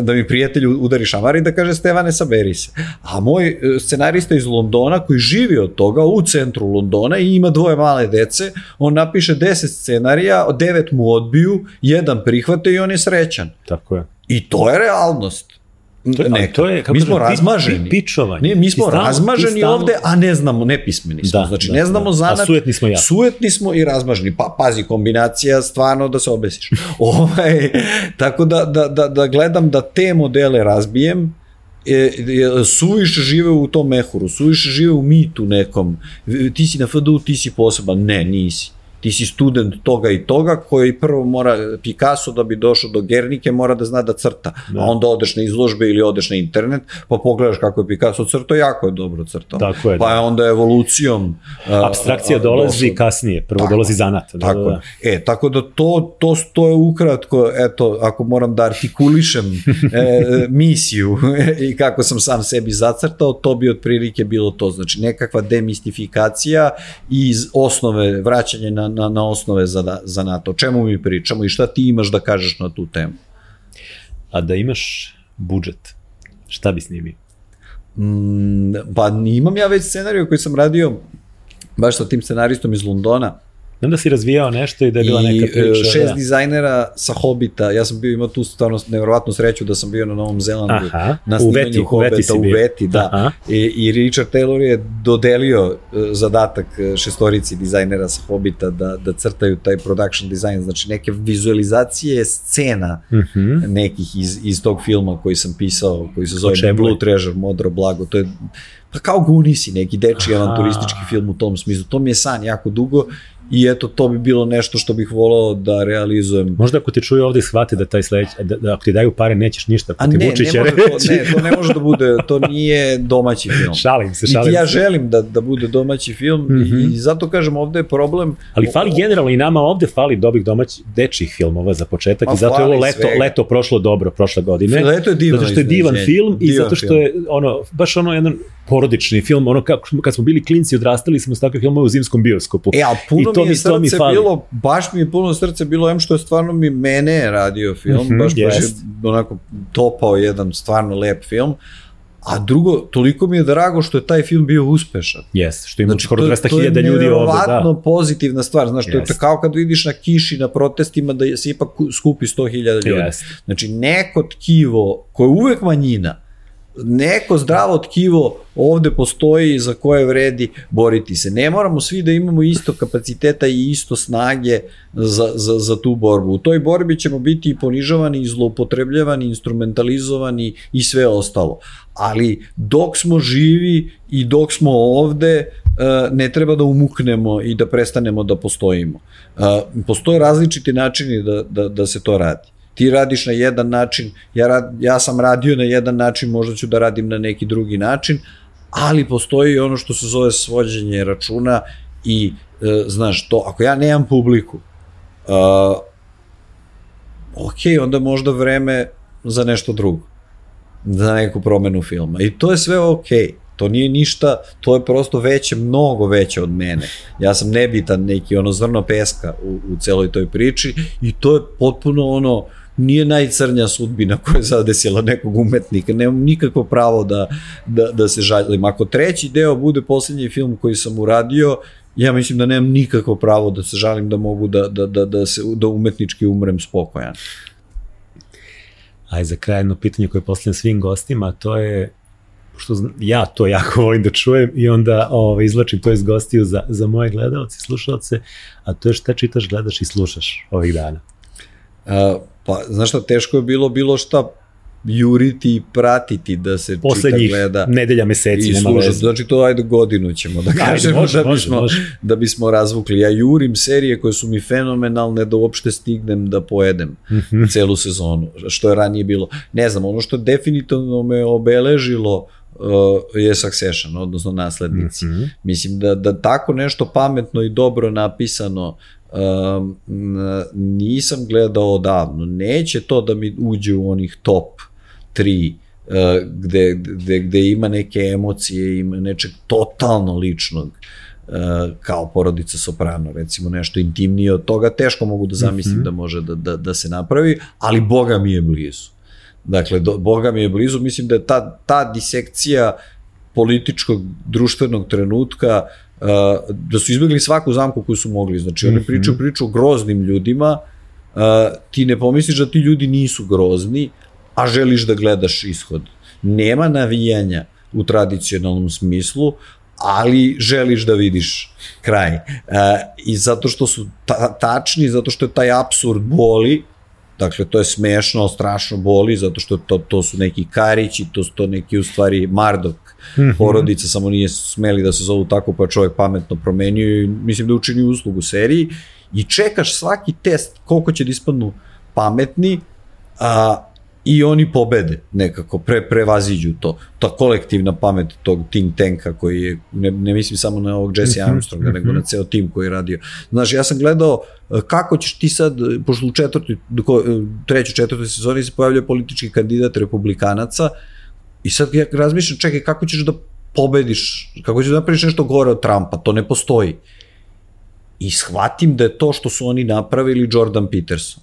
da mi prijatelj udari šamar i da kaže Stevane saberi se. A moj e, scenarista iz Londona koji živi od toga u centru Londona i ima dvoje male dece, on napiše 10 scenarija, devet mu odbiju, jedan prihvate i on je srećan. Tako je. I to je realnost. To, neka. to je, kako mi smo da, razmaženi. Pičovanje. Ne, mi smo stalno, razmaženi stalno... ovde, a ne znamo, nepismeni smo. Da, znači, da, ne znamo da. zanat. A sujetni smo ja. Sujetni smo i razmaženi. Pa, pazi, kombinacija stvarno da se obesiš. ovaj, tako da, da, da, da gledam da te modele razbijem, e, e, suviše žive u tom mehuru, suviše žive u mitu nekom. Ti si na FDU, ti si poseban. Ne, nisi ti si student toga i toga, koji prvo mora, Picasso da bi došao do Gernike mora da zna da crta, da. a onda odeš na izložbe ili odeš na internet, pa pogledaš kako je Picasso crtao, jako je dobro crtao. Tako je, pa da. je onda evolucijom... Abstrakcija a, dolazi došao. kasnije, prvo tako, dolazi zanat. Da, tako da, da. E, tako da to, to, to je ukratko, eto, ako moram da artikulišem e, misiju i kako sam sam sebi zacrtao, to bi otprilike bilo to. Znači, nekakva demistifikacija iz osnove vraćanje na na, na osnove za, za NATO. O čemu mi pričamo i šta ti imaš da kažeš na tu temu? A da imaš budžet, šta bi snimio? Mm, pa imam ja već scenariju koji sam radio baš sa tim scenaristom iz Londona, Znam da si razvijao nešto i da je bila neka priča. I šest da. dizajnera sa Hobita, ja sam bio imao tu stvarno nevjerovatnu sreću da sam bio na Novom Zelandu Aha, na snimanju Veti, Hobita u Veti, da. Aha. I, I Richard Taylor je dodelio uh, zadatak e, šestorici dizajnera sa Hobita da, da crtaju taj production design, znači neke vizualizacije scena uh mhm. -huh. nekih iz, iz tog filma koji sam pisao, koji se zove Blue Treasure, Modro Blago, to je pa kao Gunisi, neki deči avanturistički film u tom smislu. To mi je san jako dugo i eto to bi bilo nešto što bih volao da realizujem. Možda ako te čuju ovde shvati da taj sleć, da, da ako ti daju pare nećeš ništa protiv Vučića reći. To, ne, to ne može da bude, to nije domaći film. šalim se, šalim I ja se. želim da, da bude domaći film mm -hmm. i zato kažem ovde je problem. Ali fali generalno i nama ovde fali dobih domaćih dečih filmova za početak i zato je ovo leto, svega. leto prošlo dobro prošle godine. Leto je divan. Zato što je divan film i zato što je ono, baš ono jedan porodični film, ono kako, kad smo bili klinci odrastali smo s takvim filmom u zimskom bioskopu. E, a puno I to mi je srce mi fali. bilo, baš mi je puno srce bilo, em što je stvarno mi mene radio film, mm -hmm, baš, yes. baš je onako topao jedan stvarno lep film, A drugo, toliko mi je drago što je taj film bio uspešan. Jes, što ima znači, skoro 200.000 ljudi ovde. To je pozitivna stvar. Znaš, to yes. je kao kad vidiš na kiši, na protestima da se ipak skupi 100.000 ljudi. Yes. Znači, neko tkivo, koje je uvek manjina, neko zdravo tkivo ovde postoji za koje vredi boriti se. Ne moramo svi da imamo isto kapaciteta i isto snage za, za, za tu borbu. U toj borbi ćemo biti i ponižavani, i zloupotrebljavani, instrumentalizovani i sve ostalo. Ali dok smo živi i dok smo ovde, e, ne treba da umuknemo i da prestanemo da postojimo. E, postoje različiti načini da, da, da se to radi ti radiš na jedan način, ja, rad, ja sam radio na jedan način, možda ću da radim na neki drugi način, ali postoji ono što se zove svođenje računa i, e, znaš, to, ako ja nemam publiku, uh, ok, onda možda vreme za nešto drugo, za neku promenu filma. I to je sve ok. To nije ništa, to je prosto veće, mnogo veće od mene. Ja sam nebitan neki ono zrno peska u, u celoj toj priči i to je potpuno ono, nije najcrnja sudbina koja je zadesila nekog umetnika, nemam nikakvo pravo da, da, da se žalim. Ako treći deo bude poslednji film koji sam uradio, ja mislim da nemam nikakvo pravo da se žalim da mogu da, da, da, da, se, da umetnički umrem spokojan. Aj za kraj jedno pitanje koje postavljam svim gostima, to je što ja to jako volim da čujem i onda ovaj, izlačim to iz gostiju za, za moje gledalce i slušalce, a to je šta čitaš, gledaš i slušaš ovih dana. A, pa, znaš šta, teško je bilo bilo šta juriti i pratiti da se Poslednjih čita, gleda. nedelja, meseci, i nema veze. Znači to ajde godinu ćemo da kažemo može, da, bismo, može, može. da bismo razvukli. Ja jurim serije koje su mi fenomenalne da uopšte stignem da pojedem mm -hmm. celu sezonu, što je ranije bilo. Ne znam, ono što definitivno me obeležilo uh, je Succession, odnosno naslednici. Mm -hmm. Mislim da, da tako nešto pametno i dobro napisano um, nisam gledao odavno. Neće to da mi uđe u onih top 3 uh, gde, gde, gde ima neke emocije, ima nečeg totalno ličnog uh, kao porodica Soprano, recimo nešto intimnije od toga, teško mogu da zamislim mm -hmm. da može da, da, da se napravi, ali Boga mi je blizu. Dakle, do, Boga mi je blizu, mislim da je ta, ta disekcija političkog, društvenog trenutka uh, da su izbjegli svaku zamku koju su mogli. Znači, oni mhm. pričaju priču o groznim ljudima, uh, ti ne pomisliš da ti ljudi nisu grozni, a želiš da gledaš ishod. Nema navijanja u tradicionalnom smislu, ali želiš da vidiš kraj. Uh, I zato što su ta, tačni, zato što je taj absurd boli, Dakle, to je smešno, strašno boli, zato što to, to su neki Karići, to su to neki u stvari Mardok -hmm. porodica, samo nije smeli da se zovu tako, pa čovjek pametno promenio i mislim da učini uslugu seriji i čekaš svaki test koliko će da ispadnu pametni, a, i oni pobede nekako, pre, prevaziđu to. Ta kolektivna pamet tog think tanka koji je, ne, ne mislim samo na ovog Jesse mhm, Armstronga, mm -hmm. nego na ceo tim koji je radio. Znaš, ja sam gledao e, kako ćeš ti sad, pošto u četvrti, e, trećoj, četvrtoj sezoni se pojavljaju politički kandidat republikanaca i sad ja razmišljam, čekaj, kako ćeš da pobediš, kako ćeš da napraviš nešto gore od Trumpa, to ne postoji. I shvatim da je to što su oni napravili Jordan Peterson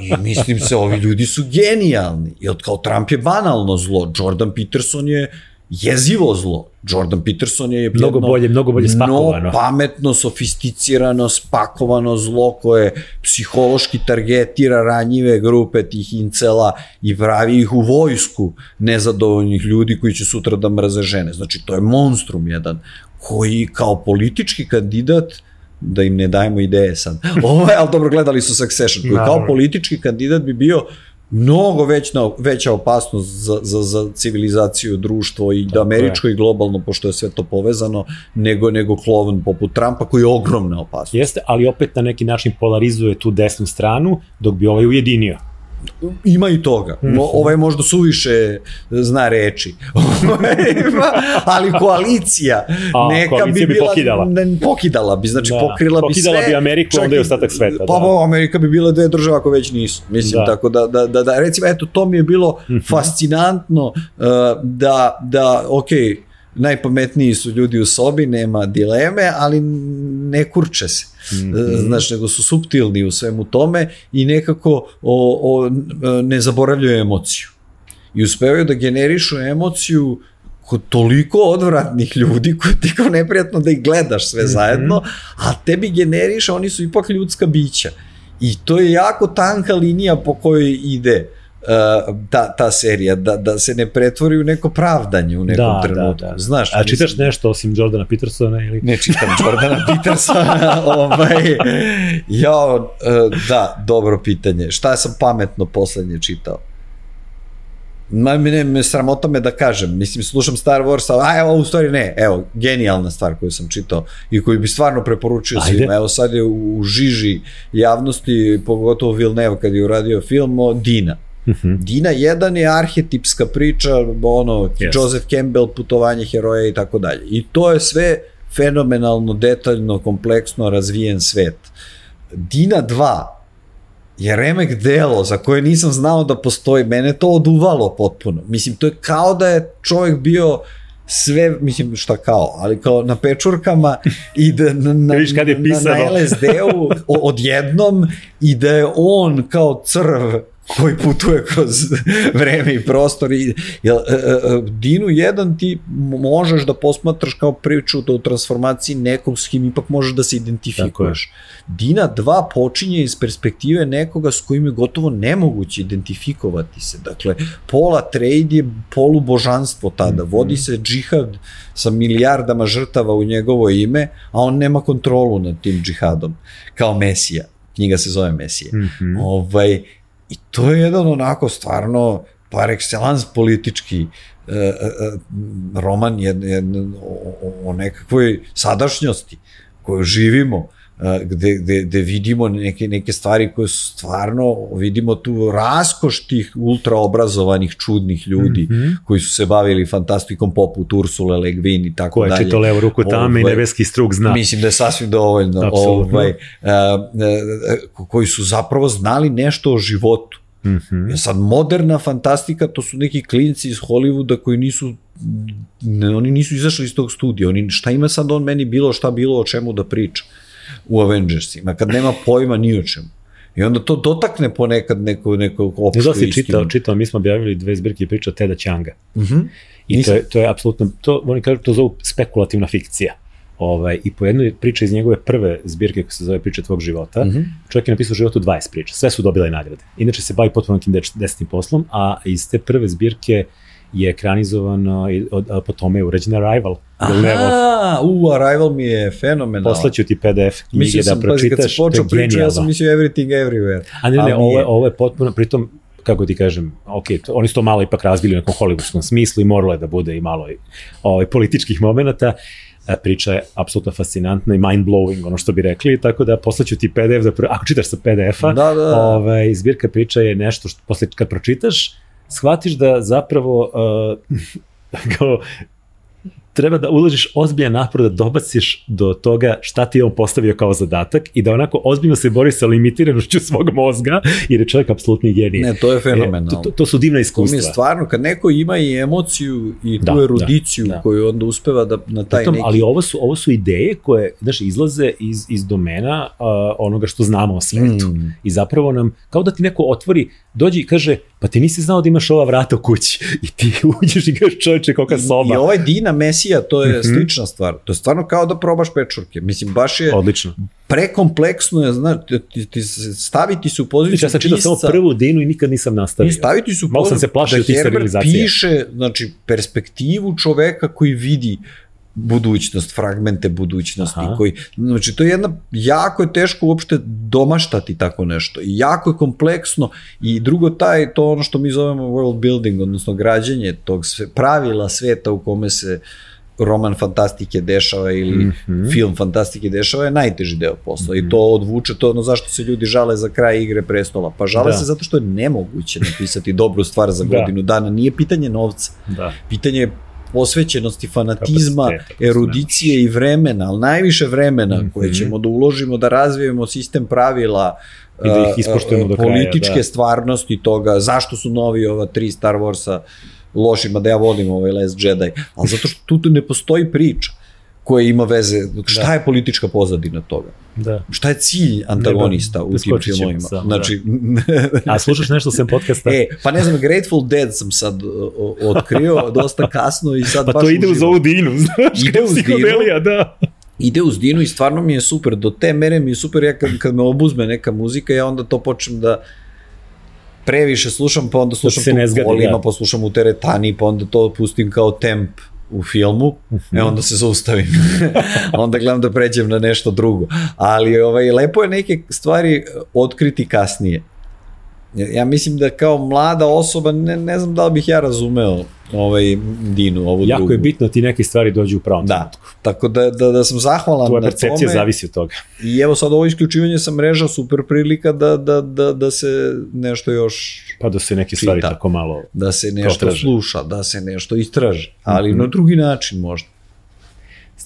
I mislim se, ovi ljudi su genijalni. Jer kao Trump je banalno zlo, Jordan Peterson je jezivo zlo. Jordan Peterson je mnogo jedno, bolje, mnogo bolje spakovano. No, pametno, sofisticirano, spakovano zlo koje psihološki targetira ranjive grupe tih incela i pravi ih u vojsku nezadovoljnih ljudi koji će sutra da mrze žene. Znači, to je monstrum jedan koji kao politički kandidat da im ne dajemo ideje sad. Ovo je, ali dobro, gledali su Succession, koji kao politički kandidat bi bio mnogo većna, veća opasnost za, za, za civilizaciju, društvo i da američko je. i globalno, pošto je sve to povezano, nego, nego klovan poput Trumpa koji je ogromna opasnost. Jeste, ali opet na neki način polarizuje tu desnu stranu, dok bi ovaj ujedinio. Ima i toga. Mhm. Ovaj možda suviše zna reči. ali koalicija A, neka koalicija bi, bila, bi pokidala. Ne, pokidala bi, znači da. pokrila bi pokidala sve. Pokidala bi Ameriku, čak, onda je ostatak sveta. Pa da. Amerika bi bila dve država ako već nisu. Mislim, da. tako da, da, da, da, recimo, eto, to mi je bilo mhm. fascinantno uh, da, da, okej, okay, najpametniji su ljudi u sobi, nema dileme, ali ne kurče se. Mm -hmm. Znaš, nego su subtilni u svemu tome i nekako o, o, ne zaboravljaju emociju. I uspevaju da generišu emociju kod toliko odvratnih ljudi koji ti kao neprijatno da ih gledaš sve mm -hmm. zajedno, a tebi generiše, oni su ipak ljudska bića. I to je jako tanka linija po kojoj ide Uh, ta, ta serija, da, da se ne pretvori u neko pravdanje u nekom da, da trenutku. Da, da. Znaš, A čitaš mislim, nešto osim Jordana Petersona? Ili? Ne čitam Jordana Petersona. ovaj, ja, uh, da, dobro pitanje. Šta sam pametno poslednje čitao? Ma, ne, me sramota me da kažem, mislim, slušam Star Wars, a evo, u stvari ne, evo, genijalna stvar koju sam čitao i koju bi stvarno preporučio Ajde. svima, evo sad je u, u žiži javnosti, pogotovo Villeneuve kad je uradio film o Dina, -hmm. Dina 1 je arhetipska priča, ono, yes. Joseph Campbell, putovanje heroja i tako dalje. I to je sve fenomenalno, detaljno, kompleksno razvijen svet. Dina 2 je remek delo za koje nisam znao da postoji. Mene to oduvalo potpuno. Mislim, to je kao da je čovjek bio sve, mislim, šta kao, ali kao na pečurkama i da na, na, Viš kad je na, na LSD-u odjednom i da je on kao crv koji putuje kroz vreme i prostor i jel, e, e, Dinu 1 ti možeš da posmatraš kao priču o transformaciji nekog s kim ipak možeš da se identifikuješ. Dina 2 počinje iz perspektive nekoga s kojim je gotovo nemoguće identifikovati se. Dakle, Pola Trade je polubožanstvo tada. Vodi se džihad sa milijardama žrtava u njegovo ime, a on nema kontrolu nad tim džihadom, kao Mesija. Knjiga se zove Mesija. Mm -hmm. ovaj, I to je jedan onako stvarno par excellence politički uh, uh, roman jed, jed, o, o nekakvoj sadašnjosti koju živimo, gde, gde, gde vidimo neke, neke stvari koje su stvarno, vidimo tu raskoš tih ultraobrazovanih čudnih ljudi mm -hmm. koji su se bavili fantastikom poput Ursula Le Guin i tako dalje. Ko je čito levo ruku tame i ovaj, nebeski struk zna. Mislim da je sasvim dovoljno. Apsolutno. Ovaj, uh, koji su zapravo znali nešto o životu. Mm -hmm. Sad, moderna fantastika, to su neki klinci iz Hollywooda koji nisu ne, oni nisu izašli iz tog studija, oni, šta ima sad on meni bilo, šta bilo, o čemu da priča u Avengersima, kad nema pojma ni o čemu. I onda to dotakne ponekad neko, neko opštu Ne znam si istinu. čitao, čitao, mi smo objavili dve zbirke priča Teda Changa. Uh -huh. I to je, to je apsolutno, to, oni kažu, to zovu spekulativna fikcija. Ovaj, I po jednoj priči iz njegove prve zbirke koja se zove Priče tvog života, mm Mhm. -hmm. čovjek je napisao u životu 20 priča, sve su dobile nagrade. Inače se bavi potpuno nekim desetnim poslom, a iz te prve zbirke je ekranizovano od, po tome je uređen Arrival. Aha, u, Arrival mi je fenomenal. Poslaću ti PDF knjige Mislio sam, da pročitaš, kad se počeo priča, ja sam mislio Everything Everywhere. A ne, ne, ovo nije. ovo je potpuno, pritom, kako ti kažem, ok, to, oni su to malo ipak razbili u nekom hollywoodskom smislu i moralo je da bude i malo i, ovaj, političkih momenta, priča je apsolutno fascinantna i mind-blowing, ono što bi rekli, tako da poslaću ti PDF, pr- ako čitaš sa PDF-a, Da, da. ovaj, zbirka priča je nešto što posle kad pročitaš, shvatiš da zapravo uh, kao treba da uložiš ozbiljan napor da dobaciš do toga šta ti je on postavio kao zadatak i da onako ozbiljno se bori sa limitiranošću svog mozga, jer je čovjek apsolutni genije. Ne, to je E, fenomenalno. to, to, to su divna To mi je iskustva. stvarno, kad neko ima i emociju i tu Da, erudiciju da, da. koju onda uspeva da na taj Pritom, neki... ali ovo su, ovo su ideje koje, znaš, izlaze iz, iz domena uh, onoga što znamo o svetu. Mm. I zapravo nam, kao da ti neko otvori, dođe i kaže, pa ti nisi znao da imaš ova vrata u kući. I ti uđeš i kažeš čovječe kolika soba. I ovaj Dina Mesija, to je Mhm. slična stvar. To je stvarno kao da probaš pečurke. Mislim, baš je Odlično. prekompleksno, je, znaš, ti, ti, ti se- staviti se u poziciju Znači, ja sam čitao samo prvu dinu i nikad nisam nastavio. I staviti su Malo sam se plašio da tih Herbert piše, znači, perspektivu čoveka koji vidi budućnost, fragmente budućnosti, Aha. koji, znači to je jedna, jako je teško uopšte domaštati tako nešto i jako je kompleksno i drugo taj, to ono što mi zovemo world building, odnosno građenje tog sve, pravila sveta u kome se roman fantastike dešava ili mm Mhm. -hmm. film fantastike dešava je najteži deo posla mm -hmm. i to odvuče to ono zašto se ljudi žale za kraj igre prestola. Pa žale Da. se zato što je nemoguće napisati dobru stvar za Da. godinu dana. Nije pitanje novca, Da. pitanje je posvećenosti, fanatizma, erudicije i vremena, ali najviše vremena mm -hmm. koje ćemo da uložimo, da razvijemo sistem pravila, I da ih ispoštujemo do kraja, političke da. stvarnosti toga, zašto su novi ova tri Star Warsa loši, mada ja volim ovaj Last Jedi, ali zato što tu ne postoji priča koja ima veze, šta Da. je politička pozadina toga? da. Šta je cilj antagonista Ne, u tim filmovima? samo, znači, A slušaš nešto sem podcasta? E, pa ne znam, Grateful Dead sam sad o, otkrio dosta kasno i sad pa baš to ide uz ovu dinu, znaš, Ide uz Dinu? da. Ide uz Dinu i stvarno mi je super, do te mere mi je super, ja kad, kad me obuzme neka muzika, ja onda to počnem da previše slušam, pa onda slušam se to ne u zgadi, kolima, da. pa slušam u teretani, pa onda to pustim kao temp u filmu, e onda se zaustavim. onda gledam da pređem na nešto drugo. Ali ovaj, lepo je neke stvari otkriti kasnije. Ja, mislim da kao mlada osoba ne, ne znam da li bih ja razumeo ovaj Dinu, ovu Jako drugu. je bitno da ti neke stvari dođu u pravom Da, trenutku. tako da, da, da sam zahvalan Tvoja na percepcija tome. zavisi od toga. I evo sad ovo isključivanje sa mreža, super prilika da, da, da, da se nešto još, Pa da se neke stvari Čita. tako malo... da se nešto Potraže. sluša, da se nešto istraže, ali Mhm. na drugi način možda.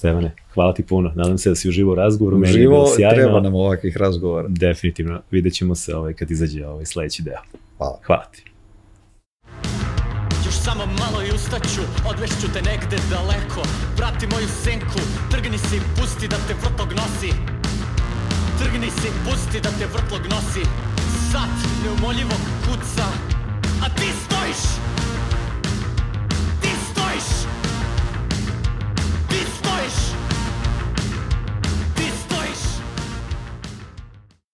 Stevane, hvala ti puno. Nadam se da si uživo u razgovoru. Uživo treba nam ovakvih razgovora. Definitivno. Vidjet ćemo se ovaj, kad izađe ovaj sledeći deo. Hvala. Hvala ti. Još samo malo i ustaću Odvešću te negde daleko Prati moju senku Trgni se i pusti da te vrtlog nosi Trgni se i pusti da te vrtlog nosi Sat neumoljivo kuca A ti stojiš nós